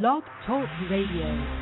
Blog Talk Radio.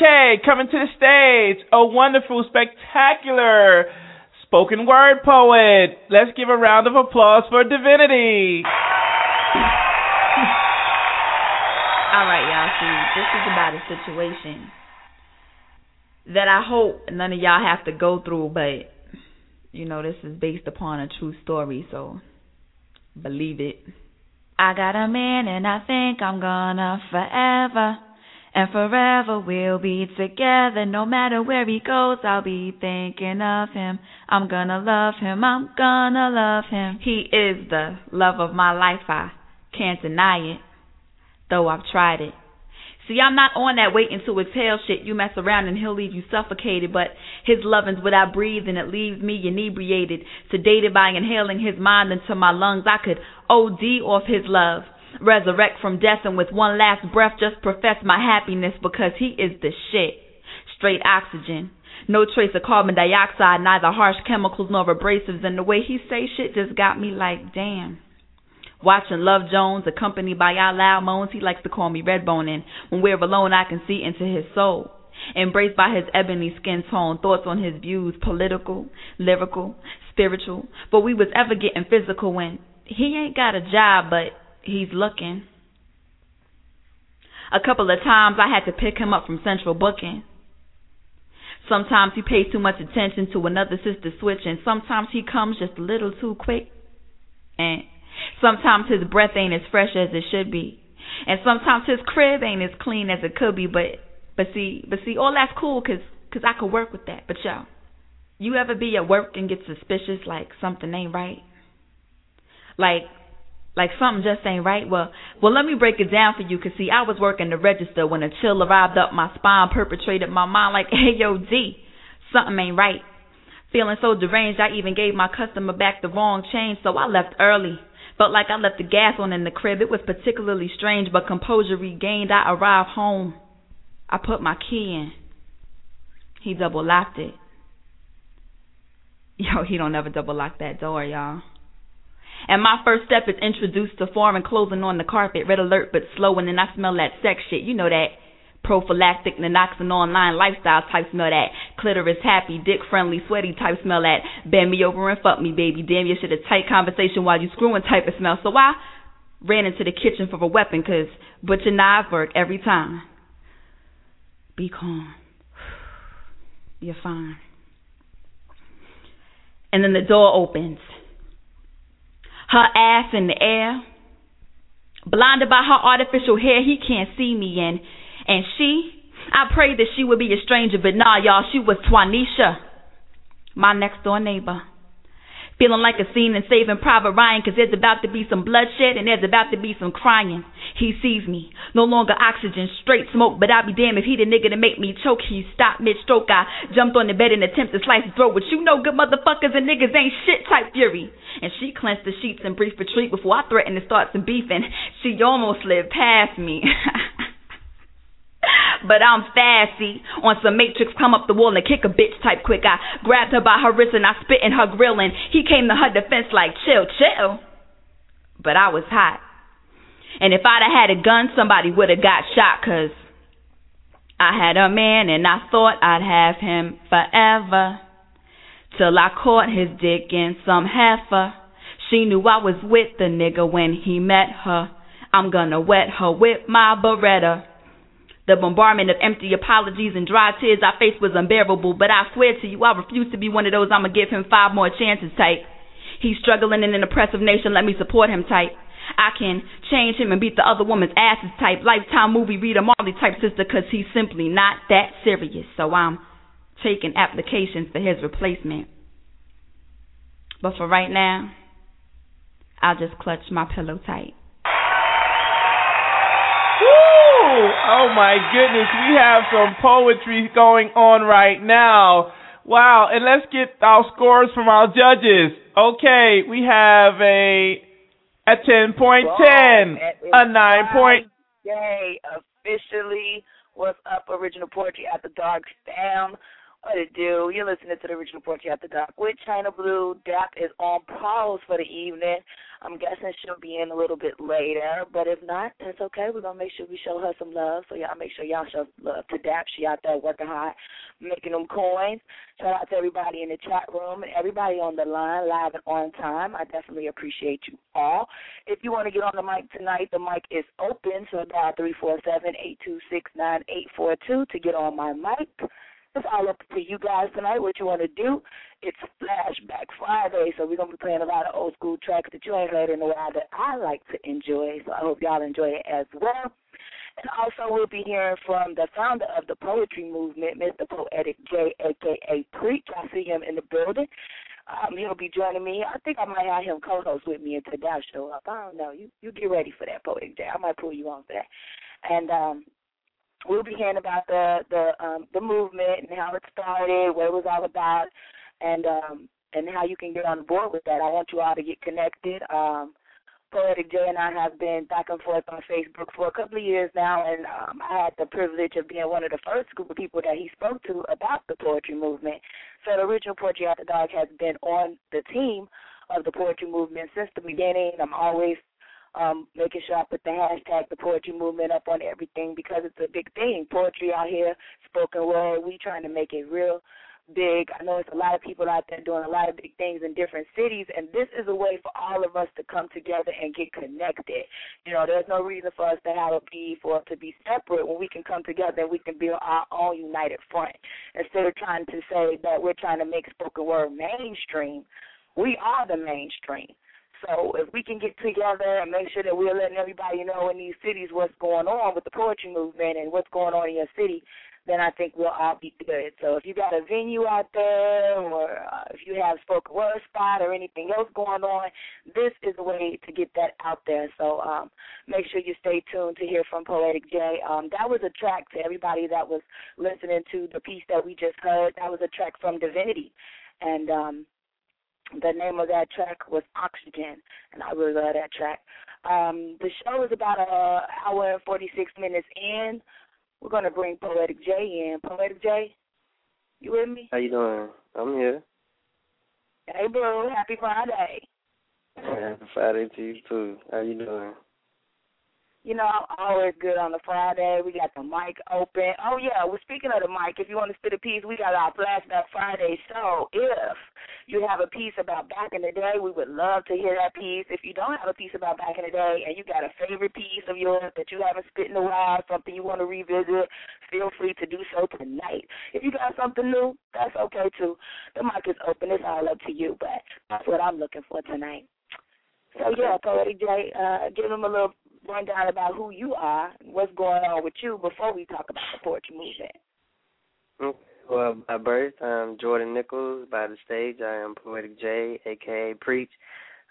Okay, coming to the stage, a wonderful, spectacular spoken word poet. Let's give a round of applause for Divinity. All right, y'all. See, this is about a situation that I hope none of y'all have to go through, but you know, this is based upon a true story, so believe it. I got a man and I think I'm gonna forever. And forever we'll be together. No matter where he goes, I'll be thinking of him. I'm gonna love him. I'm gonna love him. He is the love of my life. I can't deny it though I've tried it. See, I'm not on that waiting to exhale shit. You mess around and he'll leave you suffocated. But his loving's without breathing, it leaves me inebriated, sedated by inhaling his mind into my lungs. I could OD off his love, resurrect from death, and with one last breath just profess my happiness because he is the shit. Straight oxygen. No trace of carbon dioxide, neither harsh chemicals nor abrasives, and the way he say shit just got me like, damn. Watching Love Jones, accompanied by our loud moans, he likes to call me Redbone, and when we're alone, I can see into his soul. Embraced by his ebony skin tone, thoughts on his views, political, lyrical, spiritual. But we was ever getting physical when he ain't got a job, but he's looking. A couple of times I had to pick him up from central booking. Sometimes he pays too much attention to another sister switch, and sometimes he comes just a little too quick. And Sometimes his breath ain't as fresh as it should be. And sometimes his crib ain't as clean as it could be, but but see, but see, all that's cool cause cause I could work with that. But yo, you ever be at work and get suspicious like something ain't right? Like like something just ain't right. Well, well, let me break it down for you. Cause see, I was working the register when a chill arrived up my spine, perpetrated my mind like, hey yo, D, something ain't right. Feeling so deranged, I even gave my customer back the wrong change, so I left early. Felt like I left the gas on in the crib. It was particularly strange, but composure regained. I arrived home. I put my key in. He double locked it. Yo, he don't ever double lock that door, y'all. And my first step is introduced to foreign clothing on the carpet. Red alert, but slow, and then I smell that sex shit. You know that. Prophylactic naloxone online lifestyle type smell that. Clitoris happy dick friendly sweaty type smell that. Bend me over and fuck me baby. Damn you should have tight conversation while you screwing type of smell. So I ran into the kitchen for a weapon cause butcher knife work every time. Be calm. You're fine. And then the door opens her ass in the air blinded by her artificial hair he can't see me and and she, I prayed that she would be a stranger, but nah, y'all, she was Twanisha, my next door neighbor. Feeling like a scene in Saving Private Ryan, cause there's about to be some bloodshed and there's about to be some crying. He sees me, no longer oxygen, straight smoke, but I'll be damned if he the nigga to make me choke. He stopped mid stroke, I jumped on the bed and attempted to slice his throat, but you know good motherfuckers and niggas ain't shit type fury. And she clenched the sheets in brief retreat before I threatened to start some beefing. She almost slid past me. But I'm fancy on some matrix, come up the wall and kick a bitch type quick. I grabbed her by her wrist and I spit in her grill and he came to her defense like chill, chill. But I was hot. And if I'd have had a gun, somebody would have got shot cause I had a man and I thought I'd have him forever. Till I caught his dick in some heifer. She knew I was with the nigga when he met her. I'm gonna wet her with my beretta. The bombardment of empty apologies and dry tears I faced was unbearable, but I swear to you, I refuse to be one of those I'ma give him five more chances type. He's struggling in an oppressive nation, let me support him type. I can change him and beat the other woman's asses type. Lifetime movie Rita Marley type sister, cause he's simply not that serious. So I'm taking applications for his replacement. But for right now, I'll just clutch my pillow tight. Oh, oh my goodness, we have some poetry going on right now. Wow, and let's get our scores from our judges. Okay, we have a a ten point ten, a nine point. Yay! Officially, what's up? Original poetry After Dark stam. What it do? You're listening to the original poetry After Dark with Chyna Blue. Dap is on pause for the evening. I'm guessing she'll be in a little bit later, but if not, that's okay. We're gonna make sure we show her some love. So y'all make sure y'all show love to Dap. She out there working hard, making them coins. Shout out to everybody in the chat room and everybody on the line, live and on time. I definitely appreciate you all. If you want to get on the mic tonight, the mic is open. So dial three four seven eight two six nine eight four two to get on my mic. It's all up to you guys tonight. What you want to do? It's Flashback Friday, so we're gonna be playing a lot of old school tracks that you ain't heard in a while that I like to enjoy. So I hope y'all enjoy it as well. And also, we'll be hearing from the founder of the poetry movement, Mr. Poetic J, aka Preach. I see him in the building. Um, he'll be joining me. I think I might have him co-host with me until that show up. I don't know. You you get ready for that, Poetic J. I might pull you on for that. And um, we'll be hearing about the the um, the movement and how it started, what it was all about, and um, and how you can get on board with that. I want you all to get connected. Um, Poetic J and I have been back and forth on Facebook for a couple of years now, and um, I had the privilege of being one of the first group of people that he spoke to about the poetry movement. So the original Poetry After Dark has been on the team of the poetry movement since the beginning. I'm always um, making sure I put the hashtag the poetry movement up on everything because it's a big thing. Poetry out here, spoken word, we trying to make it real big. I know it's a lot of people out there doing a lot of big things in different cities, and this is a way for all of us to come together and get connected. You know, there's no reason for us to have a beef or to be separate when we can come together and we can build our own united front. Instead of trying to say that we're trying to make spoken word mainstream, we are the mainstream. So if we can get together and make sure that we're letting everybody know in these cities what's going on with the poetry movement and what's going on in your city, then I think we'll all be good. So if you got a venue out there or uh, if you have spoken word spot or anything else going on, this is a way to get that out there. So um, make sure you stay tuned to hear from Poetic J. Um, that was a track to everybody that was listening to the piece that we just heard. That was a track from Divinity. And um, the name of that track was Oxygen, and I really love that track. Um, the show is about an hour and 46 minutes in. We're going to bring Poetic J in. Poetic J, you with me? How you doing? I'm here. Hey, bro. Happy Friday. Happy Friday to you too. How you doing? You know, I'm always good on the Friday. We got the mic open. Oh yeah, well speaking of the mic, if you want to spit a piece, we got our flashback Friday. So if you have a piece about back in the day, we would love to hear that piece. If you don't have a piece about back in the day and you got a favorite piece of yours that you haven't spit in a while, something you want to revisit, feel free to do so tonight. If you got something new, that's okay too. The mic is open. It's all up to you, but that's what I'm looking for tonight. So yeah, Poetic J, uh, give him a little rundown about who you are, what's going on with you before we talk about the poetry movement. Okay. Well, by birth, I'm Jordan Nichols. By the stage, I am Poetic J, aka Preach.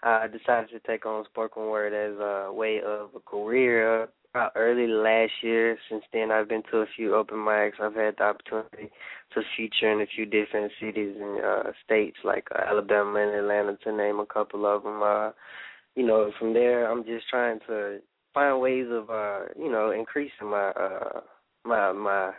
I decided to take on spoken word as a way of a career about early last year. Since then, I've been to a few open mics. I've had the opportunity to feature in a few different cities and uh, states like uh, Alabama and Atlanta, to name a couple of them. Uh, you know, from there, I'm just trying to find ways of uh you know increasing my uh my my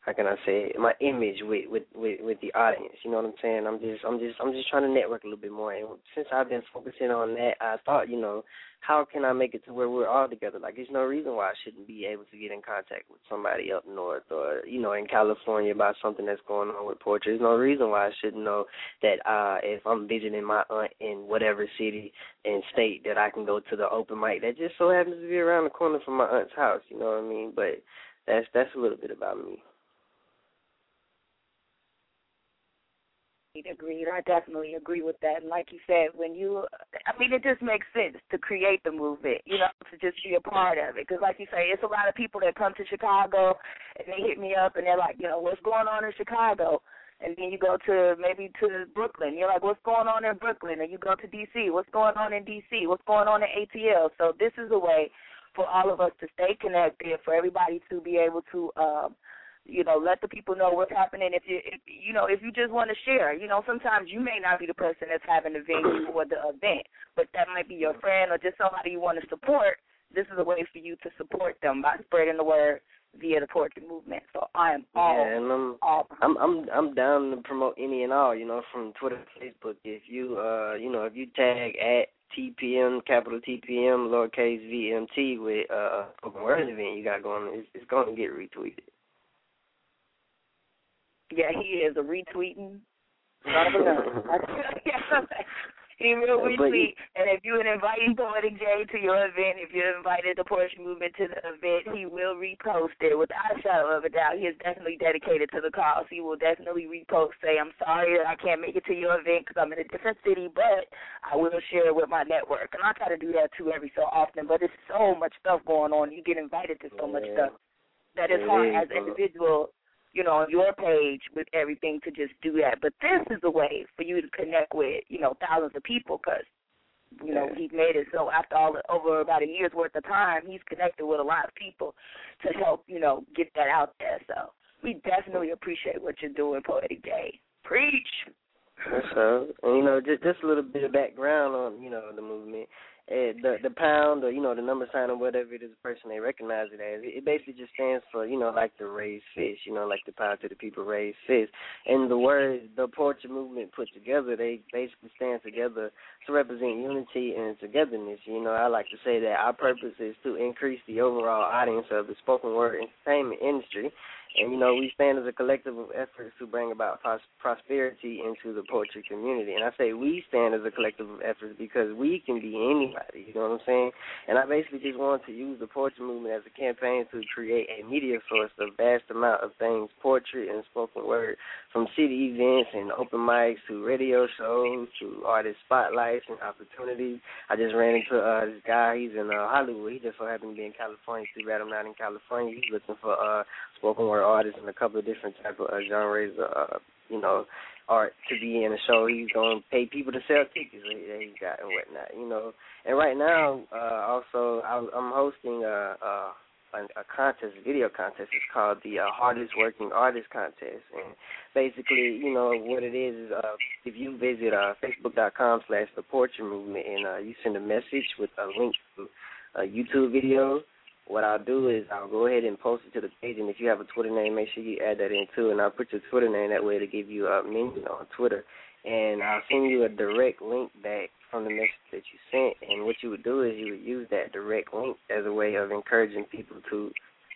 how can I say it, my image with, with with with the audience. You know what I'm saying? I'm just I'm just I'm just trying to network a little bit more. And since I've been focusing on that, I thought you know how can I make it to where we're all together? Like, there's no reason why I shouldn't be able to get in contact with somebody up north or, you know, in California about something that's going on with poetry. There's no reason why I shouldn't know that uh if I'm visiting my aunt in whatever city and state that I can go to the open mic that just so happens to be around the corner from my aunt's house, you know what I mean? But that's that's a little bit about me. Agreed. I definitely agree with that. And like you said, when you, I mean, it just makes sense to create the movement, you know, to just be a part of it. Because, like you say, it's a lot of people that come to Chicago and they hit me up and they're like, you know, what's going on in Chicago? And then you go to maybe to Brooklyn. You're like, what's going on in Brooklyn? And you go to D.C. What's going on in D.C.? What's going on in ATL? So this is a way for all of us to stay connected, for everybody to be able to. Um, you know, let the people know what's happening. If you, if, you know, if you just want to share, you know, sometimes you may not be the person that's having the venue or the event, but that might be your friend or just somebody you want to support. This is a way for you to support them by spreading the word via the poetry movement. So I am all, yeah, and I'm, all I'm I'm I'm down to promote any and all, you know, from Twitter, Facebook. If you uh, you know, if you tag at TPM, capital TPM, lowercase VMT with uh spoken word event you got going. It's, it's going to get retweeted. Yeah, he is a retweeting son of a gun. he will retweet. And if you invite Poetic J to your event, if you're invited the Poetry Movement to the event, he will repost it without a shadow of a doubt. He is definitely dedicated to the cause. He will definitely repost, say, I'm sorry that I can't make it to your event because I'm in a different city, but I will share it with my network. And I try to do that too every so often, but there's so much stuff going on. You get invited to so much stuff that it's hard as an individual you know, on your page with everything to just do that. But this is a way for you to connect with, you know, thousands of people because, you know, he's made it so after all over about a year's worth of time, he's connected with a lot of people to help, you know, get that out there. So we definitely appreciate what you're doing, Poetic J. Preach. So, and you know, just just a little bit of background on you know the movement. Uh, the the pound or you know the number sign or whatever it is the person they recognize it as. It basically just stands for you know like the raised fish. You know like the pound to the people raised fish. And the words the poetry movement put together, they basically stand together to represent unity and togetherness. You know I like to say that our purpose is to increase the overall audience of the spoken word entertainment industry. And you know, we stand as a collective of efforts to bring about pros- prosperity into the poetry community. And I say we stand as a collective of efforts because we can be anybody. You know what I'm saying? And I basically just wanted to use the poetry movement as a campaign to create a media source of vast amount of things, poetry and spoken word, from city events and open mics to radio shows to artist spotlights and opportunities. I just ran into uh, this guy. He's in uh, Hollywood. He just so happened to be in California. Too bad I'm not in California. He's looking for uh spoken word artists and a couple of different type of uh, genres, uh, you know, art to be in a show. He's gonna pay people to sell tickets that he's got and whatnot, you know. And right now, uh, also I'm hosting a, a a contest, a video contest. It's called the uh, Hardest Working Artist Contest, and basically, you know, what it is is uh, if you visit uh, Facebook.com slash The Poetry Movement and uh, you send a message with a link to a YouTube video what I'll do is I'll go ahead and post it to the page, and if you have a Twitter name, make sure you add that in too, and I'll put your Twitter name that way to give you a mention on Twitter, and I'll send you a direct link back from the message that you sent, and what you would do is you would use that direct link as a way of encouraging people to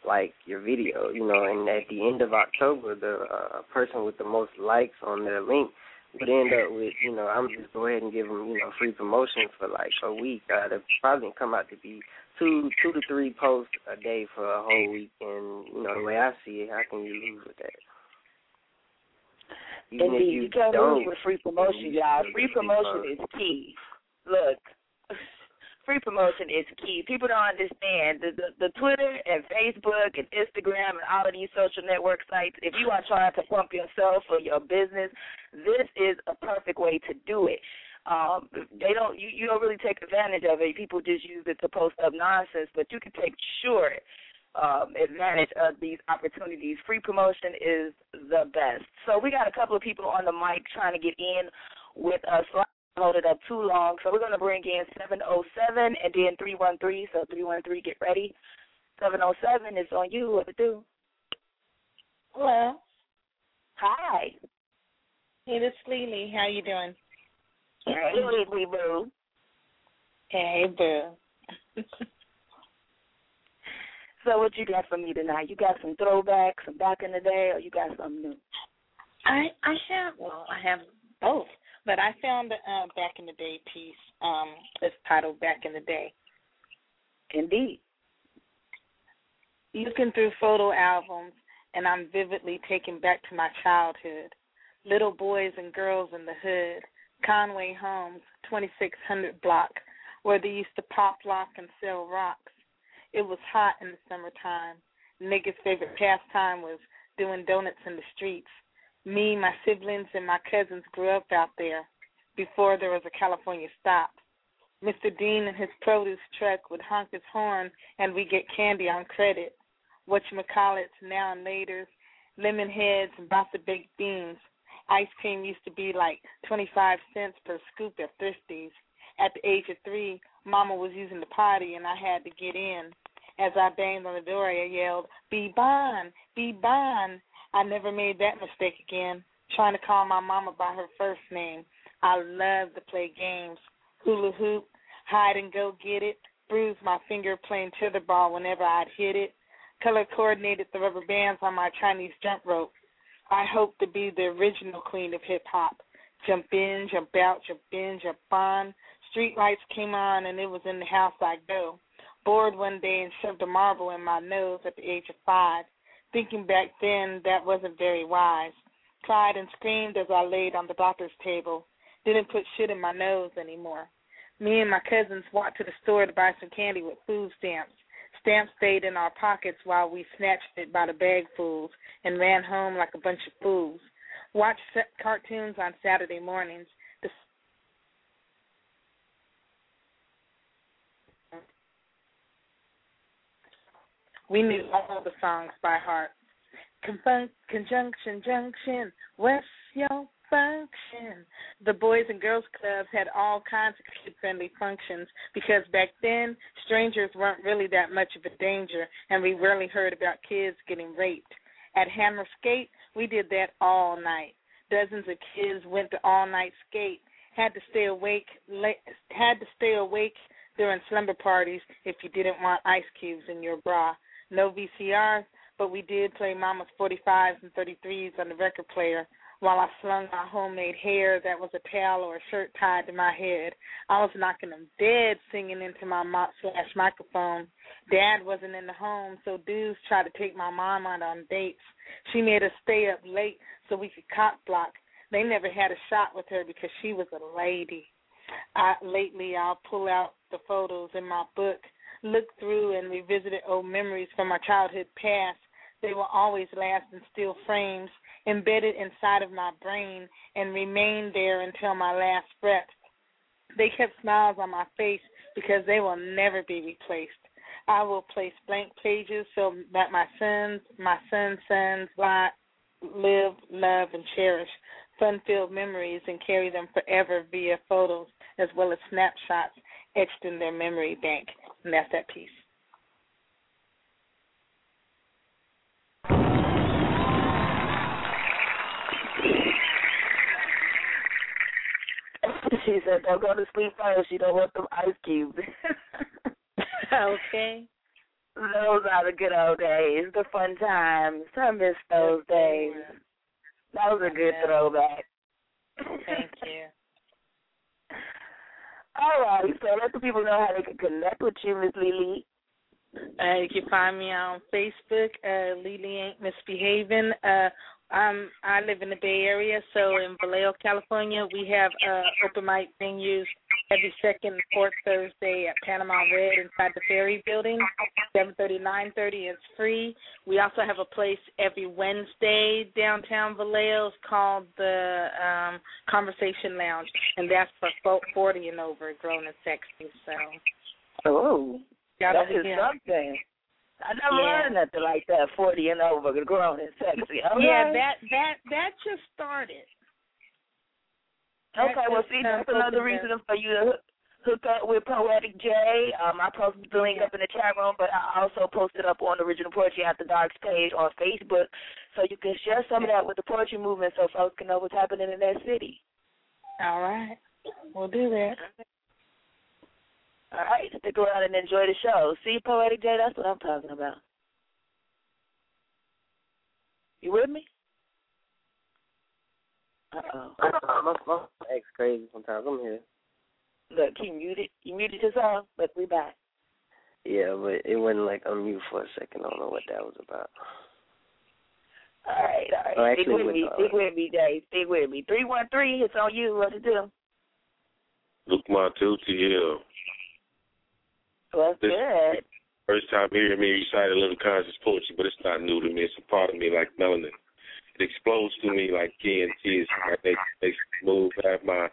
like your video, you know, and at the end of October, the uh, person with the most likes on their link would end up with, you know, I'm just go ahead and give them, you know, free promotion for like a week. Uh, that'd probably come out to be two, two to three posts a day for a whole week. And you know, the way I see it, how can you lose with that? Even Indeed, you, you, can't lose with free promotion, y'all. Free promotion is key. Look, free promotion is key. People don't understand the, the the Twitter and Facebook and Instagram and all of these social network sites. If you are trying to pump yourself or your business, this is a perfect way to do it. Um, they don't you, you don't really take advantage of it. People just use it to post up nonsense, but you can take sure um, advantage of these opportunities. Free promotion is the best. So we got a couple of people on the mic trying to get in with us. So I don't hold it up too long. So we're going to bring in 707 and then 313. So 313, get ready. 707 is on you. What to do? Hello. Hi. Hey, this is Lily. How you doing? Hey, Wiggly Boo. Hey, boo. So what you got for me tonight? You got some throwbacks, some back in the day, or you got something new? I I have well, I have both, but I found a uh, back in the day piece. Um, it's titled "Back in the Day." Indeed. Looking through photo albums, and I'm vividly taken back to my childhood. Little boys and girls in the hood, Conway Homes, 2600 block, where they used to pop lock and sell rocks. It was hot in the summertime. Niggas' favorite pastime was doing donuts in the streets. Me, my siblings, and my cousins grew up out there before there was a California stop. Mr. Dean and his produce truck would honk his horn and we get candy on credit. Whatchamacallits, now and laters, lemon heads, and about the baked beans. Ice cream used to be like 25 cents per scoop at Thrifty's. At the age of three, Mama was using the potty and I had to get in. As I banged on the door, I yelled, Be Bon, Be Bon. I never made that mistake again, trying to call my mama by her first name. I loved to play games, hula hoop, hide and go get it, bruise my finger playing tetherball whenever I'd hit it, color coordinated the rubber bands on my Chinese jump rope. I hope to be the original queen of hip hop. Jump in, jump out, jump in, jump on. Street lights came on and it was in the house I go. Bored one day and shoved a marble in my nose at the age of five. Thinking back then that wasn't very wise. Cried and screamed as I laid on the doctor's table. Didn't put shit in my nose anymore. Me and my cousins walked to the store to buy some candy with food stamps. Stamps stayed in our pockets while we snatched it by the bagfuls and ran home like a bunch of fools. Watched cartoons on Saturday mornings. The we knew all the songs by heart. Confun- conjunction, junction, what's your function? The Boys and Girls Clubs had all kinds of kid friendly functions because back then strangers weren't really that much of a danger and we rarely heard about kids getting raped. At Hammer Skate, we did that all night. Dozens of kids went to all night skate. Had to stay awake. Had to stay awake during slumber parties if you didn't want ice cubes in your bra. No VCRs, but we did play Mama's 45s and 33s on the record player while I slung my homemade hair that was a towel or a shirt tied to my head. I was knocking them dead singing into my slash microphone. Dad wasn't in the home, so dudes tried to take my mom out on dates. She made us stay up late so we could cock block. They never had a shot with her because she was a lady. I, lately, I'll pull out the photos in my book, look through and revisit old memories from our childhood past. They will always last in steel frames, embedded inside of my brain, and remain there until my last breath. They kept smiles on my face because they will never be replaced. I will place blank pages so that my sons, my sons' sons, live, love, and cherish fun-filled memories and carry them forever via photos as well as snapshots etched in their memory bank. And that's that piece. she said, "Don't go to sleep first. You don't want them ice cubes." okay. Those are the good old days, the fun times. I miss those days. That was a good throwback. Thank you. All right, so let the people know how they can connect with you, Miss Lily. Uh, you can find me on Facebook, uh, Lily Ain't Misbehaving. Uh, I'm I live in the Bay Area, so in Vallejo, California, we have uh, open mic venues every second and fourth Thursday at Panama Red inside the Ferry Building, 7:30, 9:30. It's free. We also have a place every Wednesday downtown Vallejo it's called the um, Conversation Lounge, and that's for 40 and over, grown and sexy. So. Oh, that is something. I never yeah. heard nothing like that. Forty and over, grown and sexy. Okay. Yeah, that that that just started. Okay, well, see, that's another reason for you to hook up with Poetic J. Um, I posted the link up in the chat room, but I also posted it up on the Original Poetry After Dark's page on Facebook, so you can share some of that with the poetry movement, so folks can know what's happening in their city. All right, we'll do that. All right, stick around and enjoy the show. See, Poetic J, that's what I'm talking about. You with me? Uh oh. My, my ex crazy sometimes. I'm here. Look, you muted. You muted yourself, but we back. Yeah, but it wasn't like unmute for a second. I don't know what that was about. All right, all right. Oh, stick actually, with me. Stick with me, Dave. Stick with me. Three one three. It's on you. What to do? Luke Montu TL. What's This- good? First time hearing me recite a little conscious poetry, but it's not new to me. It's a part of me like melanin. It explodes to me like TNT. It's my next, next move. Have my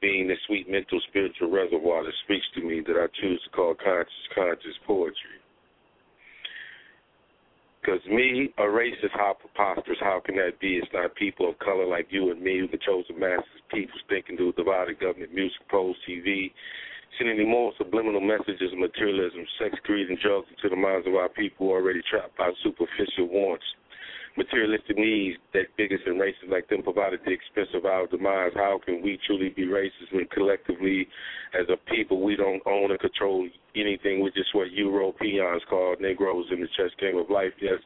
being the sweet mental spiritual reservoir that speaks to me that I choose to call conscious, conscious poetry. Because me, a race is how preposterous. How can that be? It's not people of color like you and me who controls the chosen masses, people thinking through divided government, music, polls, TV, sending more subliminal messages of materialism, sex, greed, and drugs into the minds of our people already trapped by superficial wants. materialistic needs that bigots and racists like them provide at the expense of our demise. How can we truly be racist when collectively, as a people, we don't own and control anything? We're just what Europeans call Negroes in the chess game of life. Yes,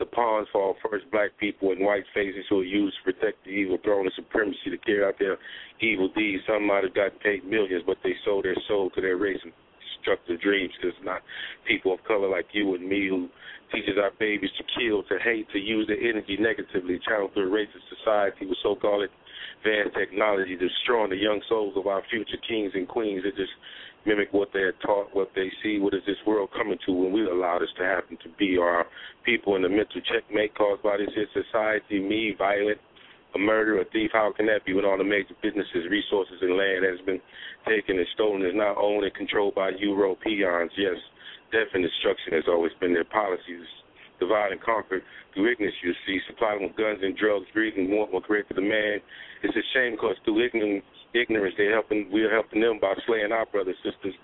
the pawns fall first black people and white faces who are used to protect the evil throne of supremacy to carry out their evil deeds. Some might have got paid millions, but they sold their soul to their race and destructive dreams because not people of color like you and me who teaches our babies to kill, to hate, to use their energy negatively, channeled through racist society with so-called advanced technology, destroying the young souls of our future kings and queens. It just mimic what they're taught, what they see. What is this world coming to when we allow this to happen to be? Are people in the mental checkmate caused by this society, me, violent, a murderer, a thief? How can that be when all the major businesses, resources, and land has been taken and stolen, is now owned and controlled by Europeans? Yes, death and destruction has always been their policies. Divide and conquer through ignorance, you see, supply them with guns and drugs, greed and want will create the man. It's a shame because through ignorance, ignorance, they're helping. We're helping them by slaying our brothers, sisters.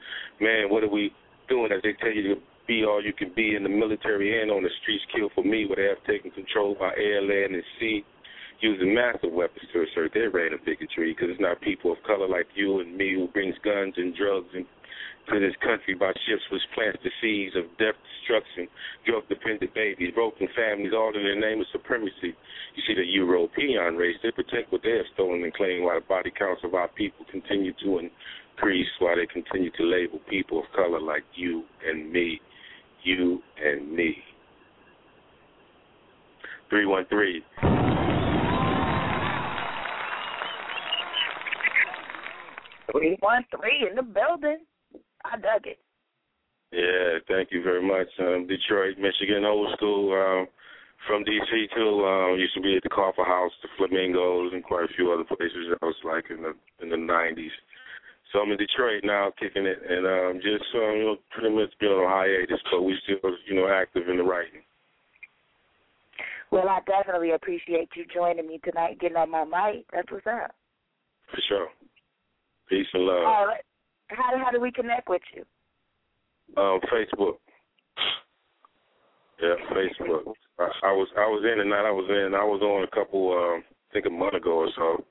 Man, what are we doing? As they tell you to be all you can be in the military and on the streets, kill for me, where they have taken control by air, land, and sea, using massive weapons to assert their of bigotry. Because it's not people of color like you and me who brings guns and drugs and to this country by ships which plants the seeds of death, destruction, drug-dependent babies, broken families, all in the name of supremacy. You see, the European race, they protect what they have stolen and claim while the body counts of our people continue to increase, while they continue to label people of color like you and me, you and me. 313. Three one three in the building. I dug it. Yeah, thank you very much. Um, Detroit, Michigan, old school. Um, from DC too. Um, used to be at the Coffee House, the Flamingos, and quite a few other places. I was like in the in the '90s. So I'm in Detroit now, kicking it, and um, just um, you know, pretty much been on hiatus, but we still you know active in the writing. Well, I definitely appreciate you joining me tonight, getting on my mic. That's what's up. For sure. Peace and love. All right. How how do we connect with you? Um, Facebook. Yeah, Facebook. I, I was I was in the night I was in. I was on a couple, um, I think a month ago or so.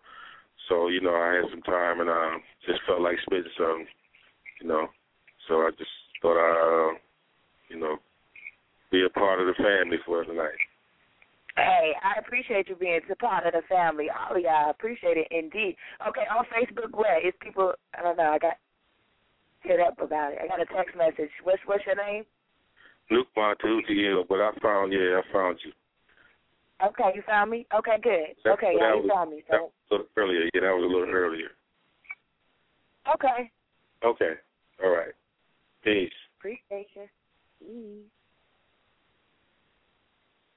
So you know I had some time and um, just felt like spitting something. You know, so I just thought I, uh, you know, be a part of the family for tonight. Hey, I appreciate you being a part of the family. Oh yeah, I appreciate it indeed. Okay, on Facebook, where is people? I don't know. I got hit up about it. I got a text message. What's what's your name? Luke Montucci, but I found yeah, I found you. Okay, you found me. Okay, good. That, okay, that yeah, was, you found me. That So was a little earlier. Yeah, that was a little earlier. okay, Okay. All right. Peace. appreciate you. Peace.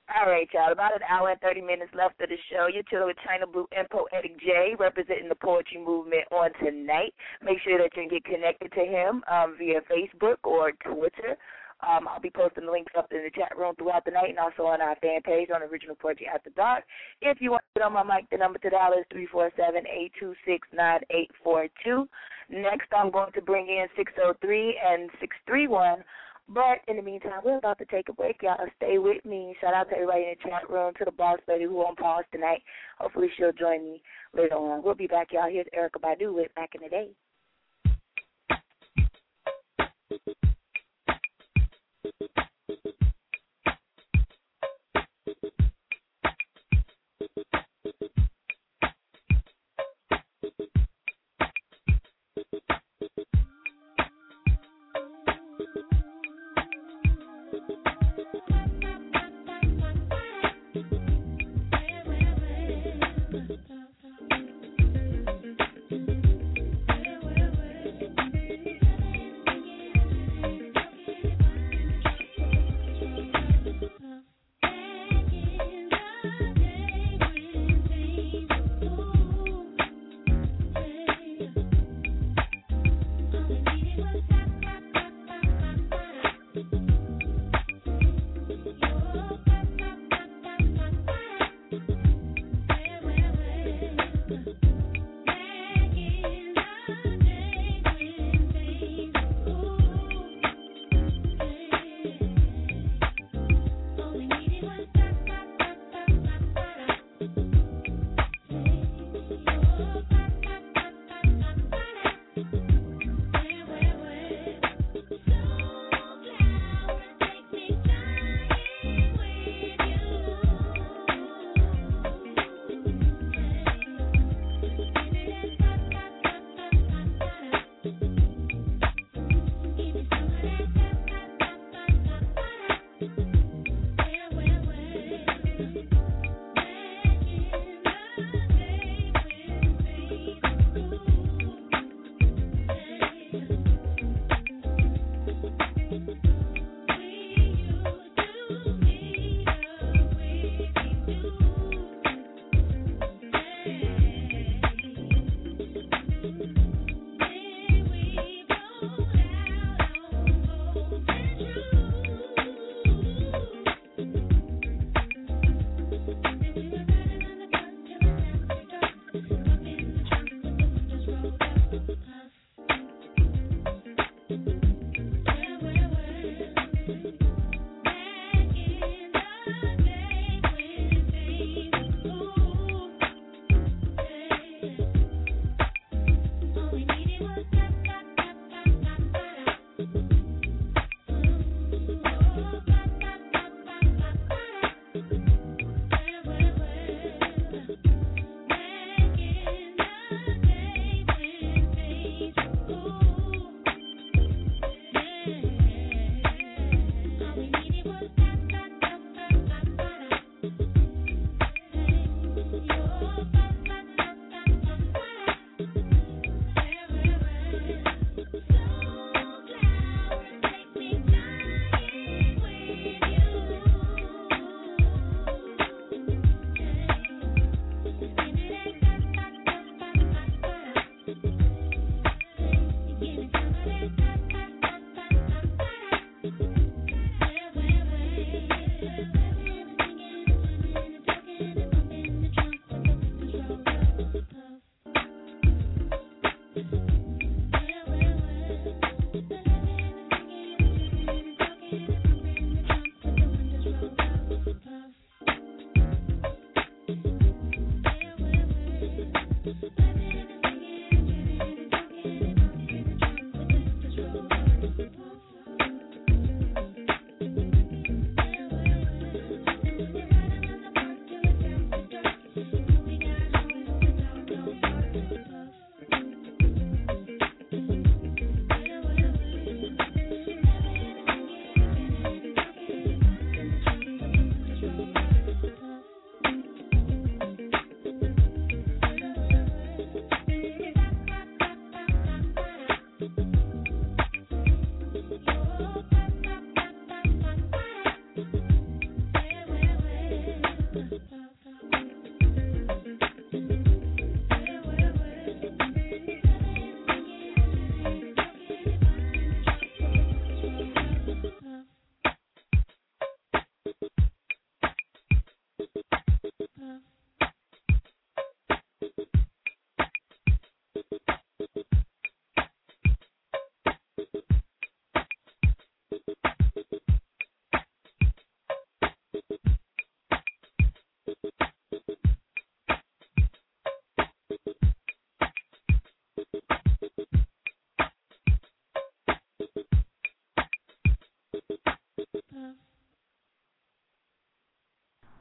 All right, y'all. About an hour and 30 minutes left of the show. You're chilling with Chyna Blue and Poetic J, representing the poetry movement on tonight. Make sure that you get connected to him um, via Facebook or Twitter. Um, I'll be posting the links up in the chat room throughout the night and also on our fan page on Original Poetry After Dark. If you want to get on my mic, the number to dial is three four seven eight two six nine eight four two. Next, I'm going to bring in 603 and 631. But in the meantime, we're about to take a break. Y'all stay with me. Shout out to everybody in the chat room, to the boss lady who on pause tonight. Hopefully she'll join me later on. We'll be back, y'all. Here's Erykah Badu with Back in the Day. Where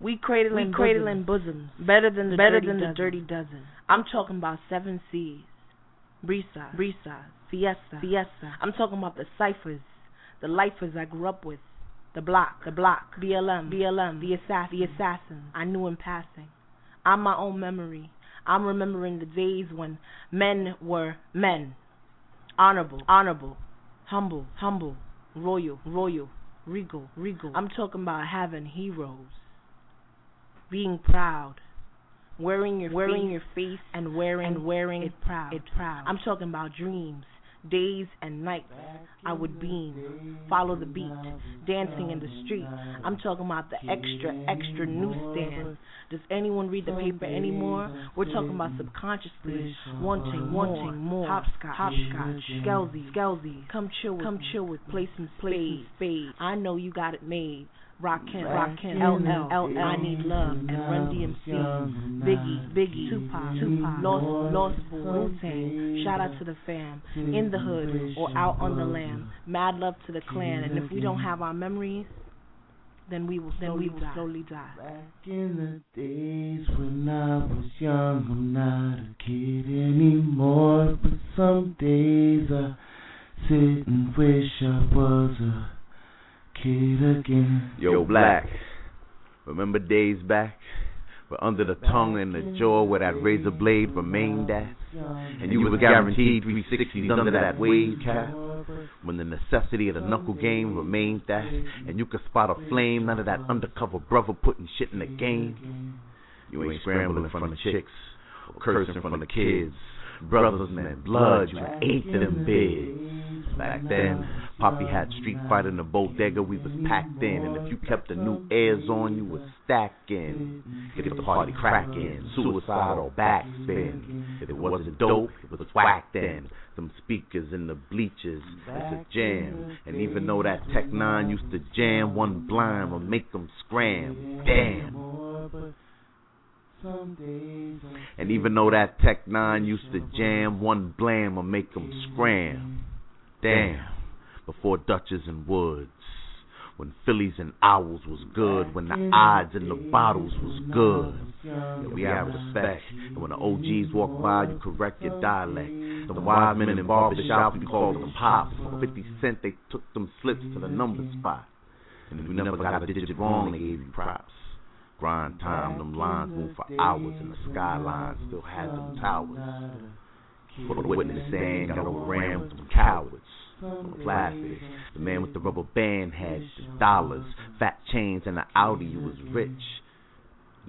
We cradling, We cradling bosoms, better than the better dirty than the dozen. dirty dozen. I'm talking about seven C's, Brisa, Brisa, Fiesta, Fiesta. I'm talking about the ciphers, the lifers I grew up with, the block, the block, BLM, BLM, the assassin, the assassin. I knew in passing. I'm my own memory. I'm remembering the days when men were men, honorable, honorable, humble, humble, royal, royal, regal, regal. I'm talking about having heroes, being proud, wearing your Wearing face your face and wearing and wearing it proud. it proud. I'm talking about dreams, days and nights. I would beam, follow the beat, dancing in the street. I'm talking about the extra, extra newsstand. Does anyone read the paper anymore? We're talking about subconsciously wanting, wanting more. Hopscotch, hopscotch, skelzy, skelzy. Come chill with, come chill with placement, spade, spade. I know you got it made. Rockin', Rockin', LL, LL, I need love, and Run DMC, Biggie, Biggie, Tupac, Tupac, Lost, Lost Boy, Wu Tang. Shout out to the fam, in the hood or out on the lam. Mad love to the clan, and if we don't have our memories, then we will, then we will slowly die. Back in the days when I was young, I'm not a kid anymore. But some days I sit and wish I was a kid again. Yo, Black. Remember days back? Where under the tongue and the jaw where that razor blade remained at? And you was guaranteed 360s under that wave cap? When the necessity of the knuckle game remained that? And you could spot a flame under that undercover brother putting shit in the game? You ain't scrambling in front of chicks or cursing in front of the kids. Brothers and blood, you ate them big. Back then, Poppy had Street Fighter in the bodega, we was packed in. And if you kept the new airs on, you was stacking. Get the party cracking, suicide or backspin. If it wasn't dope, it was whacked then. them speakers in the bleachers. It's a jam. And even though that Tech 9 used to jam one blind or make them scram. Damn. And even though that Tech 9 used to jam one blam or make them scram. Damn. Before Dutchess and Woods. When Phillies and Owls was good. When the odds and the bottles was good. Yeah, we have respect. And when the OGs walk by, you correct your dialect. The wise men in the barbershop, you call them pops. For 50 cent, they took them slips to the number spot. And if you never got a digit wrong, they gave you props. Grind time, them lines move for hours, and the skyline still has them towers. For the witness saying, got overran with them cowards. The man with the rubber band had the dollars, fat chains, and the Audi was rich.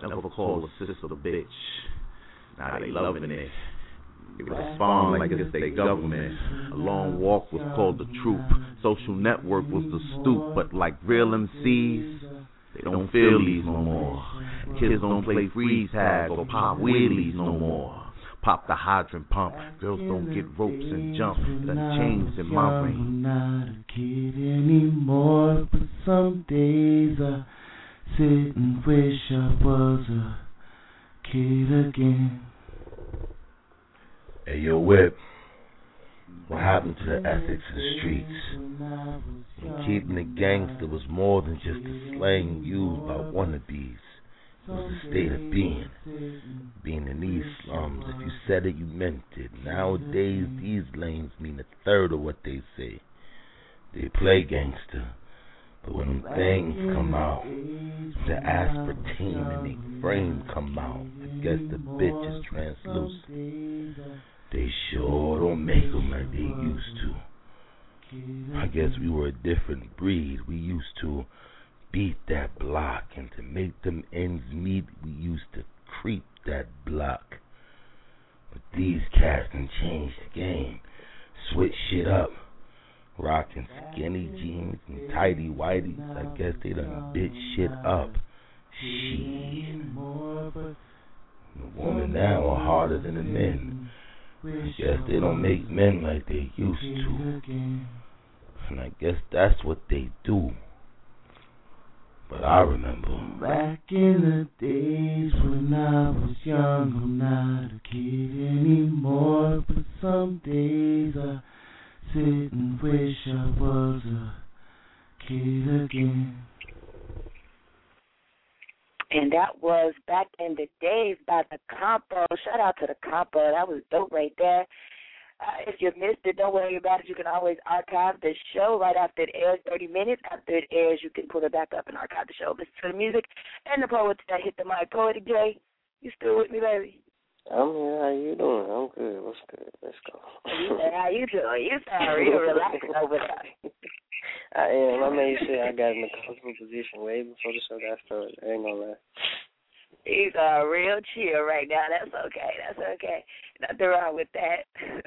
Never called a sister a bitch. Now they loving it. They respond like it's their government. A long walk was called the troop. Social network was the stoop, but like real MCs, they don't feel these no more. Kids don't play freeze tag or pop wheelies no more. Pop the hydrant pump. Girls don't get ropes and jump. The chains in my brain. I'm not a kid anymore, but some days I sit and wish I was a kid again. Hey, yo, Whip. What happened to the ethics of the streets? When keeping the gangster was more than just a slang used by wannabes. State of being. Being in these slums, if you said it, you meant it. Nowadays, these lanes mean a third of what they say. They play gangster. But when them things come out, the aspartame in their frame come out. I guess the bitch is translucent. They sure don't make 'em like they used to. I guess we were a different breed. We used to beat that block, and to make them ends meet, we used to creep that block. But these cats done changed the game, switch shit up. Rocking skinny jeans and tidy whities. I guess they done bit shit up. Shit. The women now are harder than the men. I guess they don't make men like they used to. And I guess that's what they do. But I remember. Back in the days when I was young, I'm not a kid anymore. But some days I sit and wish I was a kid again. And that was back in the days by the compo. Shout out to the compo. That was dope right there. Uh, if you missed it, don't worry about it. You can always archive the show right after it airs. 30 minutes after it airs, you can pull it back up and archive the show. Listen to the music and the poets that hit the mic. Poetic J, you still with me, baby? I'm here. How you doing? I'm good. What's good? Let's go. You said, how you doing? You sound real relaxed over there. I am. I made sure I got in a comfortable position way before the show got started. I ain't gonna lie. He's uh, real chill right now. That's okay. That's okay. Nothing wrong with that.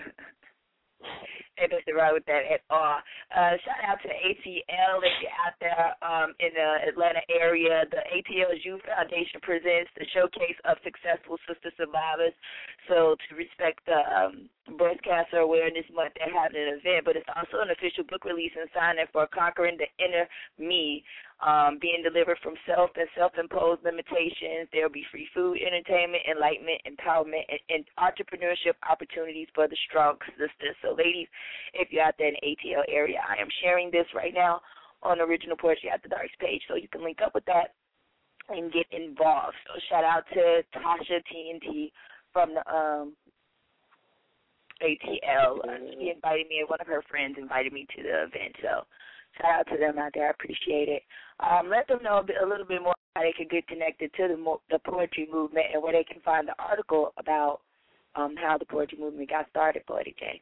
Nothing wrong with that at all. Uh, shout out to ATL if you're out there um, in the Atlanta area. The ATL Youth Foundation presents the showcase of successful sister survivors. So to respect the um, breast cancer awareness month, they're having an event, but it's also an official book release and signing for Conquering the Inner Me um, being delivered from self and self-imposed limitations. There will be free food, entertainment, enlightenment, empowerment, and, and entrepreneurship opportunities for the strong sisters. So, ladies, if you're out there in the ATL area, I am sharing this right now on Original Poetry After Dark page, so you can link up with that and get involved. So, shout out to Tasha TNT from the um, ATL. Uh, she invited me, and one of her friends invited me to the event. So, shout out to them out there. I appreciate it. Um, let them know a, bit, a little bit more how they can get connected to the the poetry movement and where they can find the article about um, how the poetry movement got started. Poetic J.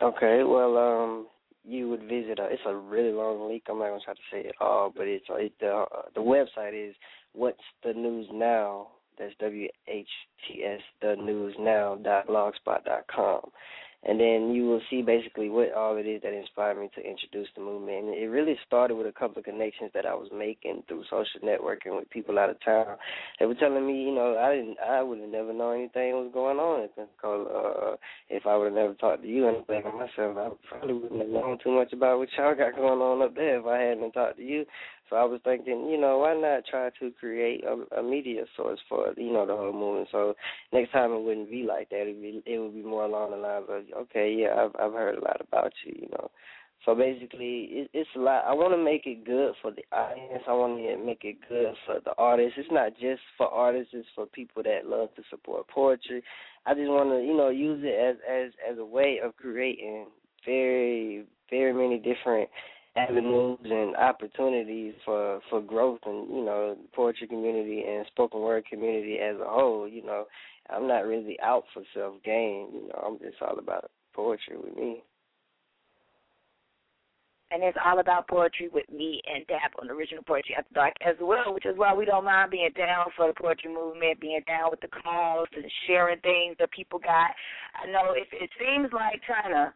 Okay, well, um, you would visit. Uh, it's a really long link. I'm not gonna try to say it all, but it's uh, it, the uh, the website is what's the news now. That's W H T S the news now dot blogspot dot com, and then you will see basically what all it is that inspired me to introduce the movement. And it really started with a couple of connections that I was making through social networking with people out of town. They were telling me, you know, I didn't, I would have never known anything was going on at Pensacola uh, if I would have never talked to you. And I'm thinking myself, I probably wouldn't have known too much about what y'all got going on up there if I hadn't talked to you. So I was thinking, you know, why not try to create a, a media source for you know the whole movement? So next time it wouldn't be like that. It would be, it would be more along the lines of, okay, yeah, I've I've heard a lot about you, you know. So basically, it, it's a lot. I want to make it good for the audience. I want to make it good for the artists. It's not just for artists. It's for people that love to support poetry. I just want to, you know, use it as as as a way of creating very very many different avenues and opportunities for for growth and you know poetry community and spoken word community as a whole you know i'm not really out for self gain you know i'm just all about poetry with me and it's all about poetry with me and Dap on Original Poetry After Dark as well, which is why we don't mind being down for the poetry movement, being down with the cause and sharing things that people got. I know if it seems like Chyna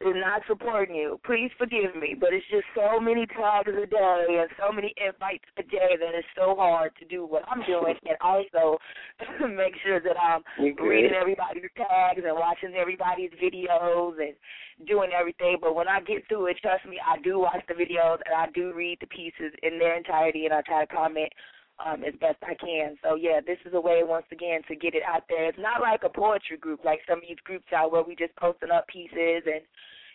is not supporting you, please forgive me, but it's just so many tags a day and so many invites a day that it's so hard to do what I'm doing and also make sure that I'm reading everybody's tags and watching everybody's videos and doing everything. But when I get through it, trust me, I do watch the videos and I do read the pieces in their entirety and I try to comment um, as best I can. So yeah, this is a way once again to get it out there. It's not like a poetry group like some of these groups out where we just posting up pieces and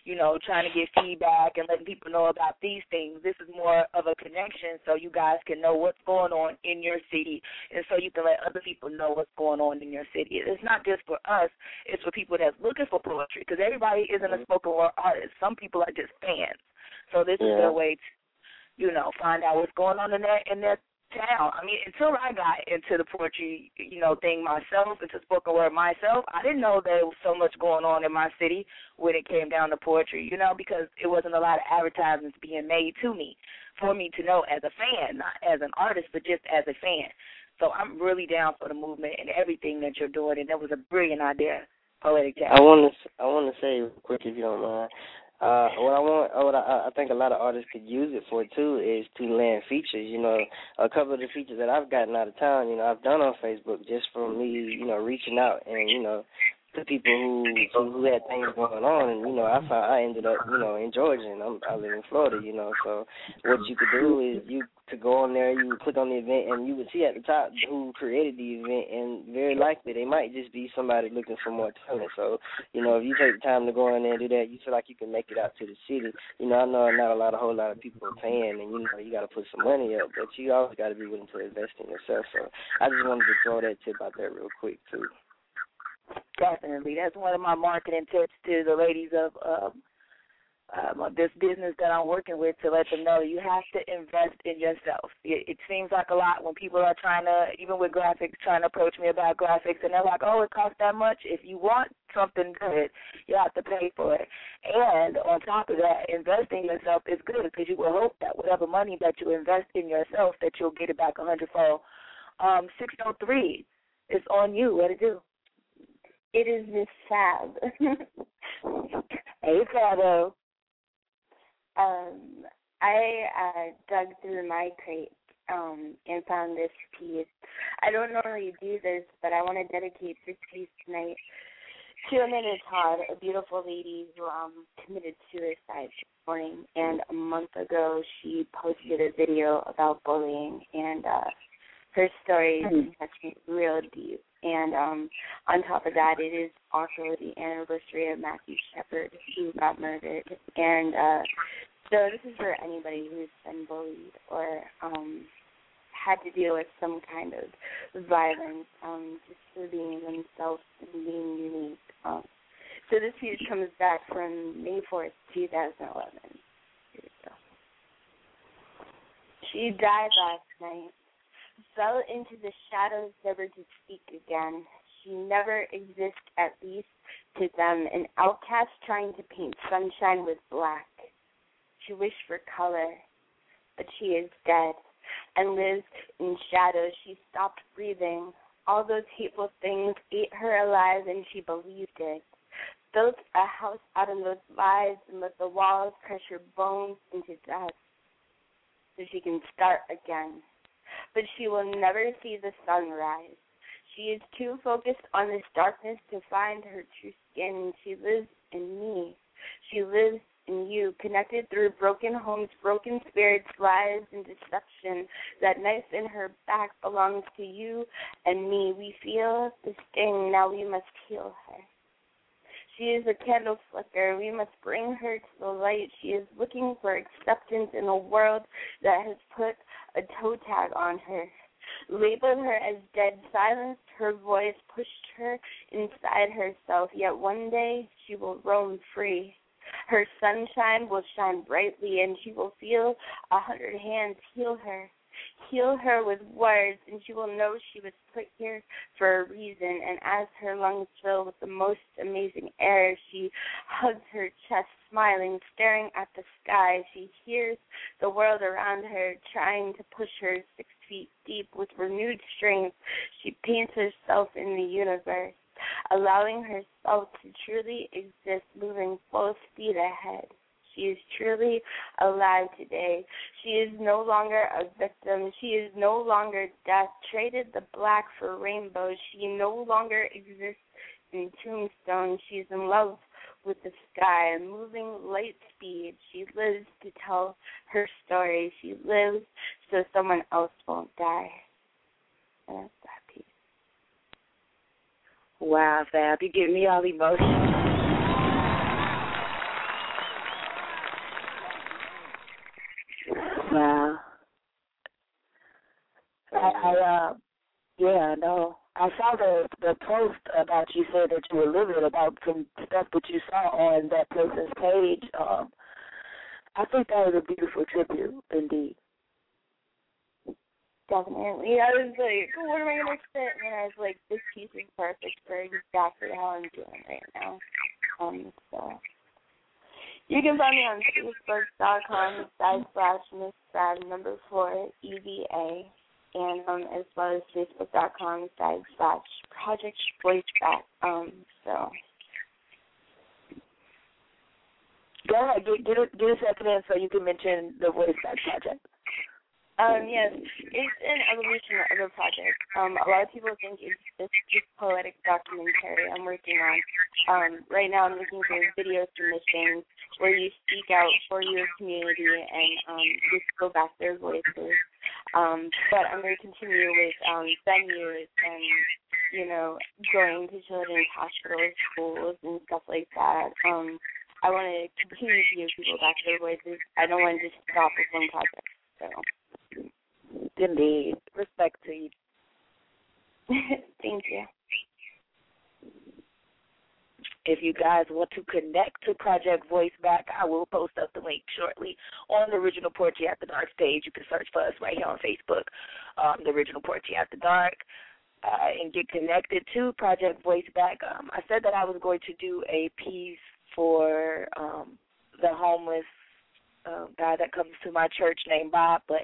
you know trying to get feedback and letting people know about these things. This is more of a connection so you guys can know what's going on in your city and so you can let other people know what's going on in your city. It's not just for us; it's for people that's looking for poetry because everybody isn't a spoken word artist. Some people are just fans. So this is Yeah. their way to you know, find out what's going on in their in their town. I mean, until I got into the poetry, you know, thing myself, into spoken word myself, I didn't know there was so much going on in my city when it came down to poetry, you know, because it wasn't a lot of advertisements being made to me for me to know as a fan, not as an artist, but just as a fan. So I'm really down for the movement and everything that you're doing, and that was a brilliant idea, Poetic Jack. I want to I want to say quick if you don't mind. Uh, what I want, what I, I think a lot of artists could use it for too is to land features. You know, a couple of the features that I've gotten out of town, you know, I've done on Facebook just from me, you know, reaching out and you know, to people who who, who had things going on, and you know, I found I ended up, you know, in Georgia, and I'm I live in Florida, you know. So what you could do is you could go on there, you would click on the event, and you would see at the top who created the event, and very likely they might just be somebody looking for more talent. So you know, if you take the time to go in there and do that, you feel like you can make it out to the city. You know, I know not a lot, a whole lot of people are paying, and you know, you got to put some money up, but you always got to be willing to invest in yourself. So I just wanted to throw that tip out there real quick too. Definitely, that's one of my marketing tips to the ladies of um, um, this business that I'm working with to let them know you have to invest in yourself. It, it seems like a lot when people are trying to, even with graphics, trying to approach me about graphics, and they're like, "Oh, it costs that much." If you want something good, you have to pay for it. And on top of that, investing in yourself is good because you will hope that whatever money that you invest in yourself, that you'll get it back a hundredfold. Um, six oh three, it's on you. What to do? It is Miss Fab. Hey, Fabo. Um, I uh, dug through my crate um, and found this piece. I don't normally do this, but I want to dedicate this piece tonight to Amanda Todd, a beautiful lady who um, committed suicide this morning. And a month ago, she posted a video about bullying, and uh, her story Mhm. touched me real deep. And um, on top of that, it is also the anniversary of Matthew Shepard, who got murdered. And uh, so this is for anybody who's been bullied or um, had to deal with some kind of violence, um, just for being themselves and being unique. Um, so this piece comes back from May 4th, 2011. Here we go. She died last night, fell into the shadows never to speak again. She never exists, at least to them, an outcast trying to paint sunshine with black. She wished for color, but she is dead and lives in shadows. She stopped breathing. All those hateful things ate her alive, and she believed it. built a house out of those lies and let the walls crush her bones into dust so she can start again. But she will never see the sun rise. She is too focused on this darkness to find her true skin. She lives in me. She lives in you, connected through broken homes, broken spirits, lies, and deception. That knife in her back belongs to you and me. We feel the sting. Now we must heal her. She is a candle flicker. We must bring her to the light. She is looking for acceptance in a world that has put a toe tag on her. Labeled her as dead, silenced her voice, pushed her inside herself. Yet one day she will roam free. Her sunshine will shine brightly, and she will feel a hundred hands heal her. Heal her with words, and she will know she was put here for a reason. And as her lungs fill with the most amazing air, she hugs her chest, smiling, staring at the sky. She hears the world around her trying to push her six feet deep with renewed strength. She paints herself in the universe, allowing herself to truly exist, moving full speed ahead. She is truly alive today. She is no longer a victim. She is no longer death. Traded the black for rainbows. She no longer exists in tombstones. She is in love with the sky, moving light speed. She lives to tell her story. She lives so someone else won't die. And that's that piece. Wow, Fab, you get me all emotional. Wow. I, I uh yeah, no. I saw the the post about you said that you were livid about some stuff that you saw on that person's page. Um I think that was a beautiful tribute indeed. Definitely. I was like, what am I gonna spit? And I was like, this piece is perfect for exactly how I'm doing right now. Um, so you can find me on Facebook.com side slash Miss Fab number four EVA and um as well as Facebook.com side slash Project Voice Back. Um so Go ahead, get get a, get a second in so you can mention the Voice Back project. Um, yes, it's an evolution of a project. Um, a lot of people think it's just this poetic documentary I'm working on. Um, right now I'm looking for video submissions where you speak out for your community and um, just go back their voices. Um, but I'm going to continue with um, venues and, you know, going to children's hospitals, schools, and stuff like that. Um, I want to continue to give people back their voices. I don't want to just stop with one project. So. Indeed. Respect to you. Thank you. If you guys want to connect to Project Voice Back, I will post up the link shortly on the original Poetry After Dark stage. You can search for us right here on Facebook, um, the original Poetry After Dark, uh, and get connected to Project Voice Back. Um, I said that I was going to do a piece for um, the homeless uh, guy that comes to my church named Bob, but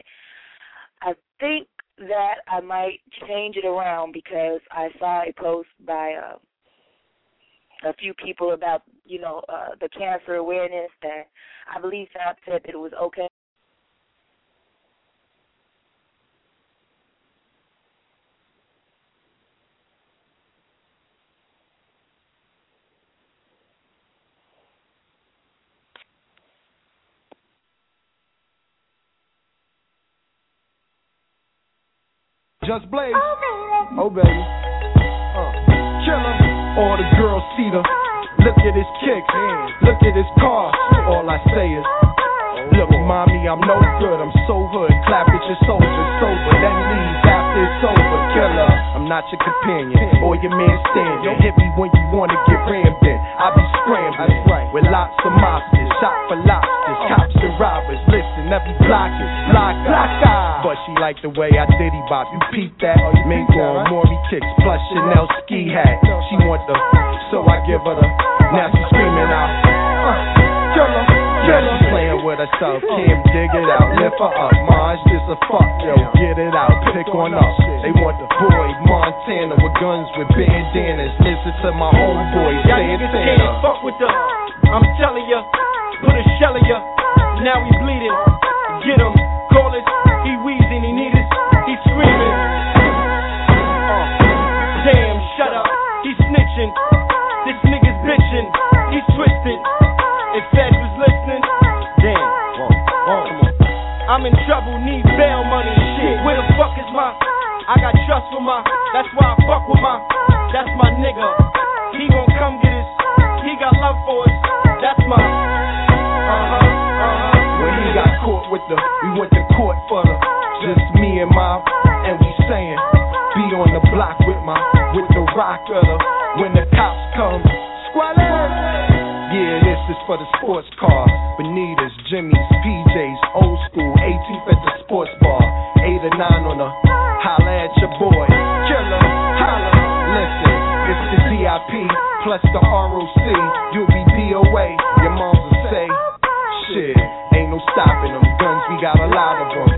I think that I might change it around because I saw a post by uh, a few people about you know uh, the cancer awareness that I believe Fab said that it was okay. Just Blaze. Oh, baby. Oh, baby. Uh. Killer. All the girls see the. Uh-huh. Look at his kicks. Uh-huh. Look at his car. Uh-huh. All I say is. Look, mommy, I'm no good. I'm so hood. Clap at your soldier, sober. Then leave it's over. Killer. I'm not your companion or your man standing. Hit me when you wanna get rammed in. I be scrambling with lots of mobsters. Shot for lobsters. Cops and robbers. Listen, every block is block, block, But she like the way I diddy bop. You peep that? Oh, you Mink on Maury kicks plus Chanel ski hat. She want the, so I give her the. Now she screaming out. Uh, killer. Now playing with herself, can't dig it out. Lift her up, Maj, this a fuck, yo, get it out, pick on up. They want the boy Montana. With guns with bandanas. Listen to my homeboy Santana. can't fuck with the. I'm telling ya, put a shell in ya. Now he bleeding. Get him, I'm in trouble, need bail money. Shit, where the fuck is my? I got trust for my. That's why I fuck with my. That's my nigga. He gon' come get us. He got love for us. That's my. Uh huh. Uh huh. When he got caught with the, we went to court for the, just me and my, and we saying, be on the block with my, with the rock of the, when the cops come, squalor. Yeah, this is for the sports cars, Bonitas, Jimmy's, PJs, ROC, you'll be DOA, your moms will say, Shit, ain't no stopping them. Guns, we got a lot of them.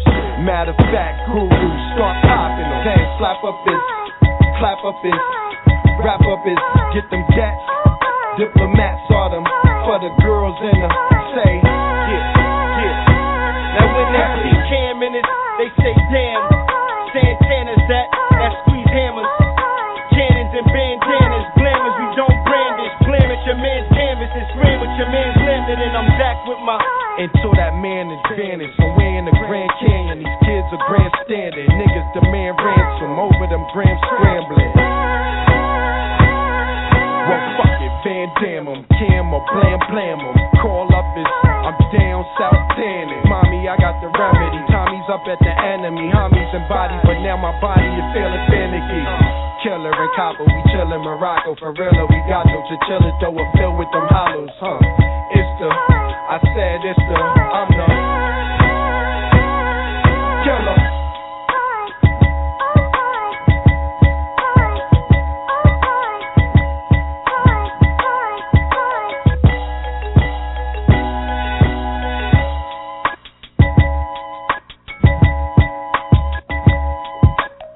Matter of fact, guru, start popping them. Then slap up his, clap up his, wrap up his, get them gats. Diplomats are them for the girls in the say, Yeah, yeah. Now when they see Cam in it, they say damn. Santana's that, and I'm back with my. until that man is vanished. Somewhere in the Grand Canyon, these kids are grandstanding. Niggas demand ransom over them grams scrambling. Well, fuck it, Van Damme 'em, Cam or Blam Blam 'em. Call up is, I'm down south tanning. Mommy, I got the remedy. Tommy's up at the enemy. Homies and body, but now my body is feeling finicky. Killer and copper, we chillin' Morocco. For real, we got no chinchilla, though it filled with them hollows, huh? The, I said it's the, I'm the killer.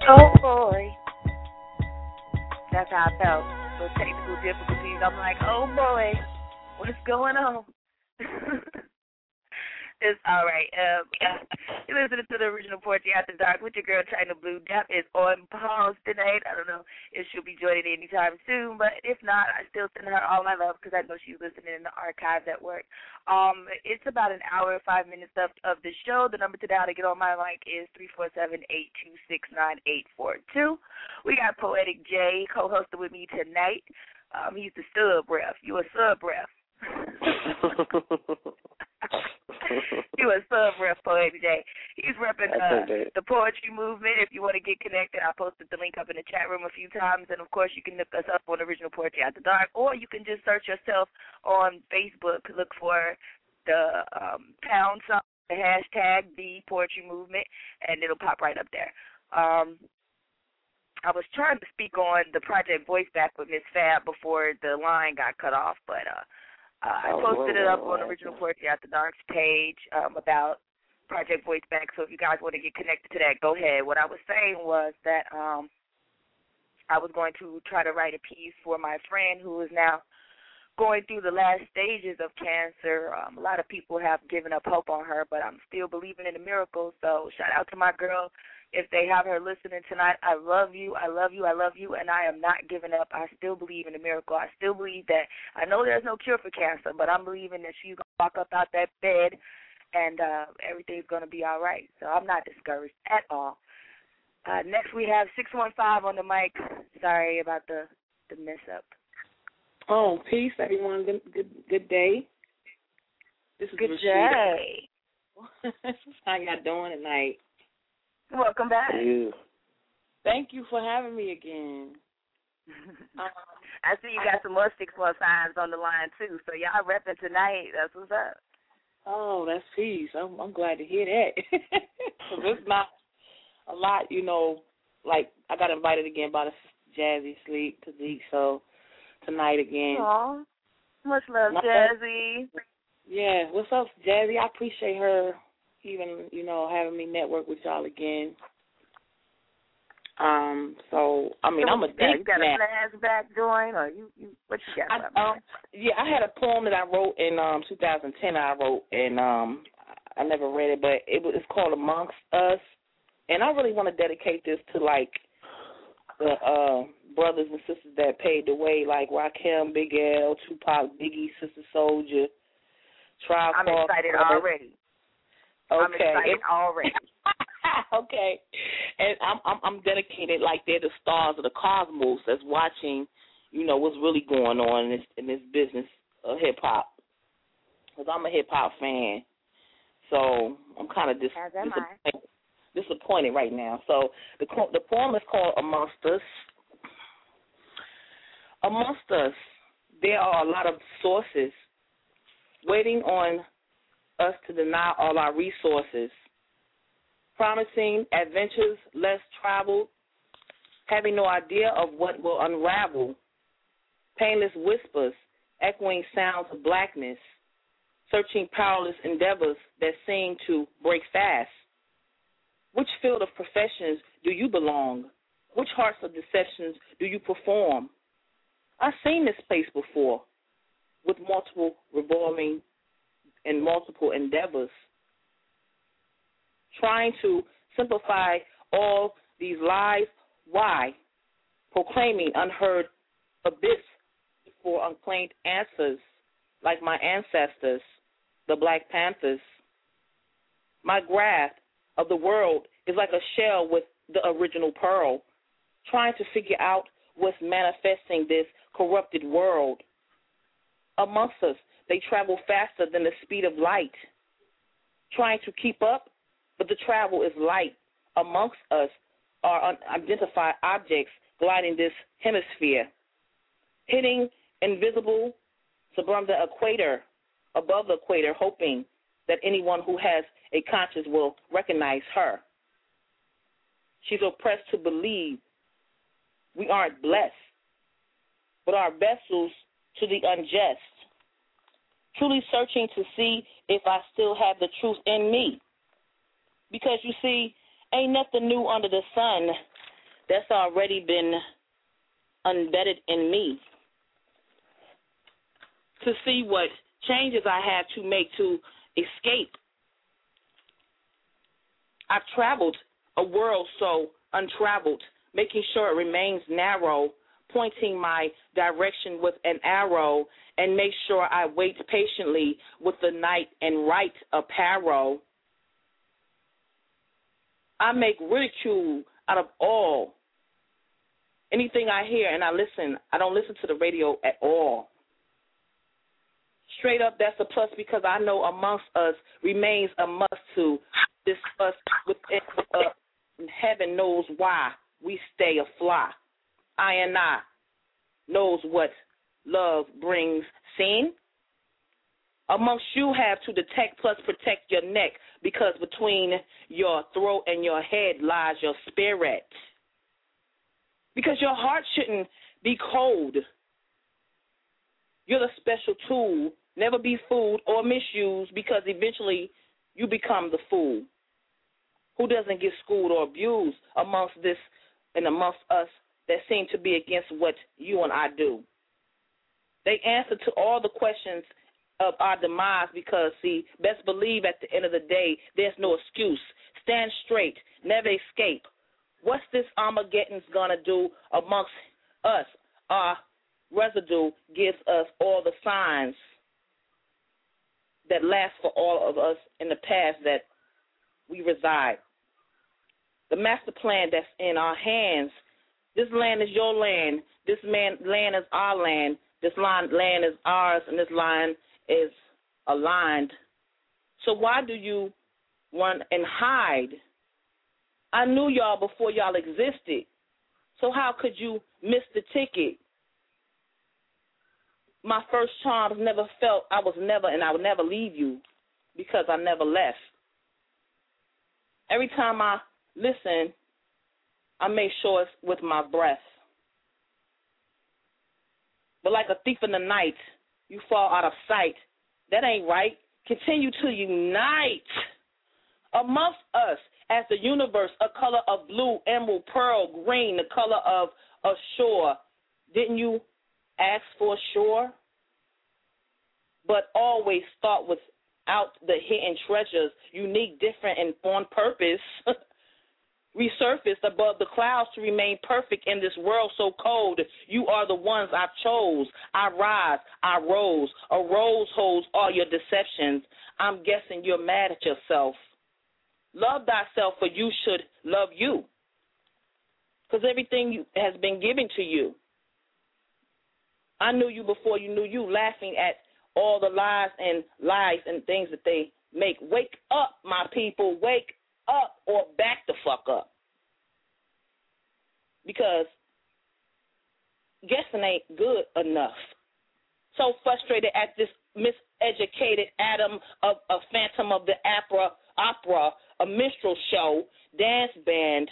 Oh boy. That's how I felt. Those technical difficulties. I'm like, oh boy, what's going on? Right. Um, you're listening to the original Poetry After Dark with your girl Chyna Blue. That is on pause tonight. I don't know if she'll be joining anytime soon, but if not, I still send her all my love because I know she's listening in the archives at work. Um, it's about an hour, five minutes left of the show. The number to dial to get on my mic is three four seven eight two six nine eight four two. We got Poetic J co-hosting with me tonight. Um, he's the sub ref. You a sub ref. You a sub ref Poetic J. He's repping uh, the poetry movement. If you want to get connected, I posted the link up in the chat room a few times, and of course you can look us up on Original Poetry After Dark, or you can just search yourself on Facebook. Look for the um, pound sign, the hashtag the poetry movement, and it'll pop right up there. Um, I was trying to speak on the project Voice Back with Miss Fab before the line got cut off, but uh, uh, I Oh, posted it up on. Original Poetry After Dark's page um, about Project Voice Back. So if you guys want to get connected to that, go ahead. What I was saying was that um, I was going to try to write a piece for my friend who is now going through the last stages of cancer. Um, a lot of people have given up hope on her, but I'm still believing in the miracle. So shout out to my girl. If they have her listening tonight, I love you, I love you, I love you, and I am not giving up. I still believe in the miracle. I still believe that I know there's no cure for cancer, but I'm believing that she's gonna walk up out that bed and uh everything's gonna be all right. So I'm not discouraged at all. Uh next we have six one five on the mic. Sorry about the the mess up. Oh, peace, everyone. Good, good, good day. This is Good Rashida. day. How y'all doing tonight? Welcome back. You. Thank you for having me again. Um, I see you got some more six one fives on the line too. So y'all repping tonight. That's what's up. Oh, that's peace. I'm, I'm glad to hear that. 'Cause it's not a lot, you know. Like I got invited again by the sister Jazzy Sleep to Zeke, so tonight again. Aw. Much love, My- Jazzy. Yeah, what's up, Jazzy? I appreciate her even, you know, having me network with y'all again. Um, so I mean, So I'm a got? You got now. a flashback joint, or you, you what you got? I, um, yeah, I had a poem that I wrote in um 2010. I wrote and um I never read it, but it was it's called Amongst Us, and I really want to dedicate this to like the uh brothers and sisters that paved the way, like Rakim, Big L, Tupac, Biggie, Sister Souljah, Trial I'm excited already. Okay. I'm excited already. okay. And I'm I'm I'm dedicated like they're the stars of the cosmos that's watching, you know, what's really going on in this in this business of hip hop. Cuz I'm a hip hop fan. So, I'm kind of dis- As am I. disappointed, disappointed right now. So, the the poem is called Amongst Us. Amongst us, there are a lot of sources waiting on us to deny all our resources promising adventures less traveled, having no idea of what will unravel, painless whispers, echoing sounds of blackness, searching powerless endeavors that seem to break fast. Which field of professions do you belong? Which hearts of deceptions do you perform? I've seen this place before with multiple revolving and multiple endeavors trying to simplify all these lies. Why? Proclaiming unheard abyss for unclaimed answers, like my ancestors, the Black Panthers. My grasp of the world is like a shell with the original pearl, trying to figure out what's manifesting this corrupted world. Amongst us, they travel faster than the speed of light, trying to keep up but the travel is light. Amongst us are unidentified objects gliding this hemisphere, hitting invisible sublime the equator, above the equator, hoping that anyone who has a conscience will recognize her. She's oppressed to believe we aren't blessed, but are vessels to the unjust, truly searching to see if I still have the truth in me because you see, ain't nothing new under the sun that's already been embedded in me. To see what changes I have to make to escape. I've traveled a world so untraveled, making sure it remains narrow, pointing my direction with an arrow, and make sure I wait patiently with the night and right apparel. I make ridicule out of all. Anything I hear and I listen, I don't listen to the radio at all. Straight up, that's a plus because I know amongst us remains a must to discuss within uh, heaven knows why we stay afly. I and I knows what love brings. Seen? Amongst you have to detect plus protect your neck because between your throat and your head lies your spirit. Because your heart shouldn't be cold. You're the special tool. Never be fooled or misused because eventually you become the fool. Who doesn't get schooled or abused amongst this and amongst us that seem to be against what you and I do? They answer to all the questions of our demise because, see, best believe at the end of the day, there's no excuse. Stand straight, never escape. What's this Armageddon's gonna do amongst us? Our residue gives us all the signs that last for all of us in the past that we reside. The master plan that's in our hands. This land is your land. This man land is our land. This line, land is ours, and this line is aligned. So why do you run and hide? I knew y'all before y'all existed. So how could you miss the ticket? My first charms never felt I was never and I would never leave you because I never left. Every time I listen, I make sure it's with my breath. But like a thief in the night, you fall out of sight. That ain't right. Continue to unite amongst us as the universe, a color of blue, emerald, pearl, green, the color of a shore. Didn't you ask for shore? But always start without the hidden treasures, unique, different, and on purpose. Resurfaced above the clouds to remain perfect in this world so cold. You are the ones I chose. I rise, I rose. A rose holds all your deceptions. I'm guessing you're mad at yourself. Love thyself, for you should love you. Because everything has been given to you. I knew you before you knew you, laughing at all the lies and lies and things that they make. Wake up, my people. Wake up or back the fuck up. Because guessing ain't good enough. So frustrated at this miseducated atom of a phantom of the opera, opera, a minstrel show, dance band,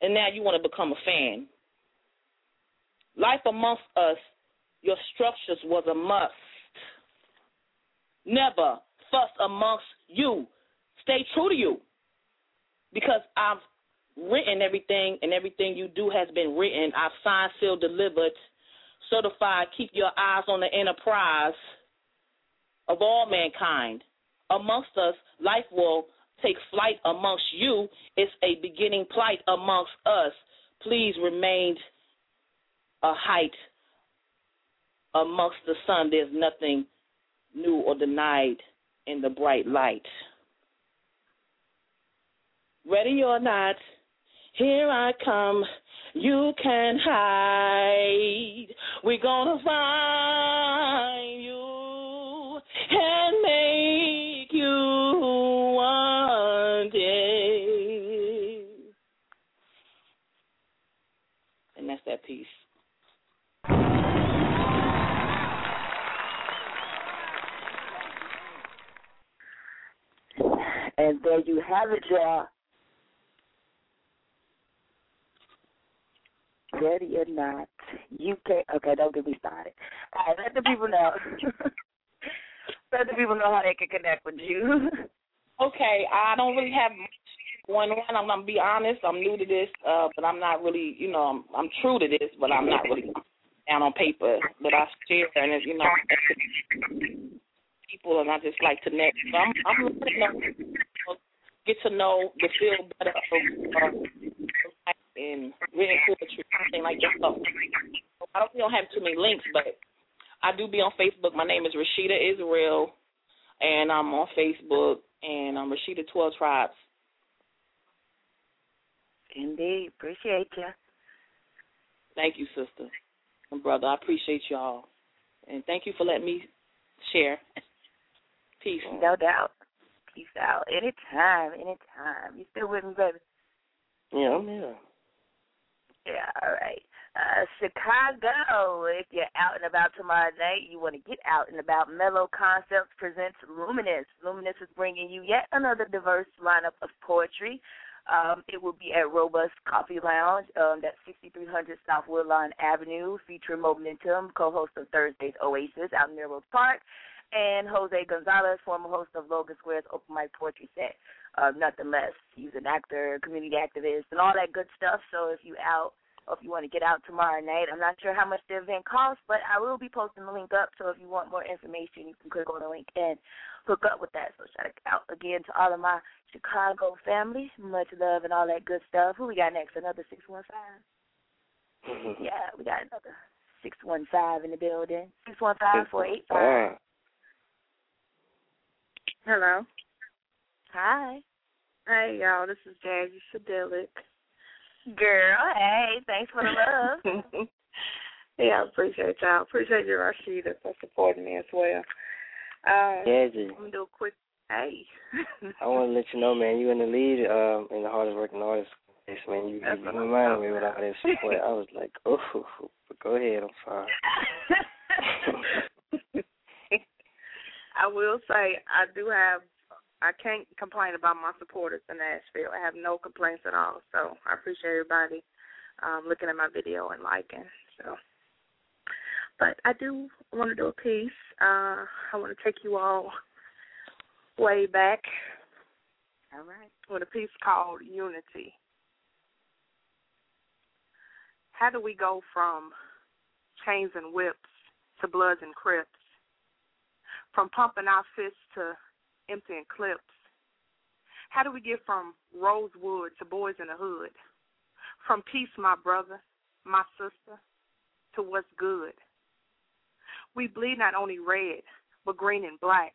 and now you want to become a fan. Life amongst us, your structures was a must. Never fuss amongst you. Stay true to you. Because I've written everything and everything you do has been written. I've signed, sealed, delivered, certified. Keep your eyes on the enterprise of all mankind. Amongst us, life will take flight amongst you. It's a beginning plight amongst us. Please remain a height amongst the sun. There's nothing new or denied in the bright light. Ready or not, here I come. You can hide. We're gonna find you and make you wanted. And that's that piece. And there you have it, y'all. Ready or not, you can't. Okay, don't get me started. All right, let the people know. let the people know how they can connect with you. Okay, I don't really have much going on. I'm gonna be honest. I'm new to this, uh, but I'm not really, you know, I'm, I'm true to this, but I'm not really down on paper. But I share and you know, people, and I just like to connect. So I'm, I'm learning to get to know the feel better uh, and written poetry, something like that. So I don't, we don't have too many links, but I do be on Facebook. My name is Rashida Israel, and I'm on Facebook, and I'm Rashida Twelve Tribes. Indeed, appreciate you. Thank you, sister and brother. I appreciate y'all, and thank you for letting me share. Peace. No doubt. Peace out. Anytime, anytime. You still with me, baby? Yeah, I'm here. Yeah, all right. Uh, Chicago, if you're out and about tomorrow night, you want to get out and about. Mellow Concepts presents Luminous. Luminous is bringing you yet another diverse lineup of poetry. Um, it will be at Robust Coffee Lounge. Um, that's 6300 South Woodlawn Avenue, featuring Momentum, co-host of Thursday's Oasis out in Melrose Park, and Jose Gonzalez, former host of Logan Square's Open Mic Poetry Set. Uh, nothing less. He's an actor, community activist, and all that good stuff. So if you out or if you want to get out tomorrow night, I'm not sure how much the event costs, but I will be posting the link up. So if you want more information, you can click on the link and hook up with that. So shout out again to all of my Chicago family. Much love and all that good stuff. Who we got next? Another six one five. Yeah, we got another six one five in the building. Six one five four eight five. Hello. Hi. Hey, y'all. This is Jazzy Sedilic. Girl, hey, thanks for the love. yeah, I appreciate y'all. Appreciate you, Rashida, for supporting me as well. Um, Jazzy. I'm going to do a quick, hey. I want to let you know, man, you in the lead um, in the hardest working artist. Yes, man, you, That's you what I'm reminded me talking with all that support. I was like, oh, but go ahead, I'm sorry. I will say I do have I can't complain about my supporters in Nashville. I have no complaints at all. So I appreciate everybody um looking at my video and liking. So but I do want to do a piece. Uh I want to take you all way back All right. With a piece called Unity. How do we go from chains and whips to bloods and crips? From pumping our fists to emptying clips? How do we get from rosewood to boys in the hood? From peace, my brother, my sister, to what's good? We bleed not only red, but green and black,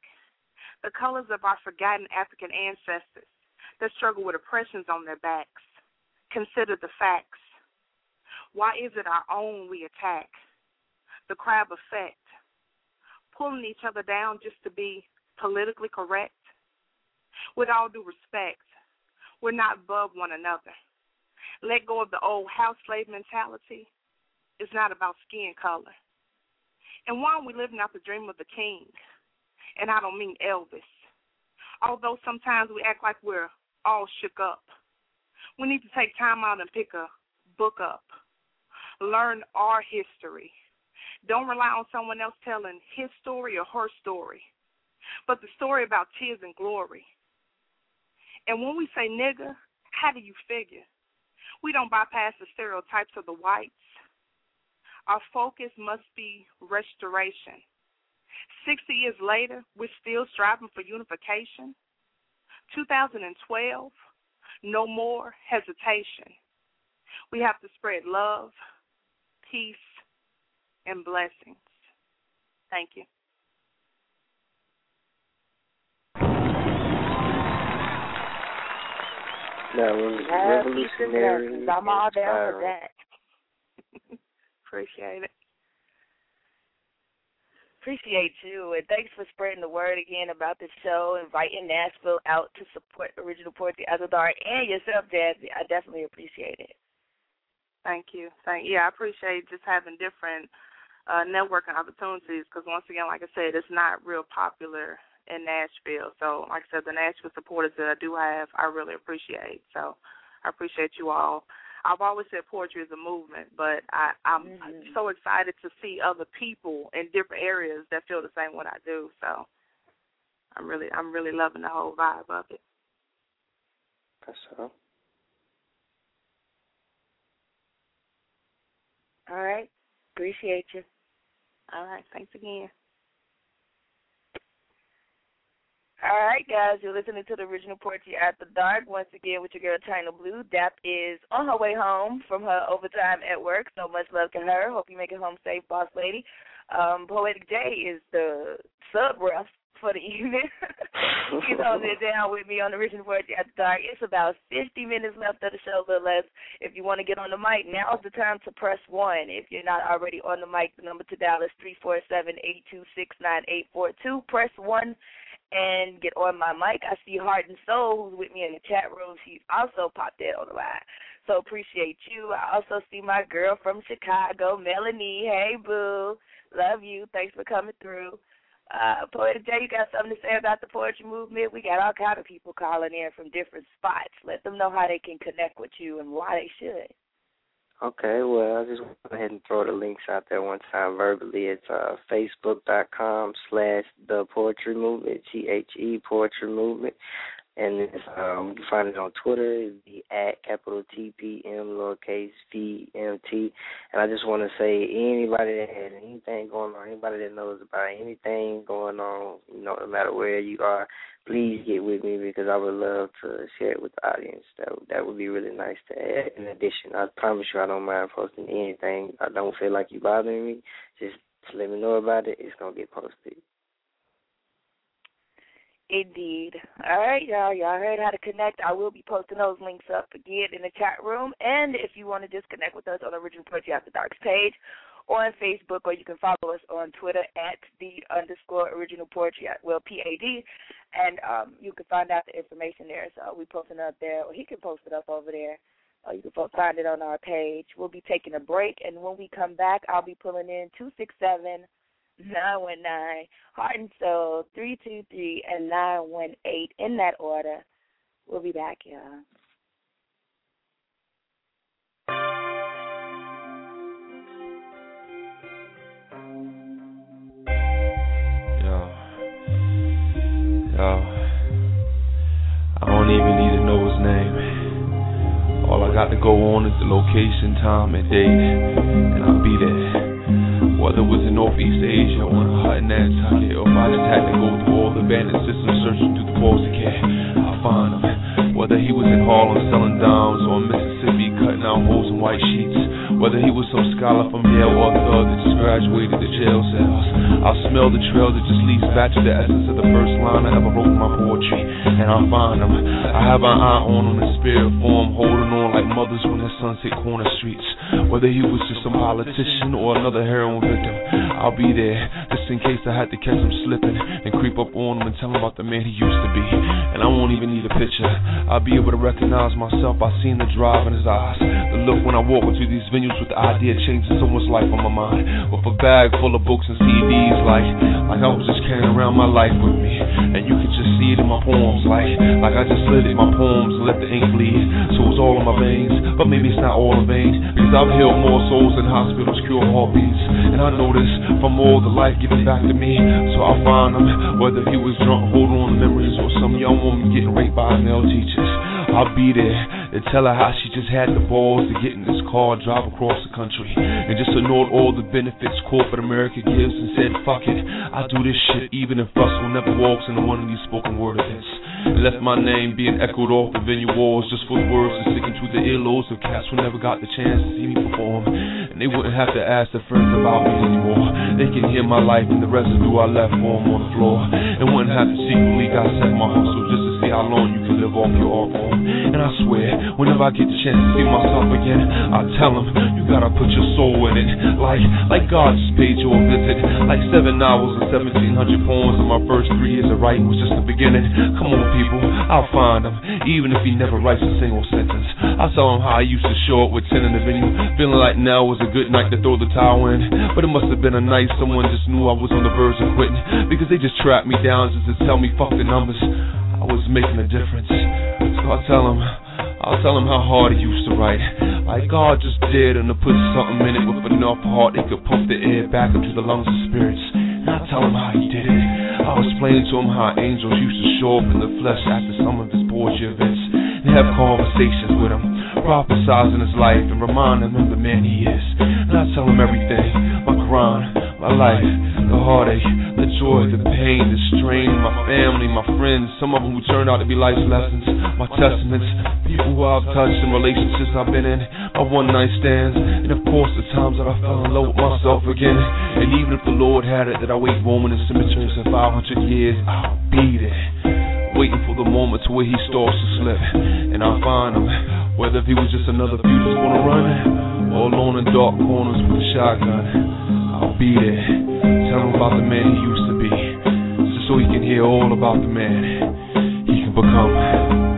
the colors of our forgotten African ancestors that struggle with oppressions on their backs. Consider the facts. Why is it our own we attack? The crab effect. Pulling each other down just to be politically correct. With all due respect, we're not above one another. Let go of the old house slave mentality. It's not about skin color. And why are we living out the dream of the king? And I don't mean Elvis. Although sometimes we act like we're all shook up. We need to take time out and pick a book up. Learn our history. Don't rely on someone else telling his story or her story, but the story about tears and glory. And when we say nigga, how do you figure? We don't bypass the stereotypes of the whites. Our focus must be restoration. 60 years later, we're still striving for unification. 2012, no more hesitation. We have to spread love, peace, and blessings. Thank you. That was Have and revolutionary. blessings. I'm all down for inspiring. that. Appreciate it. Appreciate you, and thanks for spreading the word again about the show, inviting Nashville out to support Original Poetry After Dark and yourself, Jazzy. I definitely appreciate it. Thank you. Thank yeah, I appreciate just having different uh networking opportunities because once again, like I said, it's not real popular in Nashville. So, like I said, the Nashville supporters that I do have, I really appreciate. So, I appreciate you all. I've always said poetry is a movement, but I, I'm Mm-hmm. so excited to see other people in different areas that feel the same way I do. So, I'm really, I'm really loving the whole vibe of it. That's all. All right. Appreciate you. All right. Thanks again. All right, guys, you're listening to the original Poetry After Dark once again with your girl Chyna Blue. Dap is on her way home from her overtime at work, so much love to her. Hope you make it home safe, boss lady. Um, Poetic J is the sub ref for the evening. He's holding it down with me on the original at the Dark. It's about 50 minutes left of the show, a little less. If you want to get on the mic, now's the time to press one. If you're not already on the mic, the number to dial is three four seven eight two six nine eight four two. Press one and get on my mic. I see Heart and Soul, who's with me in the chat room. She's also popped in on the line. So appreciate you. I also see my girl from Chicago, Melanie. Hey, boo. Love you. Thanks for coming through. Uh, Poetic J, you got something to say about the poetry movement? We got all kind of people calling in from different spots. Let them know how they can connect with you and why they should. Okay, well, I just want to go ahead and throw the links out there one time verbally. It's uh, facebook.com slash the poetry movement, T H E poetry movement. And um, you can find it on Twitter. The at capital T P M lowercase V M T. And I just want to say anybody that has anything going on, anybody that knows about anything going on, you know, no matter where you are, please get with me because I would love to share it with the audience. That that would be really nice to add. In addition, I promise you I don't mind posting anything. I don't feel like you're bothering me. Just, just let me know about it. It's gonna get posted. Indeed. All right, y'all. Y'all heard how to connect. I will be posting those links up again in the chat room. And if you want to just connect with us on the Original Poetry After Dark's page or on Facebook, or you can follow us on Twitter at the underscore Original Poetry, well, P-A-D. And um, you can find out the information there. So we posting up there, or he can post it up over there. Or you can find it on our page. We'll be taking a break, and when we come back, I'll be pulling in 267 919. Heart and Soul 323 and 918 in that order. We'll be back, y'all. Yo. Yo. I don't even need to know his name. All I got to go on is the location, time, and date, and I'll be there. Whether it was in Northeast Asia or a hut in Nantucket, or if I just had to go through all the abandoned systems searching through the foster care, I'll find him. Whether he was in Harlem selling dimes or in Mississippi cutting out holes in white sheets, whether he was some scholar from Yale or a thug that just graduated the jail cells, I'll smell the trail that just leads back to the essence of the first line I ever wrote in my poetry, and I'll find him. I have an eye on him in spirit form, holding on like mothers when their sons hit corner streets. Whether he was just some politician or another heroin I'll be there just in case I had to catch him slipping and creep up on him and tell him about the man he used to be. And I won't even need a picture. I'll be able to recognize myself. I seen the drive in his eyes, the look when I walk into these venues with the idea changing someone's life on my mind. With a bag full of books and CDs, like like I was just carrying around my life with me. And you can just see it in my poems, like like I just slid in my poems and let the ink bleed. So it's all in my veins, but maybe it's not all in vain. Because I've healed more souls than hospitals cure heartbeats. And I this from all the life given back to me. So I'll find him, whether he was drunk, holding on to memories, or some young woman getting raped by male teachers. I'll be there to tell her how she just had the balls to get in this car and drive across the country and just ignored all the benefits corporate America gives and said, fuck it, I'll do this shit even if Russell never walks into one of these spoken word events. And left my name being echoed off the venue walls just for the words to stick into the earlobes of cats who never got the chance to see me perform. And they wouldn't have to ask their friends about me anymore. They can hear my life and the residue I left 'em on the floor. And wouldn't have to secretly dissect my hustle just to see how long you can live off your form. And I swear, whenever I get the chance to see myself again, I tell them, you gotta put your soul in it. Like, like God just paid you a visit. Like seven novels and 1700 poems in my first three years of writing was just the beginning. Come on, people, I'll find him. Even if he never writes a single sentence. I'll him how I used to show up with 10 in the venue, feeling like now was a good night to throw the towel in. But it must have been a night someone just knew I was on the verge of quitting. Because they just trapped me down just to tell me, fuck the numbers. I was making a difference. So I'll tell him, I'll tell him how hard he used to write. Like God just did and to put something in it with enough heart it could pump the air back into the lungs of spirits. And I'll tell him how he did it. I'll explain to him how angels used to show up in the flesh after some of his poetry events. And have conversations with him, prophesizing his life and reminding him of the man he is. And I tell him everything, my Quran, my life, the heartache, the joy, the pain, the strain, my family, my friends, some of them who turned out to be life's lessons, my testaments, people who I've touched and relationships I've been in, my one night stands, and of course the times that I fell in love with myself again. And even if the Lord had it that I wait roaming in cemeteries for 500 years, I'll be there. Waiting for the moment to where he starts to slip, and I'll find him. Whether if he was just another fugitive on a run, or alone in dark corners with a shotgun, I'll be there. Tell him about the man he used to be, just so he can hear all about the man he can become.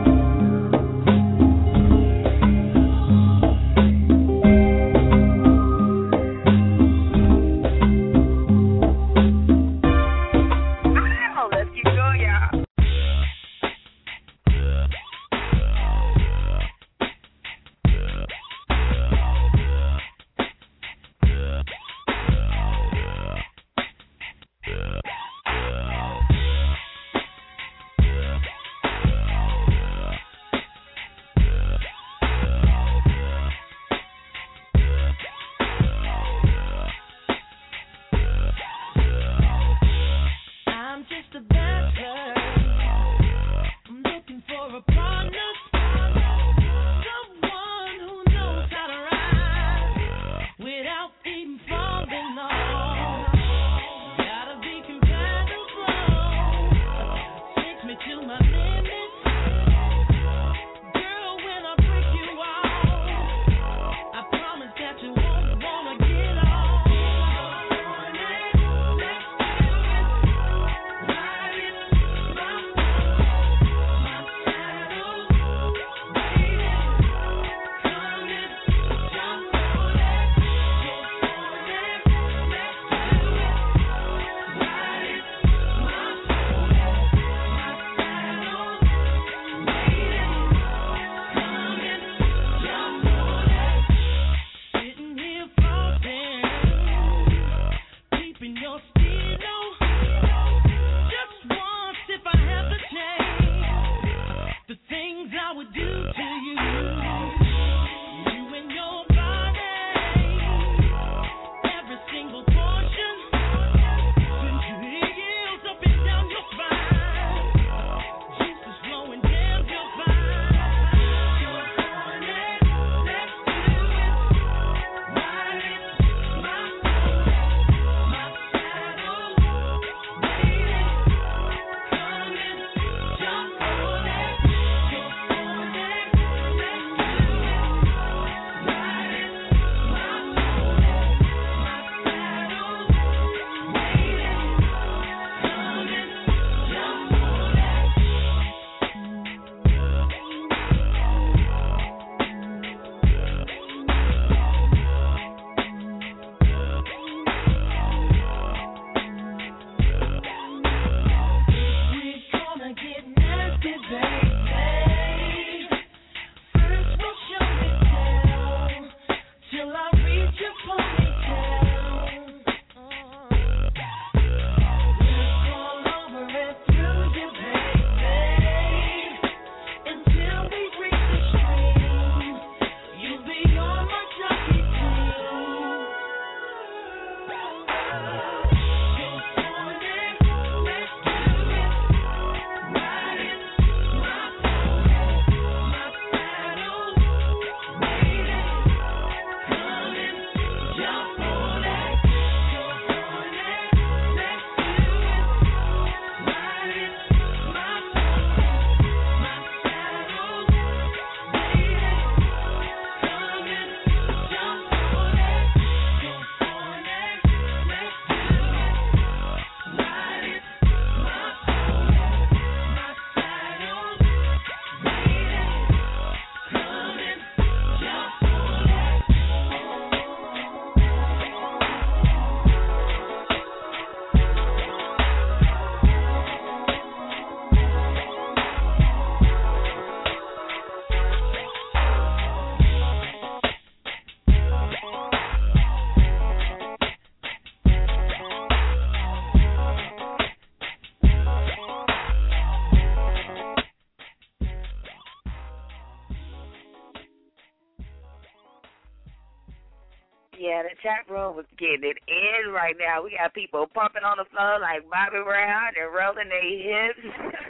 Chat room was getting it in right now. We got people pumping on the floor like Bobby Brown and rolling their hips.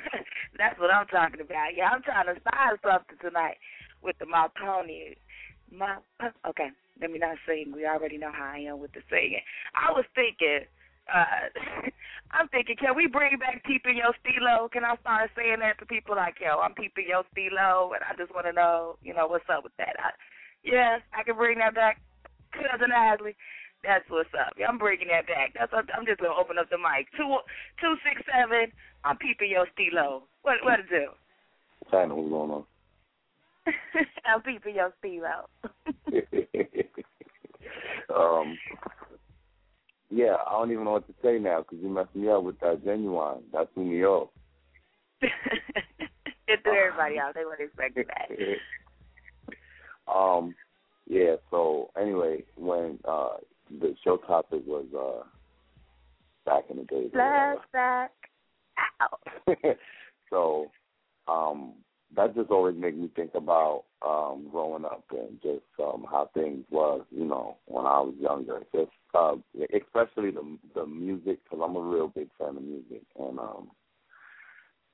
That's what I'm talking about. Yeah, I'm trying to style something tonight with the Maltonians. My, okay, let me not sing. We already know how I am with the singing. I was thinking, uh, I'm thinking, can we bring back peeping your stilo? Can I start saying that to people like, yo, I'm peeping your stilo, and I just want to know, you know, what's up with that? I, yeah, I can bring that back cousin Isley. That's what's up. I'm bringing that back. That's what, I'm just gonna open up the mic. Two two six seven. I'm peeping your stilo. What what to do? Chyna, what's going on? I'm peeping your stilo. um, yeah, I don't even know what to say now because you messed me up with that genuine. That threw me off. it threw everybody out. They weren't expecting that. um, yeah. So anyway, when uh the show topic was uh back in the day. back Ow. so um that just always made me think about um growing up and just um how things was, you know, when I was younger. Just uh especially the the music cuz I'm a real big fan of music and um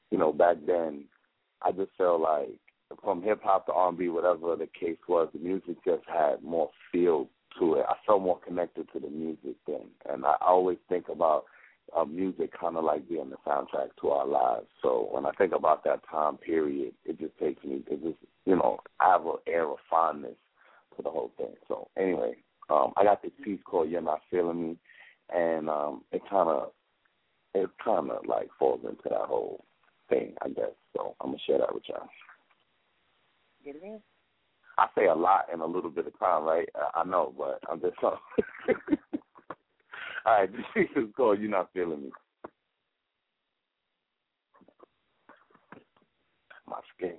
you know, back then I just felt like from hip hop to R&B, whatever the case was, the music just had more feel to it. I felt more connected to the music then, and I always think about uh, music kind of like being the soundtrack to our lives. So when I think about that time period, it just takes me. It just you know I have an air of fondness to the whole thing. So anyway, um, I got this piece called "You're Not Feeling Me," and um, it kind of it kind of like falls into that whole thing, I guess. So I'm gonna share that with y'all. Get it in. I say a lot in a little bit of time, right? I know, but I'm just. All right, is called "You're Not Feeling Me." My skin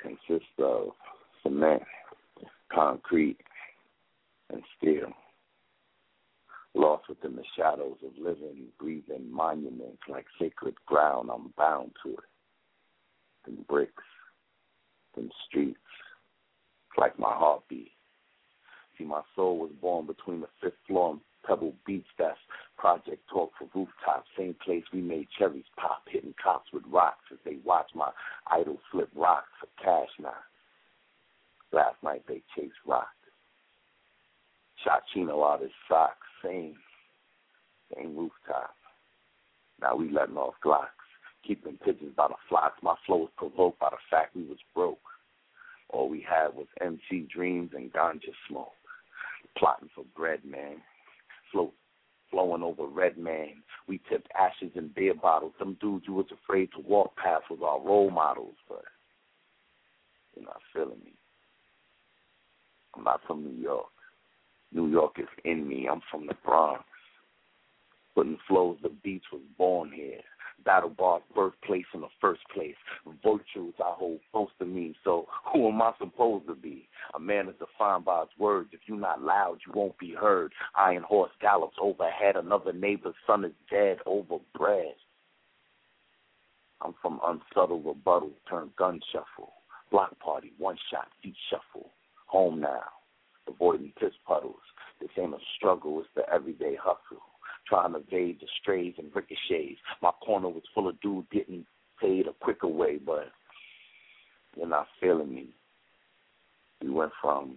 consists of cement, concrete, and steel. Lost within the shadows of living, breathing monuments like sacred ground, I'm bound to it. And bricks, and streets, like my heartbeat. See, my soul was born between the fifth floor and Pebble Beach. That's Project Talk for Rooftop. Same place we made cherries pop, hitting cops with rocks as they watch my idol flip rocks for cash now. Last night they chased rocks. Shot Chino out his socks. Same, same rooftop. Now we letting off Glocks. Keeping pigeons by the flocks. My flow was provoked by the fact we was broke. All we had was MC dreams and ganja smoke. Plotting for bread, man. Float, flowing over red man. We tipped ashes in beer bottles. Them dudes you was afraid to walk past was our role models, but you're not feeling me. I'm not from New York. New York is in me. I'm from the Bronx. Putting flows, the beats was born here. Battle Bar's birthplace in the first place. Virtues I hold close to me, so who am I supposed to be? A man is defined by his words. If you're not loud, you won't be heard. Iron horse gallops overhead. Another neighbor's son is dead over bread. I'm from unsubtle rebuttal, turn gun shuffle. Block party, one shot, feet shuffle. Home now, avoiding piss puddles. This ain't a struggle, it's the everyday hustle trying to evade the strays and ricochets. My corner was full of dudes getting paid a quicker way, but you're not feeling me. We went from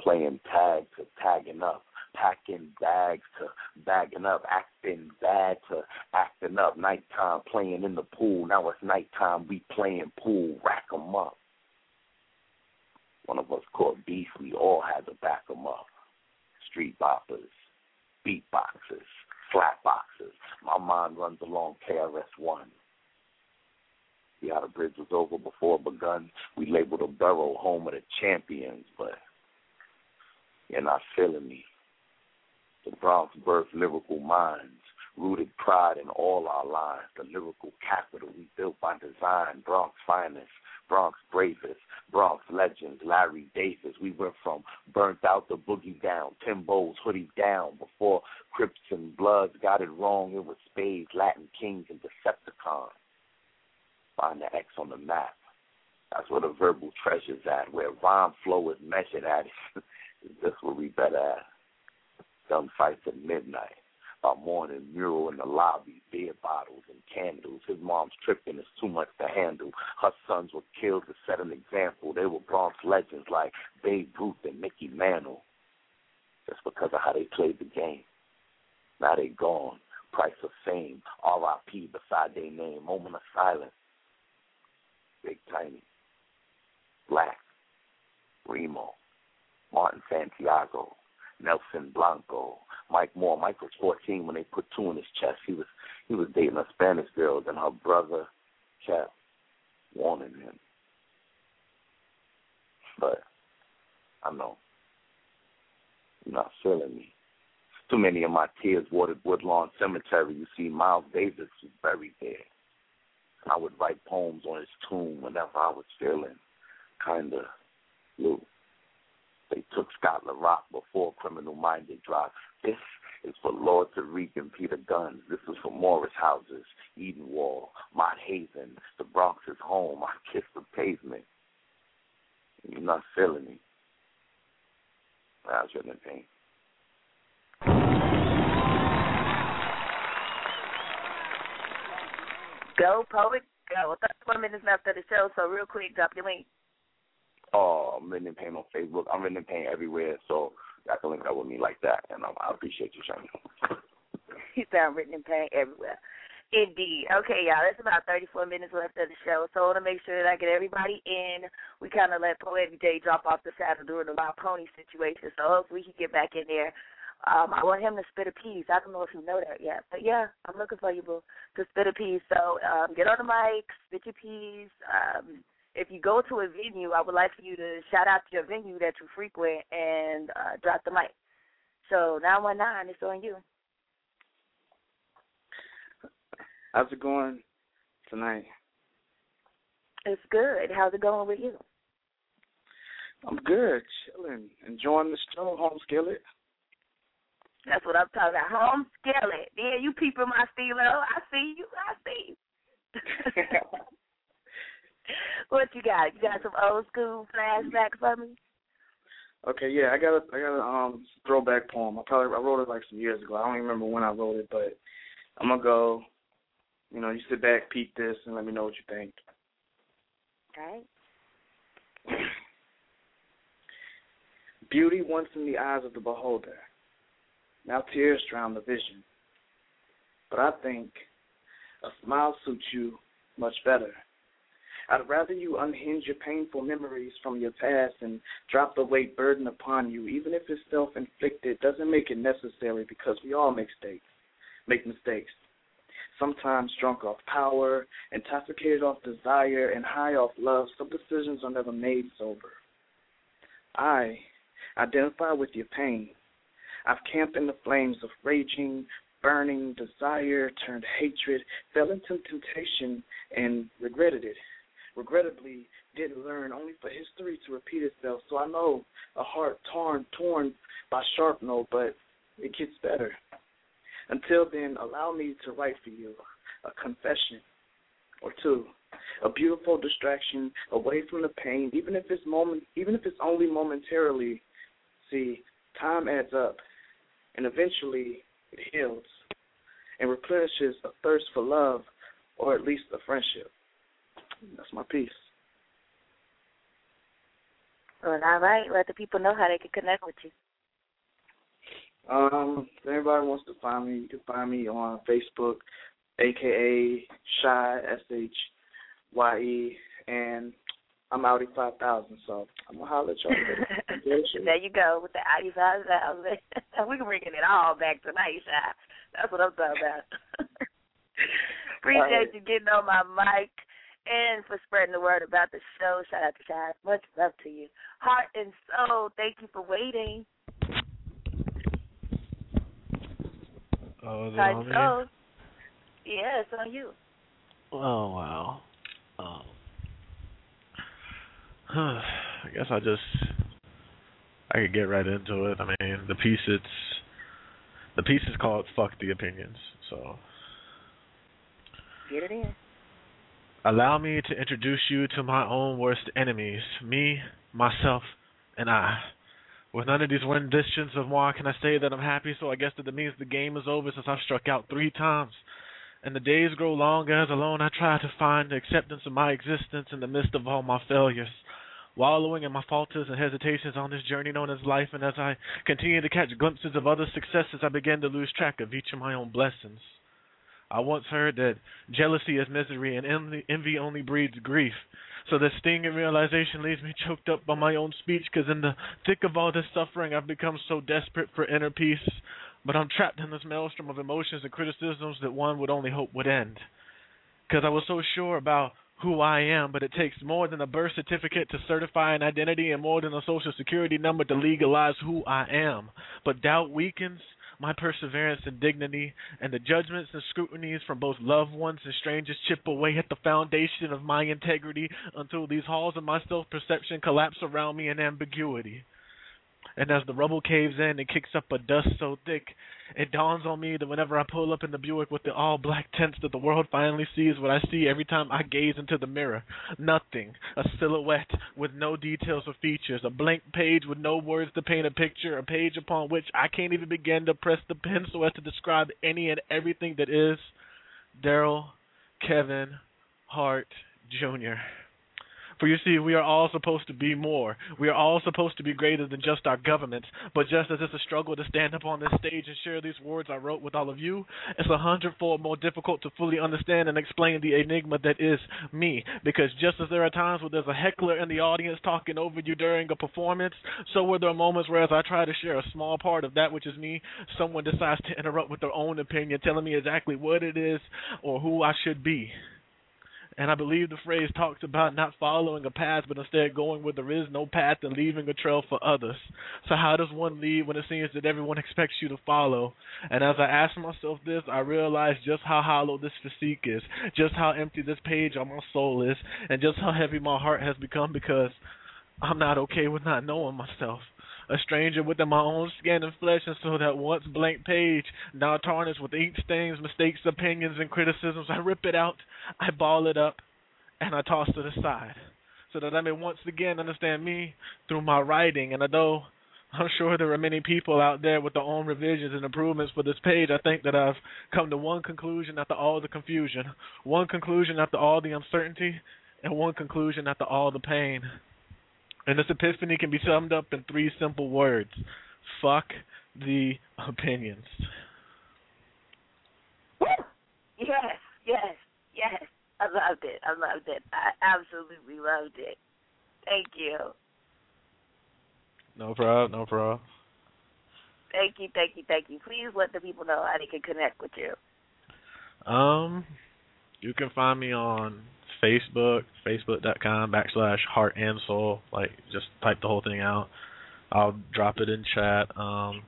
playing tag to tagging up, packing bags to bagging up, acting bad to acting up. Nighttime playing in the pool. Now it's nighttime. We playing pool. Rack 'em up. One of us caught beef. We all had to back 'em up. Street boppers beatboxers, flat boxers. My mind runs along KRS One. See how the bridge was over before it begun? We labeled a borough home of the champions, but you're not feeling me. The Bronx birthed lyrical minds, rooted pride in all our lives. The lyrical capital we built by design, Bronx finest, Bronx bravest, Bronx legends, Larry Davis. We went from burnt out the boogie down, Timbo's hoodie down. Before Crips and Bloods got it wrong, it was Spades, Latin Kings, and Decepticons. Find the X on the map. That's where the verbal treasure's at, where rhyme flow is measured at. That's where we better at. gunfights at midnight. By morning, mural in the lobby, beer bottles and candles. His mom's tripping, it's too much to handle. Her sons were killed to set an example. They were Bronx legends like Babe Ruth and Mickey Mantle. Just because of how they played the game. Now they gone. Price of fame. R.I.P. beside their name. Moment of silence. Big Tiny. Black. Remo. Martin Santiago. Nelson Blanco. Mike Moore. Mike was 14 when they put two in his chest. He was he was dating a Spanish girl, and her brother kept warning him. But I know you're not feeling me. Too many of my tears watered Woodlawn Cemetery. You see, Miles Davis was buried there. I would write poems on his tomb whenever I was feeling kinda blue. They took Scott La Rock before Criminal Minded dropped. This is for Lord Tariq and Peter Gunz. This is for Morris Houses, Edenwald, Mott Haven. The Bronx is home. I kiss the pavement. You're not feeling me. I was in pain. Go, poet, go. 31 minutes left of the show, so real quick, drop your link. Oh, I'm written in pain on Facebook. I'm written in pain everywhere, so y'all can link up with me like that, and um, I appreciate you, Shani. You sound written in pain everywhere. Indeed. Okay, y'all, that's about 34 minutes left of the show, so I want to make sure that I get everybody in. We kind of let Poetic J drop off the saddle during the wild pony situation, so hopefully he can get back in there. Um, I want him to spit a piece. I don't know if you know that yet, but yeah, I'm looking for you, boo, to spit a piece. So um, get on the mic, spit your piece. Um, if you go to a venue, I would like for you to shout out to your venue that you frequent and uh, drop the mic. So 919, it's on you. How's it going tonight? It's good. How's it going with you? I'm good, chilling, enjoying the show, home skillet. That's what I'm talking about. Home skillet. Yeah, you peeping my stilo. I see you. I see you. what you got? You got some old school flashbacks for me? Okay, yeah, I got a I got a um throwback poem. I probably I wrote it like some years ago. I don't even remember when I wrote it, but I'm gonna go. You know, you sit back, peep this, and let me know what you think. Okay. Beauty once in the eyes of the beholder. Now tears drown the vision. But I think a smile suits you much better. I'd rather you unhinge your painful memories from your past and drop the weight burden upon you, even if it's self inflicted, doesn't make it necessary because we all make mistakes make mistakes. Sometimes drunk off power, intoxicated off desire, and high off love, some decisions are never made sober. I identify with your pain. I've camped in the flames of raging, burning desire turned hatred, fell into temptation and regretted it. Regrettably, didn't learn only for history to repeat itself. So I know a heart torn, torn by sharpnel, but it gets better. Until then, allow me to write for you a confession or two, a beautiful distraction away from the pain, even if it's moment, even if it's only momentarily. See, time adds up, and eventually it heals and replenishes a thirst for love, or at least a friendship. That's my piece. Well, all right. Let the people know how they can connect with you. Um, if anybody wants to find me, you can find me on Facebook, aka Shy S H Y E, and I'm Audi five thousand, so I'm gonna holler at y'all. there you go with the Audi five thousand. we can bringing it all back tonight, Shy. That's what I'm talking about. Appreciate right. you getting on my mic and for spreading the word about the show. Shout out to Chad. Much love to you. Heart and soul, thank you for waiting. Oh, Heart and soul. Yeah, it's on you. Oh wow. Um, I guess I just I could get right into it. I mean, the piece it's the piece is called "Fuck the Opinions." So Get it in. Allow me to introduce you to my own worst enemies, me, myself, and I. With none of these renditions of moi, can I say that I'm happy? So I guess that means the game is over since I've struck out three times. And the days grow longer as alone I try to find the acceptance of my existence in the midst of all my failures. Wallowing in my falters and hesitations on this journey known as life, and as I continue to catch glimpses of other successes, I begin to lose track of each of my own blessings. I once heard that jealousy is misery and envy, only breeds grief. So the stinging realization leaves me choked up by my own speech because in the thick of all this suffering, I've become so desperate for inner peace. But I'm trapped in this maelstrom of emotions and criticisms that one would only hope would end. Because I was so sure about who I am, but it takes more than a birth certificate to certify an identity and more than a social security number to legalize who I am. But doubt weakens my perseverance and dignity, and the judgments and scrutinies from both loved ones and strangers chip away at the foundation of my integrity until these halls of my self perception collapse around me in ambiguity. And as the rubble caves in and kicks up a dust so thick, it dawns on me that whenever I pull up in the Buick with the all black tents, that the world finally sees what I see every time I gaze into the mirror. Nothing. A silhouette with no details or features. A blank page with no words to paint a picture. A page upon which I can't even begin to press the pen so as to describe any and everything that is Daryl Kevin Hart Jr. For you see, we are all supposed to be more. We are all supposed to be greater than just our governments. But just as it's a struggle to stand up on this stage and share these words I wrote with all of you, it's a hundredfold more difficult to fully understand and explain the enigma that is me. Because just as there are times where there's a heckler in the audience talking over you during a performance, so were there moments where as I try to share a small part of that which is me, someone decides to interrupt with their own opinion, telling me exactly what it is or who I should be. And I believe the phrase talks about not following a path, but instead going where there is no path and leaving a trail for others. So, how does one lead when it seems that everyone expects you to follow? And as I ask myself this, I realize just how hollow this physique is, just how empty this page on my soul is, and just how heavy my heart has become because I'm not okay with not knowing myself a stranger within my own skin and flesh, and so that once blank page, now tarnished with ink stains, mistakes, opinions, and criticisms, I rip it out, I ball it up, and I toss it aside, so that I may once again understand me through my writing. And although I'm sure there are many people out there with their own revisions and improvements for this page, I think that I've come to one conclusion after all the confusion, one conclusion after all the uncertainty, and one conclusion after all the pain. And this epiphany can be summed up in three simple words fuck the opinions. Yes, yes, yes. I loved it. I loved it. I absolutely loved it. Thank you. No problem, no problem. Thank you, thank you, thank you. Please let the people know how they can connect with you. Um, you can find me on Facebook, facebook.com backslash heart and soul. Like, just type the whole thing out. I'll drop it in chat. Um,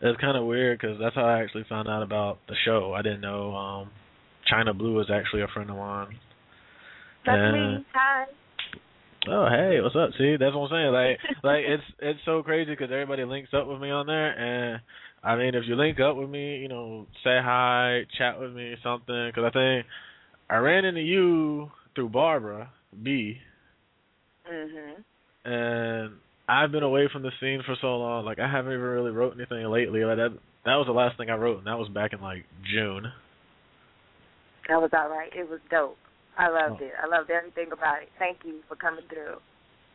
it's kind of weird because that's how I actually found out about the show. I didn't know um, Chyna Blue is actually a friend of mine. That's And- me. Hi. Oh hey, what's up? See, that's what I'm saying. Like, like it's it's so crazy because everybody links up with me on there, and I mean, if you link up with me, you know, say hi, chat with me, something. Because I think I ran into you through Barbara B, Mhm. and I've been away from the scene for so long. Like, I haven't even really wrote anything lately. Like that, that was the last thing I wrote, and that was back in like June. That was all right. It was dope. I loved it. I loved everything about it. Thank you for coming through.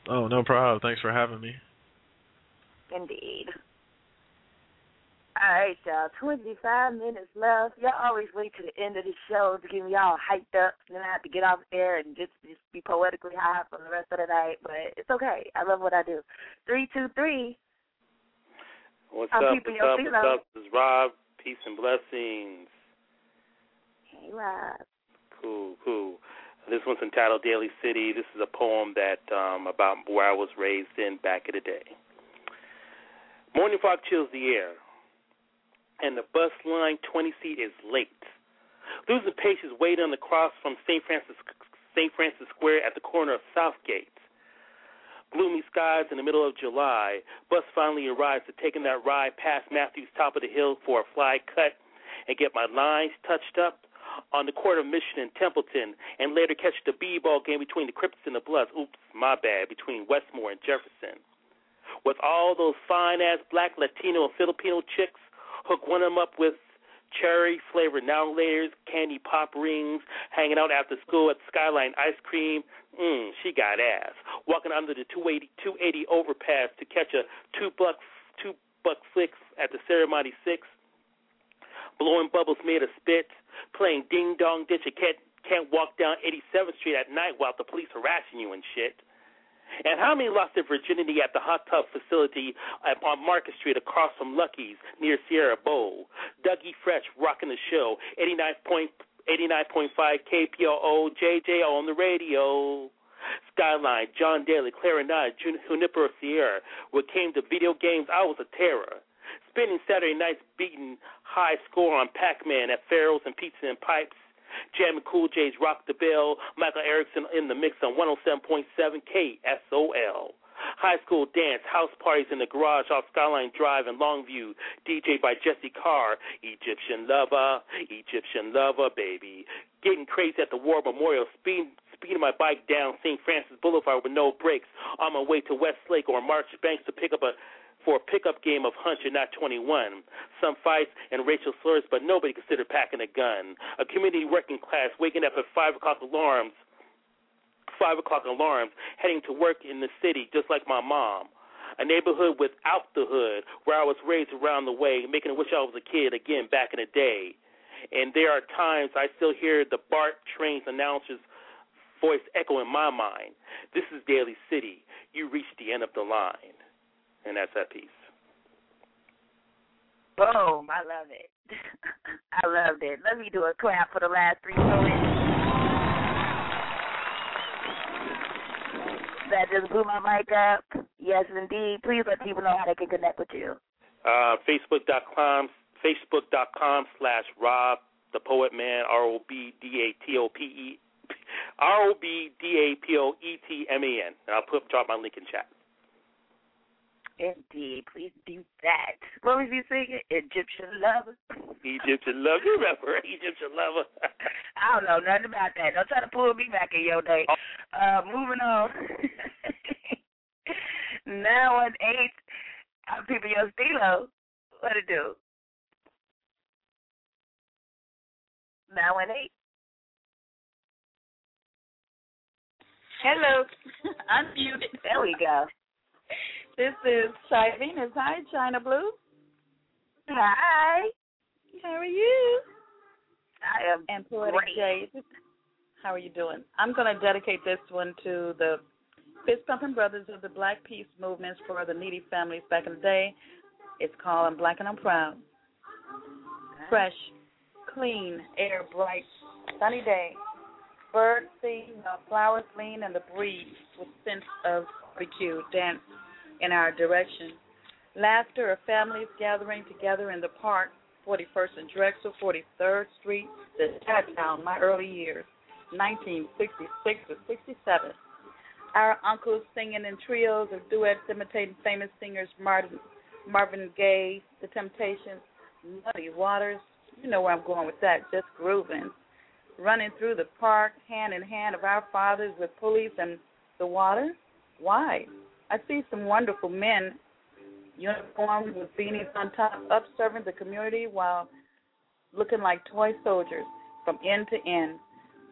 Oh, no problem. Thanks for having me. Indeed. All right, y'all. 25 minutes left. Y'all always wait to the end of the show to get me all hyped up. And then I have to get off air and just, just be poetically high for the rest of the night. But it's okay. I love what I do. 323. What's I'm up? What's up? What's up. up? This is Rob. Peace and blessings. Hey, Rob. Cool, cool. This one's entitled Daly City. This is a poem that um about where I was raised in back in the day. Morning fog chills the air, and the bus line 20 seat is late. Losing patience, waiting on the cross from St. Francis St. Francis Square at the corner of Southgate. Gloomy skies in the middle of July. Bus finally arrives to taking that ride past Matthews top of the hill for a fly cut and get my lines touched up on the corner of Mission and Templeton and later catch the B-ball game between the Crips and the Bloods. Oops, my bad, between Westmoor and Jefferson. with all those fine ass black, Latino, and Filipino chicks. Hook one of them up with cherry flavored now layers, candy pop rings, hanging out after school at Skyline Ice Cream. Mmm, she got ass. Walking under the 280, 280 overpass to catch a two buck two buck flick at the Serramonte six. Blowing bubbles made of spit, playing ding dong ditch. You can't can't walk down 87th Street at night while the police harassing you and shit. And how many lost their virginity at the hot tub facility on Market Street across from Lucky's near Serra Bowl? Dougie Fresh rocking the show. 89.89.5 KPOO JJ on the radio. Skyline, John Daly, Clarinet, Junipero Serra. When it came to video games, I was a terror. Spending Saturday nights beating high score on Pac-Man at Farrell's and Pizza and Pipes. Jamming Cool J's Rock the Bell, Michael Erickson in the mix on 107.7 KSOL. High school dance, house parties in the garage off Skyline Drive in Longview, DJ by Jesse Carr, Egyptian Lover, Egyptian Lover, baby. Getting crazy at the War Memorial, speeding, speeding my bike down St. Francis Boulevard with no brakes on my way to Westlake or March Banks to pick up a for a pickup game of Hunch and not 21. Some fights and racial slurs, but nobody considered packing a gun. A community working class waking up at 5 o'clock alarms, 5 o'clock alarms, heading to work in the city just like my mom. A neighborhood without the hood where I was raised around the way, making me wish I was a kid again back in the day. And there are times I still hear the BART trains announcer's voice echo in my mind. This is Daly City. You reached the end of the line and that's that piece. Boom! I love it. I loved it. Let me do a clap for the last three poets. That just blew my mic up. Yes, indeed. Please let people know how they can connect with you. Uh, Facebook.com, Facebook.com slash Rob the Poet Man, R O B D A T O P E, R O B D A P O E T M A N. And I'll put drop my link in chat. Indeed, please do that. What was you singing? Egyptian lover. Egyptian lover. You remember Egyptian lover? I don't know nothing about that. Don't try to pull me back in your day. Uh, moving on. now on eight, I'm people your stilo. What it do? Now on eight. Hello. Unmuted. There we go. This is Shy Venus. Hi, Chyna Blue. Hi. How are you? I am and Poetic great. Jade. How are you doing? I'm going to dedicate this one to the fist pumping brothers of the Black Peace movements for the needy families back in the day. It's called I'm Black and I'm Proud. Fresh, clean, air bright, sunny day. Birds sing, flowers lean, and the breeze with sense of barbecue dance in our direction. Laughter of families gathering together in the park, 41st and Drexel, 43rd Street, the Chinatown, my early years, 1966 to 67. Our uncles singing in trios or duets imitating famous singers Martin, Marvin Gaye, The Temptations, Muddy Waters. You know where I'm going with that, just grooving. Running through the park, hand in hand of our fathers with pulleys and the water. Why? I see some wonderful men, uniformed with beanies on top, up serving the community while looking like toy soldiers from end to end.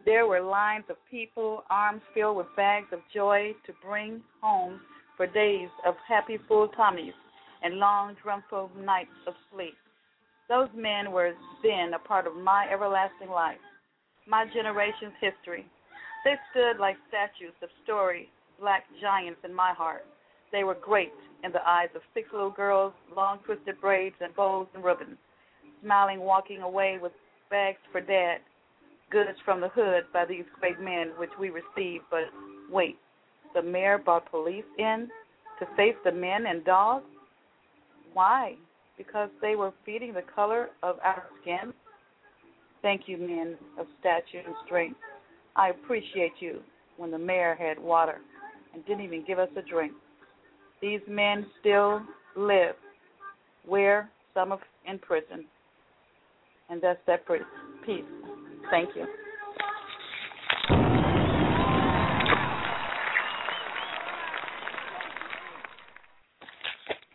There were lines of people, arms filled with bags of joy to bring home for days of happy full tummies and long drumful nights of sleep. Those men were then a part of my everlasting life, my generation's history. They stood like statues of story black giants in my heart. They were great in the eyes of six little girls, long twisted braids and bows and ribbons, smiling, walking away with bags for dad, goods from the hood by these great men which we received. But wait, the mayor brought police in to face the men and dogs? Why? Because they were feeding the color of our skin? Thank you, men of stature and strength. I appreciate you when the mayor had water and didn't even give us a drink. These men still live where some of in prison, and that's that peace. Thank you.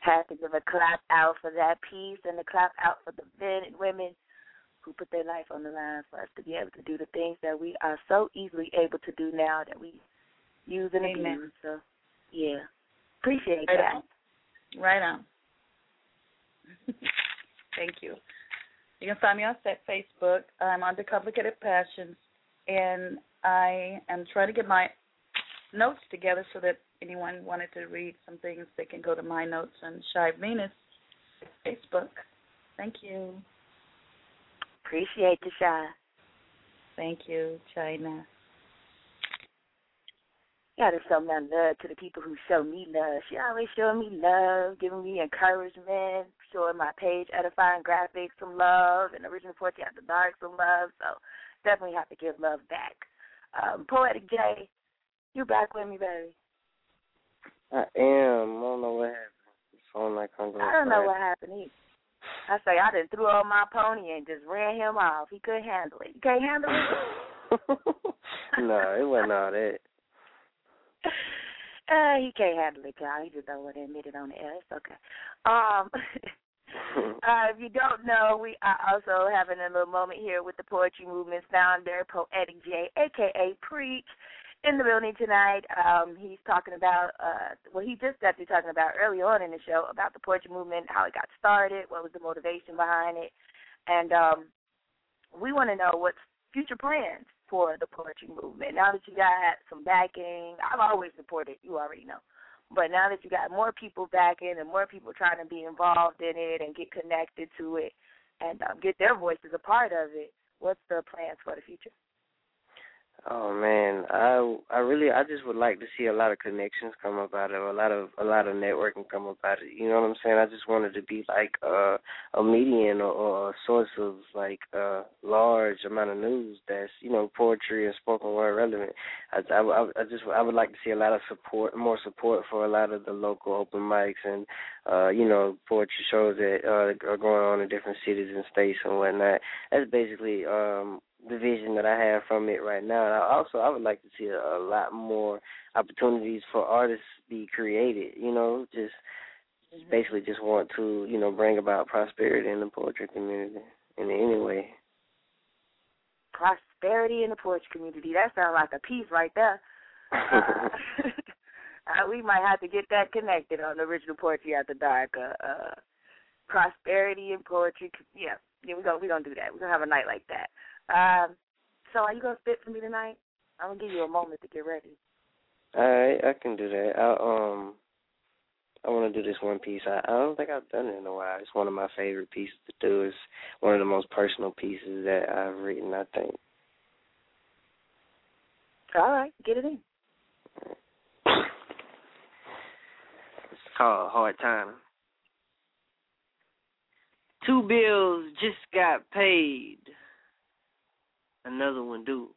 Have to give a clap out for that piece and a clap out for the men and women who put their life on the line for us to be able to do the things that we are so easily able to do now that we use and Amen. abuse. So, yeah, appreciate Right that. on. Right on. Thank you. You can find me on Set Facebook. I'm under Complicated Passions, and I am trying to get my notes together so that anyone wanted to read some things, they can go to my notes on Shy Venus Facebook. Thank you. Appreciate you, Shy. Thank you, Chyna. Gotta show my love to the people who show me love. She always showing me love, giving me encouragement, showing my page edifying graphics some love, and original Poetry After Dark some love. So definitely have to give love back. Um, Poetic J, you back with me, baby? I am. I don't know what happened. The phone like I'm I don't know what happened. He, I say I done threw on my pony and just ran him off. He couldn't handle it. You can't handle it. no, it wasn't all that. Uh, he can't handle it, y'all. He just don't want to admit it on the air. It's okay. Um, uh, if you don't know, we are also having a little moment here with the Poetry Movement's founder, Poetic J, aka Preach, in the building tonight. Um, he's talking about, uh, well, he just got through talking about early on in the show about the Poetry Movement, how it got started, what was the motivation behind it, and um, we want to know what's future plans for the poetry movement. Now that you got some backing, I've always supported, you already know. But now that you got more people backing and more people trying to be involved in it and get connected to it and um, get their voices a part of it, what's the plans for the future? Oh man, I I really I just would like to see a lot of connections come up out of a lot of a lot of networking come up out of it. You know what I'm saying? I just wanted to be like uh, a median or, or a source of like a large amount of news that's you know poetry and spoken word relevant. I, I, I just I would like to see a lot of support, more support for a lot of the local open mics and uh, you know poetry shows that uh, are going on in different cities and states and whatnot. That's basically um the vision that I have from it right now. And I also I would like to see a, a lot more opportunities for artists be created. You know, just just basically just want to you know bring about prosperity in the poetry community in any way. Prosperity in the poetry community. That sounds like a piece right there. Uh, uh, we might have to get that connected on the original poetry after dark. Uh, uh, prosperity in poetry. Yeah, yeah, we're gonna we gonna do that. We're gonna have a night like that. Um, so are you gonna spit for me tonight? I'm gonna give you a moment to get ready. All right, I can do that. I um I want to do this one piece. I, I don't think I've done it in a while. It's one of my favorite pieces to do. It's one of the most personal pieces that I've written. I think. All right, get it in. It's called Hard Time. Two bills just got paid. Another one due.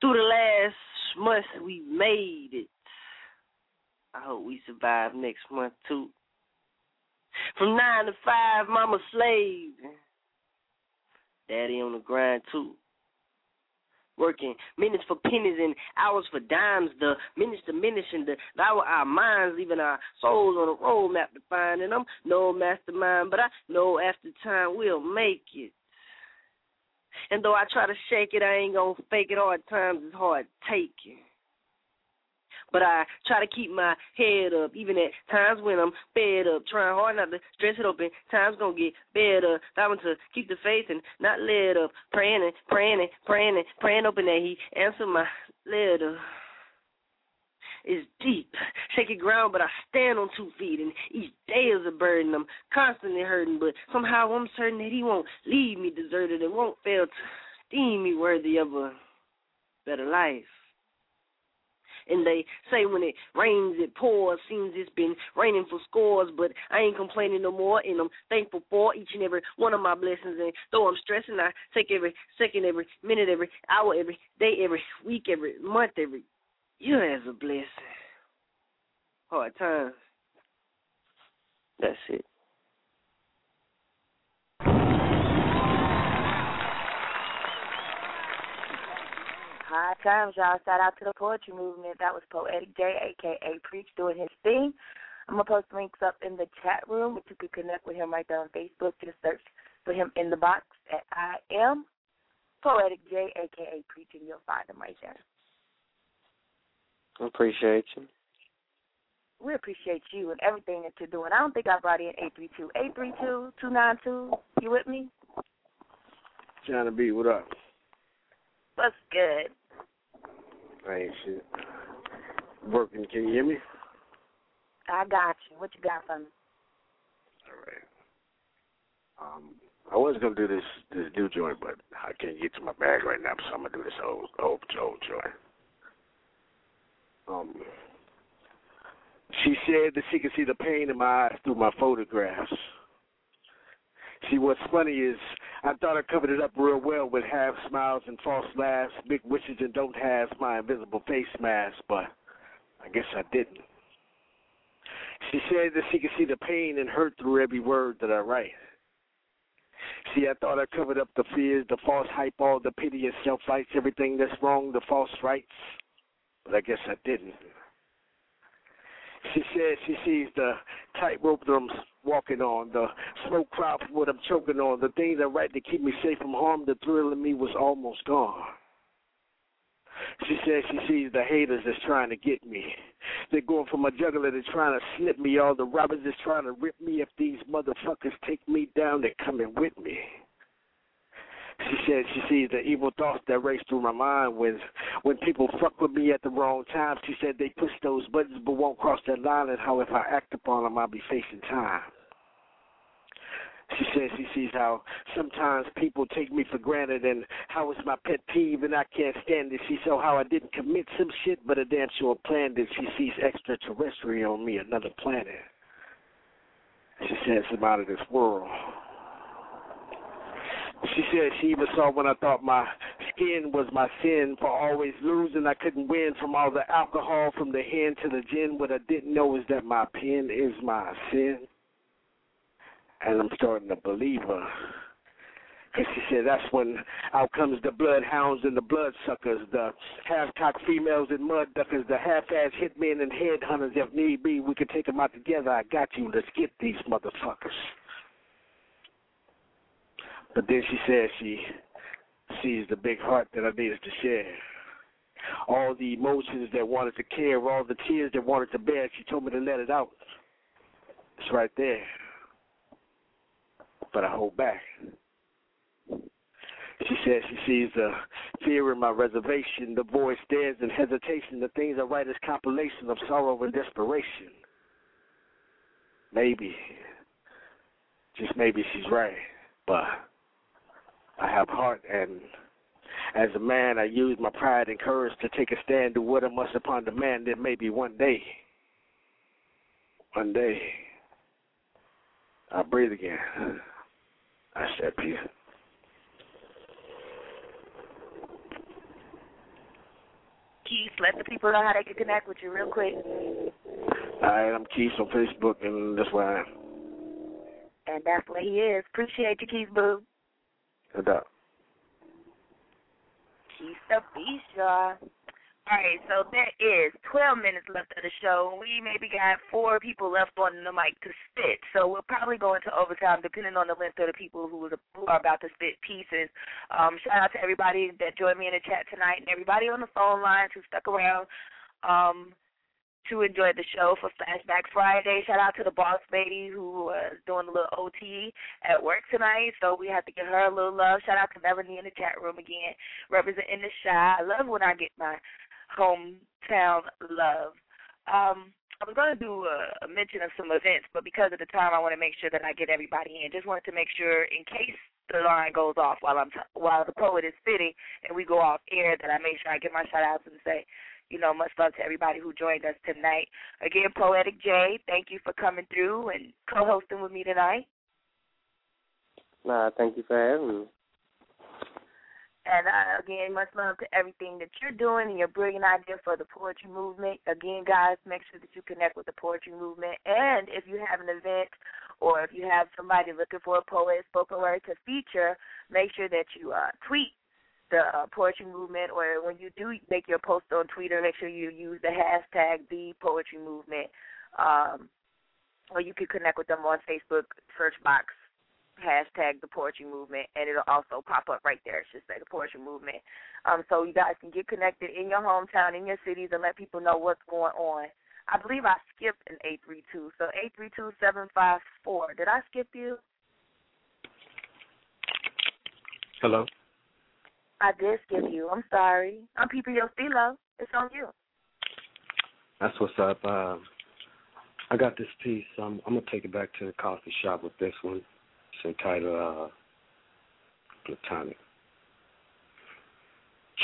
Through the last month we made it. I hope we survive next month too. From nine to five, mama slave. Daddy on the grind too. Working minutes for pennies and hours for dimes. The minutes diminishing, the devour our minds, leaving our souls on a roadmap to find. And I'm no mastermind, but I know after time we'll make it. And though I try to shake it, I ain't gonna fake it. Hard times is hard taking. But I try to keep my head up, even at times when I'm fed up. Trying hard not to stress it open. Times gonna get better. Vowing to keep the faith and not let up. Praying and praying and praying and praying open that He answer my letter. It's deep, shaky ground, but I stand on two feet, and each day is a burden. I'm constantly hurting, but somehow I'm certain that He won't leave me deserted and won't fail to deem me worthy of a better life. And they say when it rains, it pours. Seems it's been raining for scores, but I ain't complaining no more. And I'm thankful for each and every one of my blessings. And though I'm stressing, I take every second, every minute, every hour, every day, every week, every month, every year as a blessing. Hard times. That's it. High times, y'all. Shout out to the poetry movement. That was Poetic J, aka Preach, doing his thing. I'm gonna post links up in the chat room, but you can connect with him right there on Facebook. Just search for him in the box at I am Poetic J, aka Preaching. You'll find him right there. We appreciate you. We appreciate you and everything that you're doing. I don't think I brought in 832. 832 292. You with me? Chyna B, what up? What's good? I ain't shit. Working, can you hear me? I got you. What you got for me? All right. Um, I was gonna do this this new joint, but I can't get to my bag right now, so I'm gonna do this old old old joint. Um, she said that she could see the pain in my eyes through my photographs. See, what's funny is I thought I covered it up real well with half smiles and false laughs, big wishes and don't have my invisible face mask, but I guess I didn't. She said that she could see the pain and hurt through every word that I write. See, I thought I covered up the fears, the false hype, all the pity and self fights, everything that's wrong, the false rights, but I guess I didn't. She said she sees the tightrope that I'm walking on, the smoke cloud what I'm choking on, the things I write to keep me safe from harm, the thrill in me was almost gone. She says she sees the haters that's trying to get me. They're going from a juggler they're trying to snip me, all the robbers that's trying to rip me. If these motherfuckers take me down, they're coming with me. She said she sees the evil thoughts that race through my mind when when people fuck with me at the wrong time. She said they push those buttons but won't cross that line, and how if I act upon them, I'll be facing time. She says she sees how sometimes people take me for granted and how it's my pet peeve and I can't stand it. She saw oh, how I didn't commit some shit, but a damn sure planned it. She sees extraterrestrial on me, another planet. She says I'm out of this world. She said she even saw when I thought my skin was my sin for always losing. I couldn't win from all the alcohol, from the hen to the gin. What I didn't know is that my pen is my sin. And I'm starting to believe her. Because she said that's when out comes the bloodhounds and the bloodsuckers, the half-cocked females and mud duckers, the half-ass hitmen and headhunters. If need be, we could take them out together. I got you. Let's get these motherfuckers. But then she says she sees the big heart that I needed to share. All the emotions that wanted to care, all the tears that wanted to bear, she told me to let it out. It's right there. But I hold back. She says she sees the fear in my reservation, the voice stares in hesitation. The things I write is compilation of sorrow and desperation. Maybe, just maybe she's right, but I have heart, and as a man, I use my pride and courage to take a stand, do what I must upon demand. That maybe one day, one day, I'll breathe again. I said, peace. Keith, let the people know how they can connect with you real quick. All right, I'm Keith on Facebook, and that's where I am. And that's where he is. Appreciate you, Keith Boo. Keith the Beast, y'all. All right, so there is 12 minutes left of the show. We maybe got four people left on the mic to spit, so we'll probably go into overtime depending on the length of the people who, who are about to spit pieces. Um, shout out to everybody that joined me in the chat tonight and everybody on the phone lines who stuck around um, to enjoy the show for Flashback Friday. Shout out to the boss lady who is doing a little OT at work tonight, so we have to give her a little love. Shout out to Melanie in the chat room again, representing the shy. I love when I get my hometown love. Um, I was going to do a, mention of some events, but because of the time, I want to make sure that I get everybody in. Just wanted to make sure, in case the line goes off while I'm t- while the poet is spitting and we go off air, that I make sure I get my shout outs and say, you know, much love to everybody who joined us tonight. Again, Poetic J, thank you for coming through and co-hosting with me tonight. Nah, thank you for having me. And uh, again, much love to everything that you're doing and your brilliant idea for the poetry movement. Again, guys, make sure that you connect with the poetry movement. And if you have an event or if you have somebody looking for a poet, spoken word to feature, make sure that you uh, tweet the uh, poetry movement or when you do make your post on Twitter, make sure you use the hashtag the poetry movement. Um, or you can connect with them on Facebook search box hashtag the poetry movement and it'll also pop up right there. It should say the poetry movement. Um, so you guys can get connected in your hometown, in your cities and let people know what's going on. I believe I skipped an eight three two. So eight three two seven five four. Did I skip you? Hello. I did skip you. I'm sorry. I'm Your Stilo. It's on you. That's what's up. Uh, I got this piece. Um, I'm gonna take it back to the coffee shop with this one. It's entitled uh, "Platonic."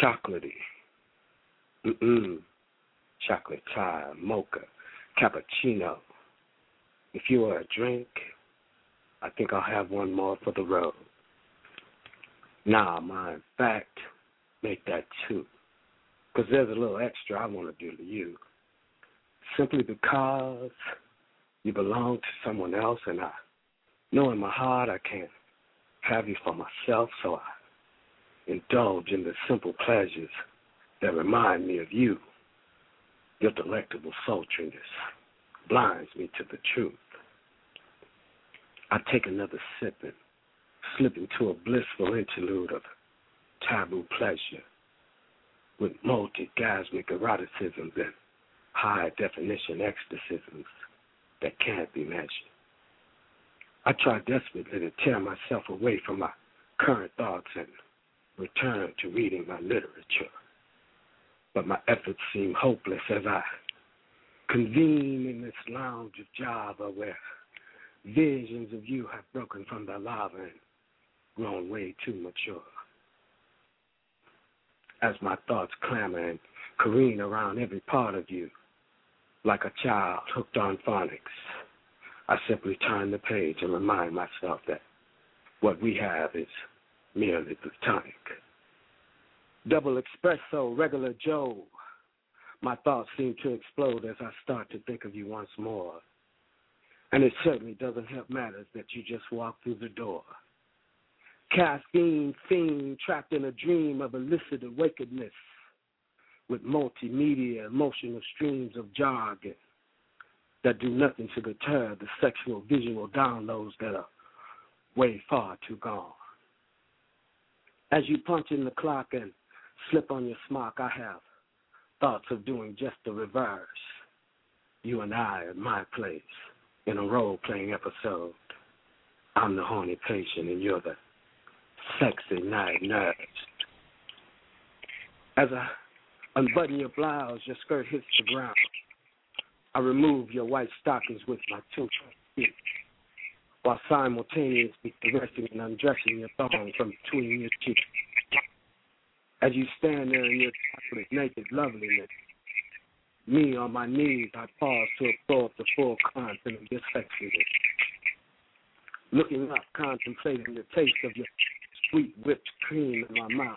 Chocolatey. Mm-mm. Chocolate chai, mocha, cappuccino. If you were a drink, I think I'll have one more for the road. Nah, ma, in fact, make that two. Because there's a little extra I want to do to you. Simply because you belong to someone else and I know in my heart I can't have you for myself, so I indulge in the simple pleasures that remind me of you. Your delectable sultriness blinds me to the truth. I take another sip and slip into a blissful interlude of taboo pleasure with multi-gasmic eroticisms and high definition ecstasies that can't be measured. I try desperately to tear myself away from my current thoughts and return to reading my literature. But my efforts seem hopeless as I convene in this lounge of Java where visions of you have broken from the lava and grown way too mature. As my thoughts clamor and careen around every part of you, like a child hooked on phonics, I simply turn the page and remind myself that what we have is merely platonic. Double espresso, regular Joe. My thoughts seem to explode as I start to think of you once more. And it certainly doesn't help matters that you just walked through the door. Caffeine fiend trapped in a dream of illicit awakenedness with multimedia emotional streams of jargon that do nothing to deter the sexual visual downloads that are way far too gone. As you punch in the clock and slip on your smock, I have thoughts of doing just the reverse. You and I at my place in a role playing episode. I'm the horny patient and you're the sexy night nurse. As I unbutton your blouse, your skirt hits the ground. I remove your white stockings with my two feet, while simultaneously caressing and undressing your thong from between your cheeks. As you stand there in your chocolate naked loveliness, me on my knees, I pause to absorb the full content of your sexiness. Looking up, contemplating the taste of your sweet whipped cream in my mouth.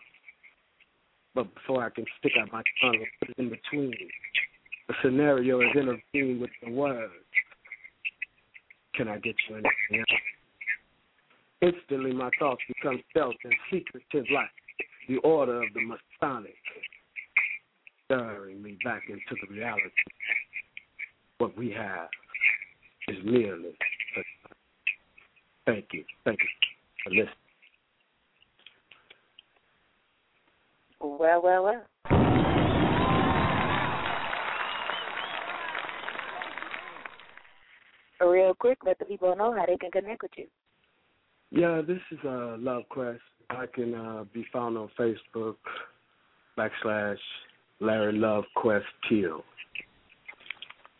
But before I can stick out my tongue and put it in between, the scenario is intervened with the words. Can I get you anything else? Instantly, my thoughts become stealth and secretive like the order of the Masonic, stirring me back into the reality. What we have is merely a Thank you. Thank you for listening. Well, well, well. Real quick, let the people know how they can connect with you. Yeah, this is uh, Love Quest. I can uh, be found on Facebook backslash Larry Love Quest Teal.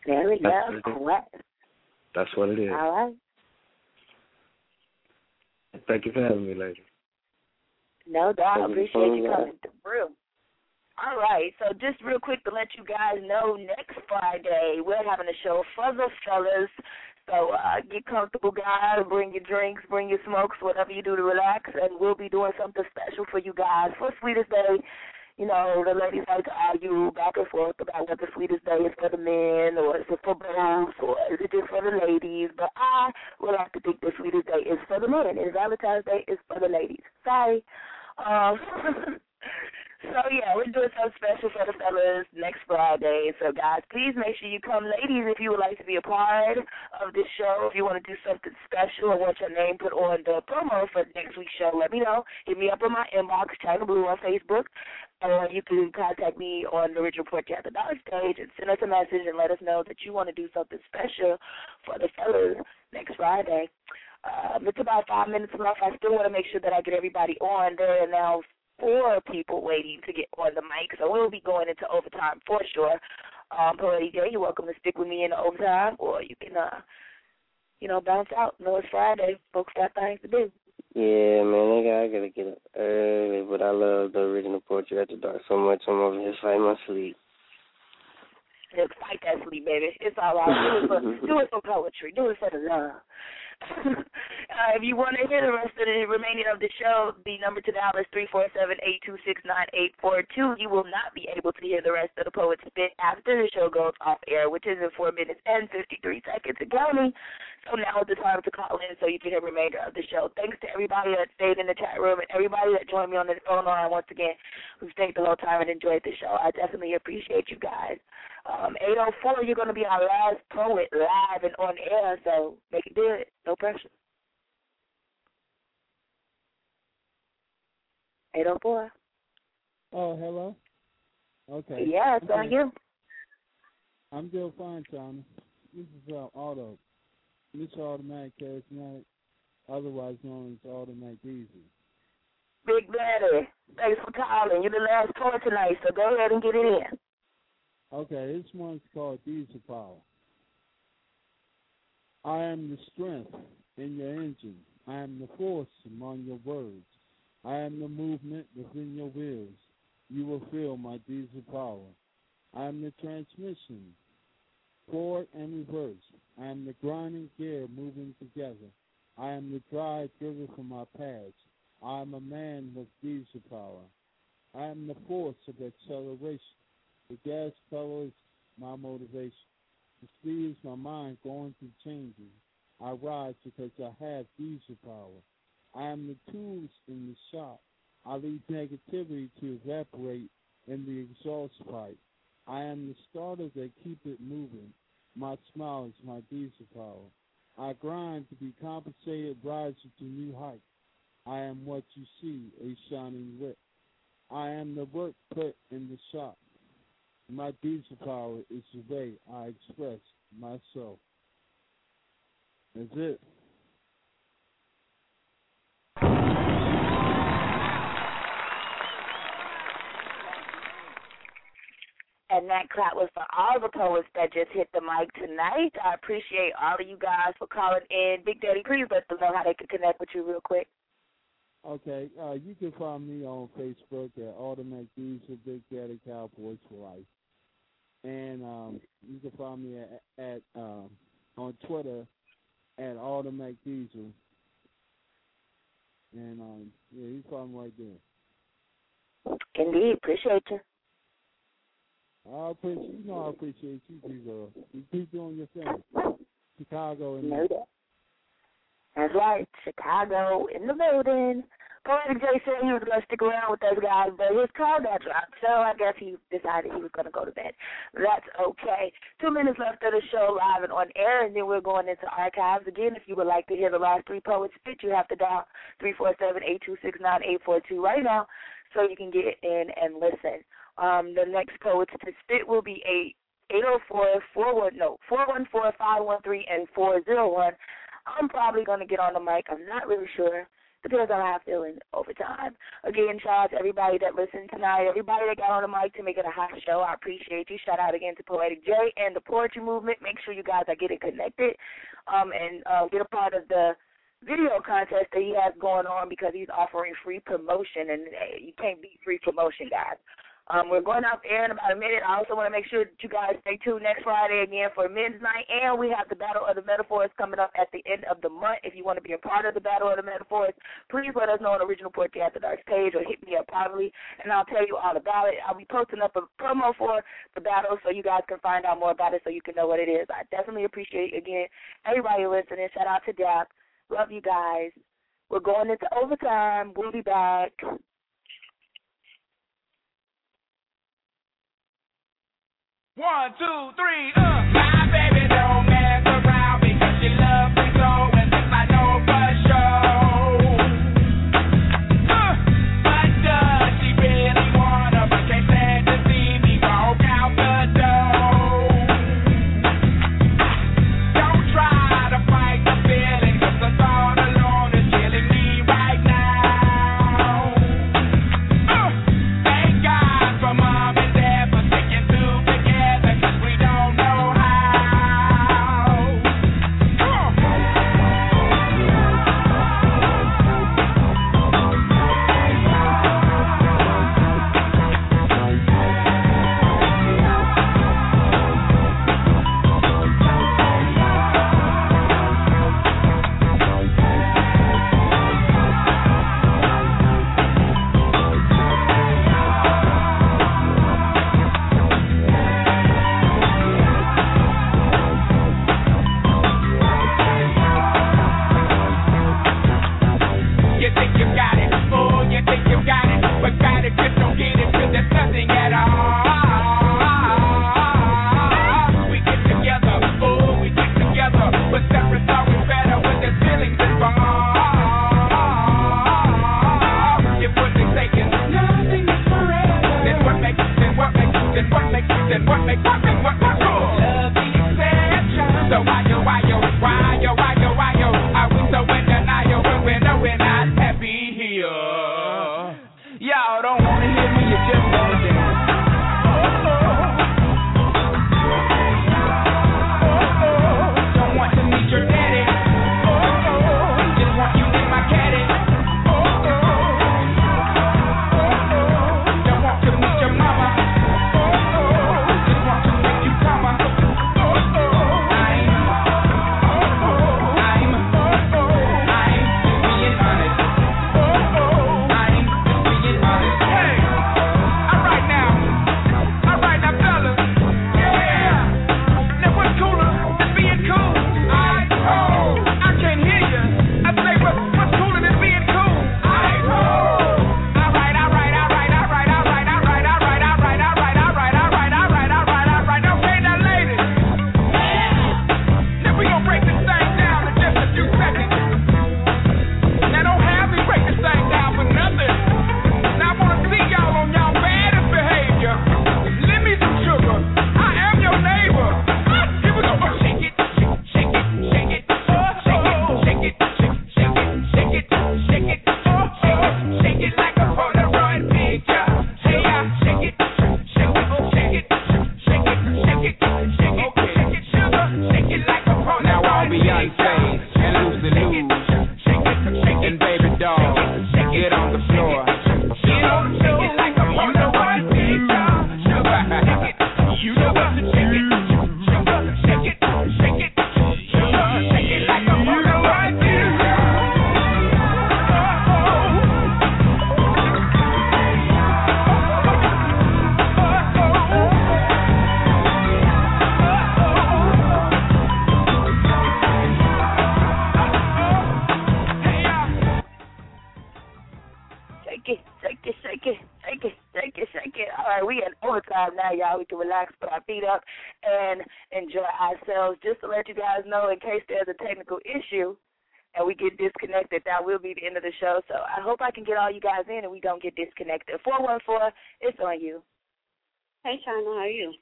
Larry That's Love what it is. Quest. That's what it is. All right. Thank you for having me, lady. No doubt. Thank Appreciate you that. coming through. All right, so just real quick to let you guys know, next Friday we're having a show for the fellas. So uh, get comfortable, guys. Bring your drinks, bring your smokes, whatever you do to relax, and we'll be doing something special for you guys for Sweetest Day. You know, the ladies like to argue back and forth about what the sweetest day is for the men, or is it for both, or is it just for the ladies. But I would like to think the sweetest day is for the men, and Valentine's Day is for the ladies. Sorry. Um, so yeah, we're doing something special for the fellas next Friday. So guys, please make sure you come, ladies, if you would like to be a part of this show. If you want to do something special or want your name put on the promo for next week's show, let me know. Hit me up in my inbox, Chyna Blue on Facebook, or you can contact me on the Original Report at the Dollar Stage and send us a message and let us know that you want to do something special for the fellas next Friday. Um, it's about five minutes left. I still want to make sure that I get everybody on. There are now four people waiting to get on the mic, so we'll be going into overtime for sure. Um, Poetic J, you're welcome to stick with me in the overtime, or you can, uh, you know, bounce out. No, it's Friday. Folks got things to do. Yeah, man, I gotta, I gotta get up early, but I love the original Poetry After Dark so much. I'm over here fighting my sleep. Just fight that sleep, baby. It's all right. Do it for, do it for poetry. Do it for the love. uh, if you want to hear the rest of the remaining of the show, the number to dial is three four seven eight two six nine eight four two. You will not be able to hear the rest of the poet's spit after the show goes off air, which is in four minutes and fifty three seconds and counting. So now is the time to call in so you can hear the remainder of the show. Thanks to everybody that stayed in the chat room and everybody that joined me on the phone line once again, who stayed the whole time and enjoyed the show. I definitely appreciate you guys. Um, 804, you're going to be our last poet live and on air, so make it good. No pressure. 804. Oh, hello. Okay. Yes, okay. are you? I'm doing fine, Chyna. This is uh, Auto. Mr. Automatic Charismatic, otherwise known as Automatic Easy. Big Daddy, thanks for calling. You're the last poet tonight, so go ahead and get it in. Okay, this one's called Diesel Power. I am the strength in your engine. I am the force among your words. I am the movement within your wheels. You will feel my diesel power. I am the transmission, forward and reverse. I am the grinding gear moving together. I am the drive driven from my past. I am a man with diesel power. I am the force of acceleration. The gas pedal is my motivation. The speed is my mind going through changes. I rise because I have diesel power. I am the tools in the shop. I leave negativity to evaporate in the exhaust pipe. I am the starter that keep it moving. My smile is my diesel power. I grind to be compensated, rising to new heights. I am what you see, a shining wick. I am the work put in the shop. My diesel power is the way I express myself. That's it. And that clap was for all the poets that just hit the mic tonight. I appreciate all of you guys for calling in. Big Daddy, please let them know how they can connect with you real quick. Okay, uh, you can find me on Facebook at Automatic Diesel Big Daddy Cowboys for Life. And um, you can find me at, at um, on Twitter at Automatic Diesel. And um, yeah, you can find me right there. Indeed, appreciate you. I appreciate you know I appreciate you, people. You keep doing your thing. Chicago and that. That's right, Chicago in the building. Poetic J said he was to stick around with those guys, but his car got dropped, so I guess he decided he was going to go to bed. That's okay. Two minutes left of the show live and on air, and then we're going into archives. Again, if you would like to hear the last three poets spit, you have to dial 347-826-9842 right now so you can get in and listen. Um, the next poets to spit will be eight. 804 41 no 414 513 and 401. I'm probably going to get on the mic. I'm not really sure. Depends on how I feel in overtime. Again, shout out to everybody that listened tonight, everybody that got on the mic to make it a hot show. I appreciate you. Shout out again to Poetic J and the Poetry Movement. Make sure you guys are getting connected um, and uh, get a part of the video contest that he has going on because he's offering free promotion, and you can't beat free promotion, guys. Um, we're going off air in about a minute. I also want to make sure that you guys stay tuned next Friday again for men's night, and we have the Battle of the Metaphors coming up at the end of the month. If you want to be a part of the Battle of the Metaphors, please let us know on Original Poetry After Dark page or hit me up privately, and I'll tell you all about it. I'll be posting up a promo for the battle so you guys can find out more about it so you can know what it is. I definitely appreciate, again, everybody listening. Shout out to Dap. Love you guys. We're going into overtime. We'll be back. One, two, three, uh. My baby don't guys in and we don't get disconnected. 414, it's on you. Hey, Chyna, how are you?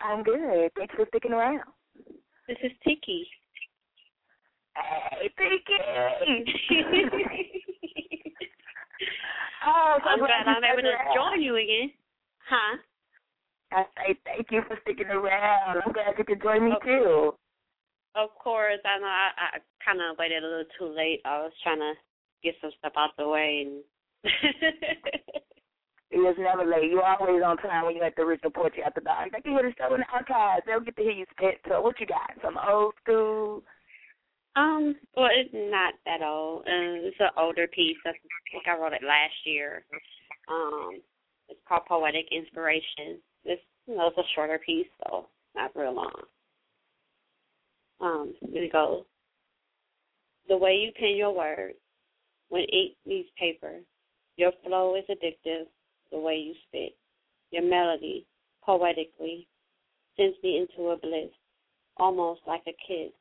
I'm good. Thanks for sticking around. This is Tiki. Hey, Tiki. oh, so I'm glad I'm able to join you again. Huh? I say thank you for sticking around. I'm glad you could join me Oh. too. Of course, I know I, I kind of waited a little too late. I was trying to get some stuff out the way, and It was never late. You're always on time when you at the original Poetry After Dark. They can hear the show in the archives. They'll get to hear you spit. So what you got? Some old school? um, well, it's not that old. Um, it's an older piece. I think I wrote it last year. Um, it's called Poetic Inspiration. It's you know it's a shorter piece, so not real long. Um, it goes. The way you pen your words, when ink meets paper, your flow is addictive. The way you spit, your melody, poetically, sends me into a bliss, almost like a kiss.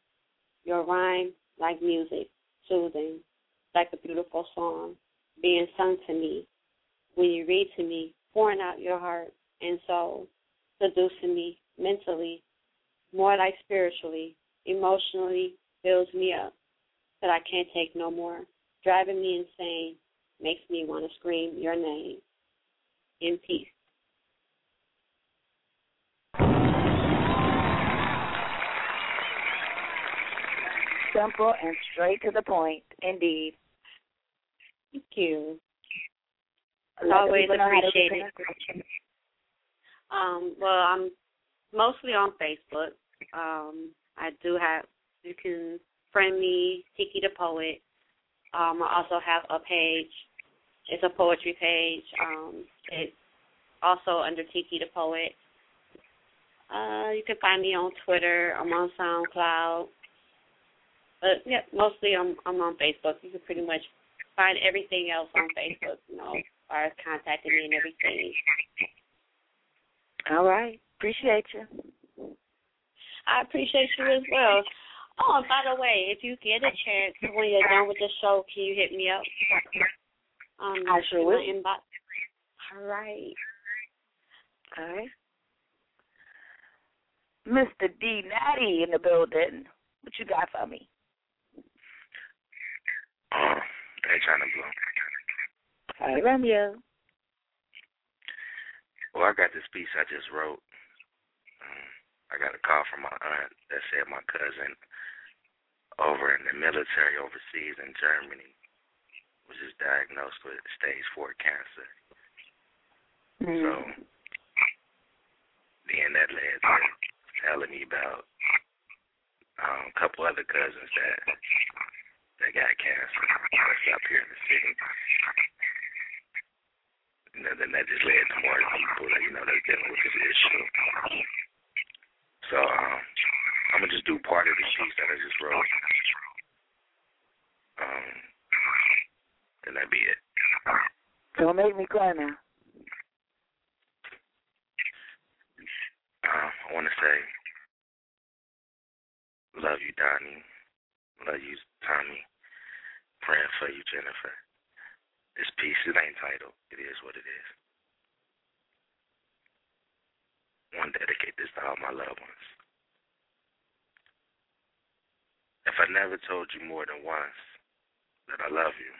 Your rhyme, like music, soothing, like a beautiful song, being sung to me. When you read to me, pouring out your heart and soul, seducing me mentally, more like spiritually, emotionally, fills me up that I can't take no more, driving me insane, makes me want to scream your name. In peace. Simple and straight to the point, indeed. Thank you. Always people know how to appreciate it. Um, well, I'm mostly on Facebook. Um, I do have you can friend me, Tiki the Poet. Um, I also have a page. It's a poetry page. Um, it's also under Tiki the Poet. Uh, you can find me on Twitter. I'm on SoundCloud. But yeah, mostly I'm I'm on Facebook. You can pretty much find everything else on Facebook. You know, as far as contacting me and everything. All right. Appreciate you. I appreciate you as well. Oh, and by the way, if you get a chance when you're done with the show, can you hit me up? Um, I sure in will. my inbox. All right. All right. Mr. D Natty in the building. What you got for me? Uh, they trying to blow. Hi, Romeo. Well, I got this piece I just wrote. Um, I got a call from my aunt that said my cousin over in the military overseas in Germany was just diagnosed with stage four cancer. So then that led to telling me about um, a couple other cousins that that got cancer up here in the city. And then that just led to more people that you know that's dealing with this issue. So um, I'm gonna just do part of the piece that I just wrote. Um, and that be it. Don't make me cry now. Uh, I want to say, love you, Donnie. Love you, Tommy. Praying for you, Jennifer. This piece, is ain't titled. It is what it is. I want to dedicate this to all my loved ones. If I never told you more than once that I love you,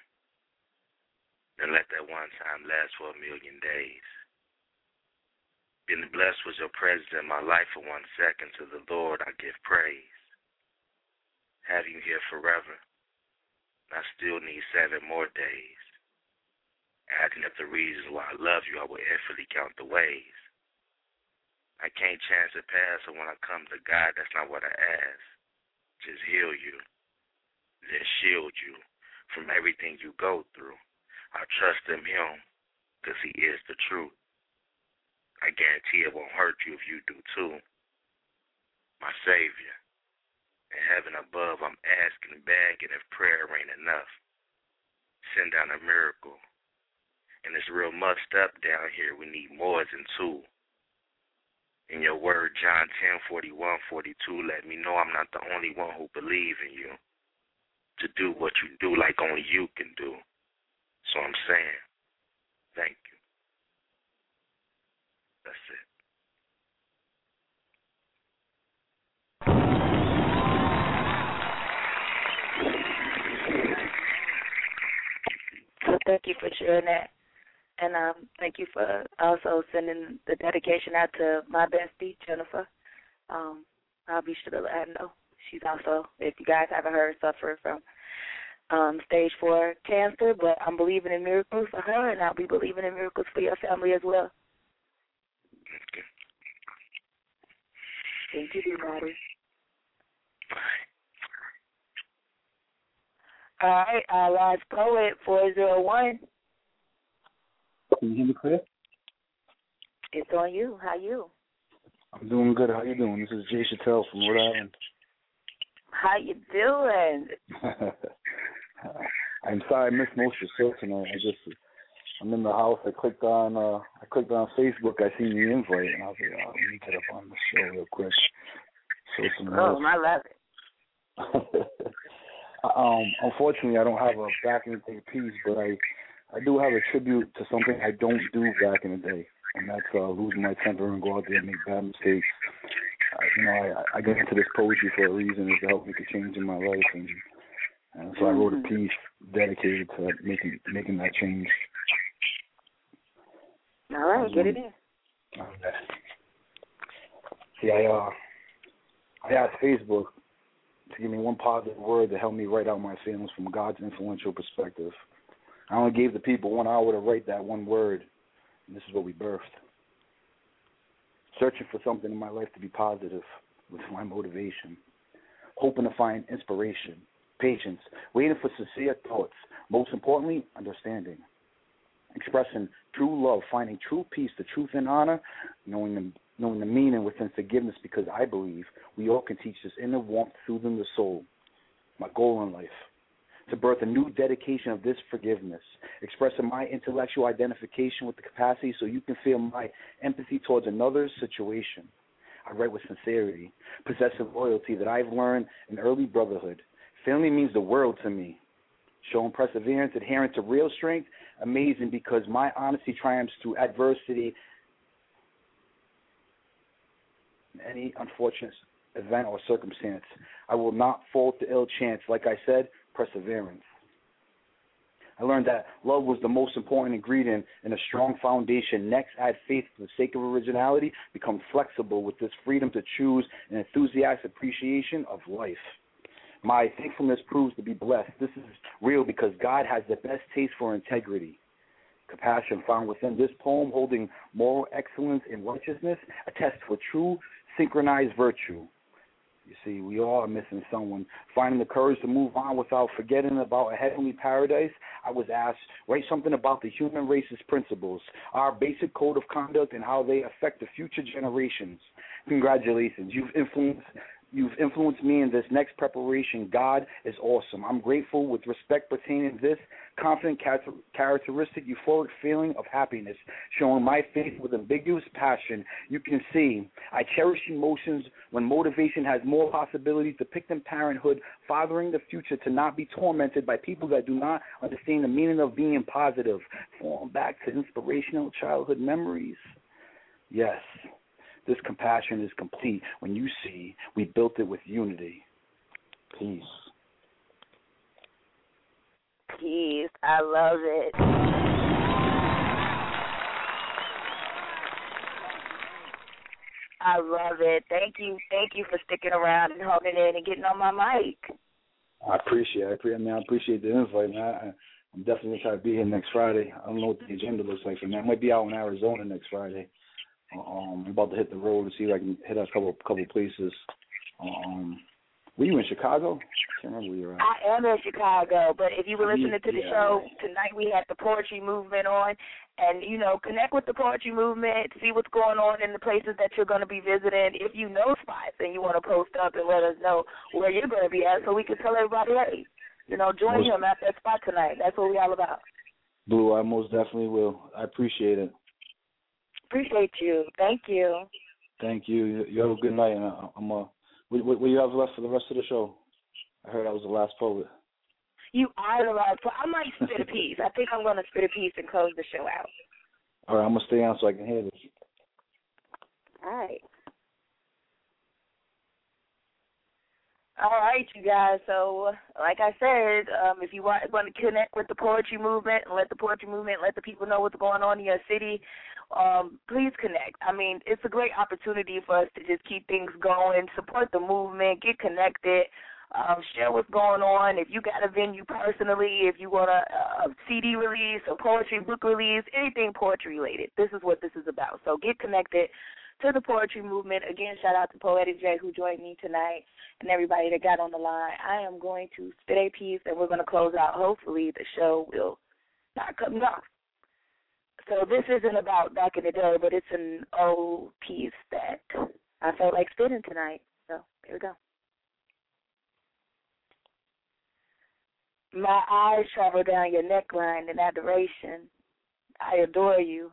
then let that one time last for a million days. Being blessed with your presence in my life for one second, to the Lord I give praise. Have you here forever. I still need seven more days. Adding up the reasons why I love you, I will infinitely count the ways. I can't chance it past, so when I come to God, that's not what I ask. Just heal you, then shield you from everything you go through. I trust in Him, because He is the truth. I guarantee it won't hurt you if you do too. My Savior, in heaven above, I'm asking, begging if prayer ain't enough. Send down a miracle. And it's real mussed up down here. We need more than two. In your word, John 10, 41, 42, let me know I'm not the only one who believe in you. To do what you do like only you can do. So I'm saying, thank you. That's it. So thank you for sharing that. And um, thank you for also sending the dedication out to my bestie, Jennifer. Um, I'll be sure to let her know. She's also, if you guys haven't heard, suffering from um, stage four cancer, but I'm believing in miracles for her, and I'll be believing in miracles for your family as well. Thank you, everybody. All right, our last poet, 401. Can you hear me clear? It's on you. How you? I'm doing good. How you doing? This is Jay Chattel from Rhode Island. How you doing? I'm sorry I missed most of your show tonight. I just I'm in the house. I clicked on uh I clicked on Facebook. I seen the invite, and I was like, oh, let me get up on the show real quick. Show some Oh. I love it. um, unfortunately, I don't have a back in the day piece, but I, I do have a tribute to something I don't do back in the day, and that's uh, losing my temper and go out there and make bad mistakes. Uh, you know, I, I get into this poetry for a reason, is to help make a change in my life, and, and so I wrote a piece dedicated to making making that change. All right, get it in. Okay. See, I uh, I asked Facebook to give me one positive word to help me write out my feelings from God's influential perspective. I only gave the people one hour to write that one word, and this is what we birthed. Searching for something in my life to be positive was my motivation. Hoping to find inspiration, patience, waiting for sincere thoughts, most importantly, understanding. Expressing true love, finding true peace, the truth and honor, knowing the knowing the meaning within forgiveness because I believe we all can teach this inner warmth soothing the soul. My goal in life. To birth a new dedication of this forgiveness, expressing my intellectual identification with the capacity so you can feel my empathy towards another's situation. I write with sincerity, possessive loyalty that I've learned in early brotherhood. Family means the world to me. Showing perseverance, adherence to real strength, amazing because my honesty triumphs through adversity any unfortunate event or circumstance. I will not fall to ill chance. Like I said, perseverance. I learned that love was the most important ingredient in a strong foundation. Next, add faith for the sake of originality. Become flexible with this freedom to choose an enthusiastic appreciation of life. My thankfulness proves to be blessed. This is real because God has the best taste for integrity. Compassion found within this poem, holding moral excellence and righteousness, attests a true synchronized virtue. You see, we all are missing someone. Finding the courage to move on without forgetting about a heavenly paradise, I was asked, write something about the human race's principles, our basic code of conduct, and how they affect the future generations. Congratulations. You've influenced You've influenced me in this next preparation. God is awesome. I'm grateful with respect pertaining this confident char- characteristic, euphoric feeling of happiness, showing my faith with ambiguous passion. You can see I cherish emotions when motivation has more possibilities, depicting parenthood, fathering the future to not be tormented by people that do not understand the meaning of being positive, falling back to inspirational childhood memories. Yes, this compassion is complete when you see we built it with unity. Peace. Peace. I love it. I love it. Thank you. Thank you for sticking around and holding in and getting on my mic. I appreciate. It. I mean, I appreciate the invite, man. I, I'm definitely gonna try to be here next Friday. I don't know what the agenda looks like for me. I might be out in Arizona next Friday. Um, I'm about to hit the road to see if I can hit a couple couple places. Um, were you in Chicago? I can't remember where you're at. I am in Chicago, but if you were listening to the Yeah. show tonight, we had the poetry movement on, and you know, connect with the poetry movement, see what's going on in the places that you're going to be visiting. If you know spots and you want to post up and let us know where you're going to be at, so we can tell everybody, hey, you know, join Most- him at that spot tonight. That's what we all about. Blue, I most definitely will. I appreciate it. Appreciate you. Thank you. Thank you. You have a good night, and I- I'm uh, what, what, what you have left for the rest of the show? I heard I was the last poet. You are the last poet. I might spit a piece. I think I'm going to spit a piece and close the show out. All right, I'm gonna stay on so I can hear this. All right. All right, you guys. So, like I said, um, if you want, want to connect with the poetry movement and let the poetry movement let the people know what's going on in your city, um, please connect. I mean, it's a great opportunity for us to just keep things going, support the movement, get connected, um, share what's going on. If you got a venue personally, if you want a, a CD release, a poetry book release, anything poetry related, this is what this is about. So get connected to the poetry movement. Again, shout out to Poetic J who joined me tonight and everybody that got on the line. I am going to spit a piece and we're going to close out. Hopefully the show will not cut off. So this isn't about back in the day, but it's an old piece that I felt like spitting tonight. So here we go. My eyes travel down your neckline in adoration. I adore you.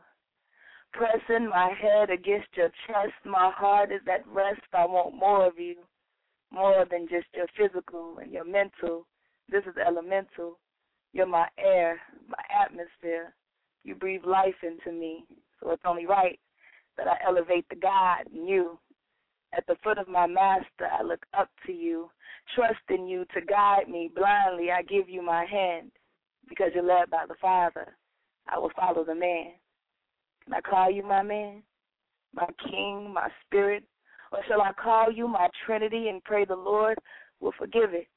pressing my head against your chest. My heart is at rest. I want more of you, more than just your physical and your mental. This is elemental. You're my air, my atmosphere. You breathe life into me, so it's only right that I elevate the God in you. At the foot of my master, I look up to you, trusting you to guide me blindly. I give you my hand because you're led by the Father. I will follow the man. Can I call you my man, my king, my spirit? Or shall I call you my Trinity and pray the Lord will forgive it?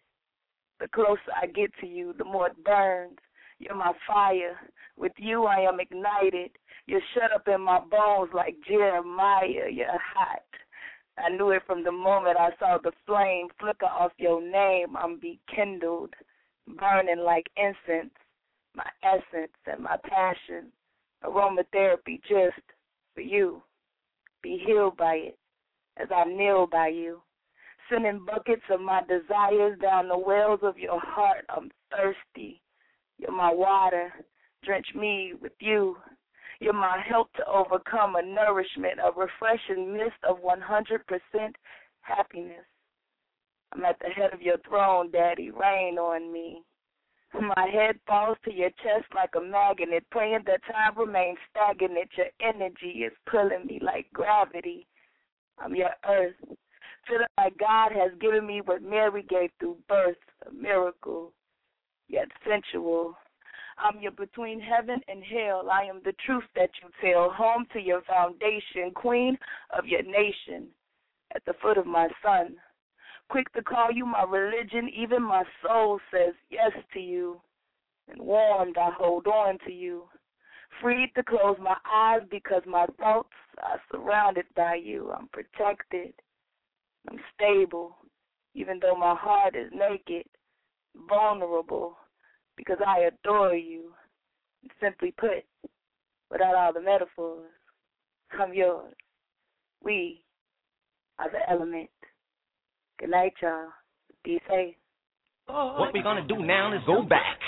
The closer I get to you, the more it burns. You're my fire. With you, I am ignited. You're shut up in my bones like Jeremiah. You're hot. I knew it from the moment I saw the flame flicker off your name. I'm be kindled, burning like incense, my essence and my passion. Aromatherapy just for you. Be healed by it as I kneel by you. Sending buckets of my desires down the wells of your heart. I'm thirsty. You're my water. Drench me with you. You're my help to overcome a nourishment, a refreshing mist of 100% happiness. I'm at the head of your throne, Daddy. Rain on me. My head falls to your chest like a magnet, praying that time remains stagnant. Your energy is pulling me like gravity. I'm your earth. Feeling like God has given me what Mary gave through birth, a miracle, yet sensual. Um, I'm your between heaven and hell. I am the truth that you tell. Home to your foundation, queen of your nation, at the foot of my son. Quick to call you my religion, even my soul says yes to you. And warmed, I hold on to you. Freed to close my eyes because my thoughts are surrounded by you. I'm protected. I'm stable, even though my heart is naked, vulnerable, because I adore you. Simply put, without all the metaphors, I'm yours. We are the element. Good night, y'all. Be safe. What we gonna do now is go back.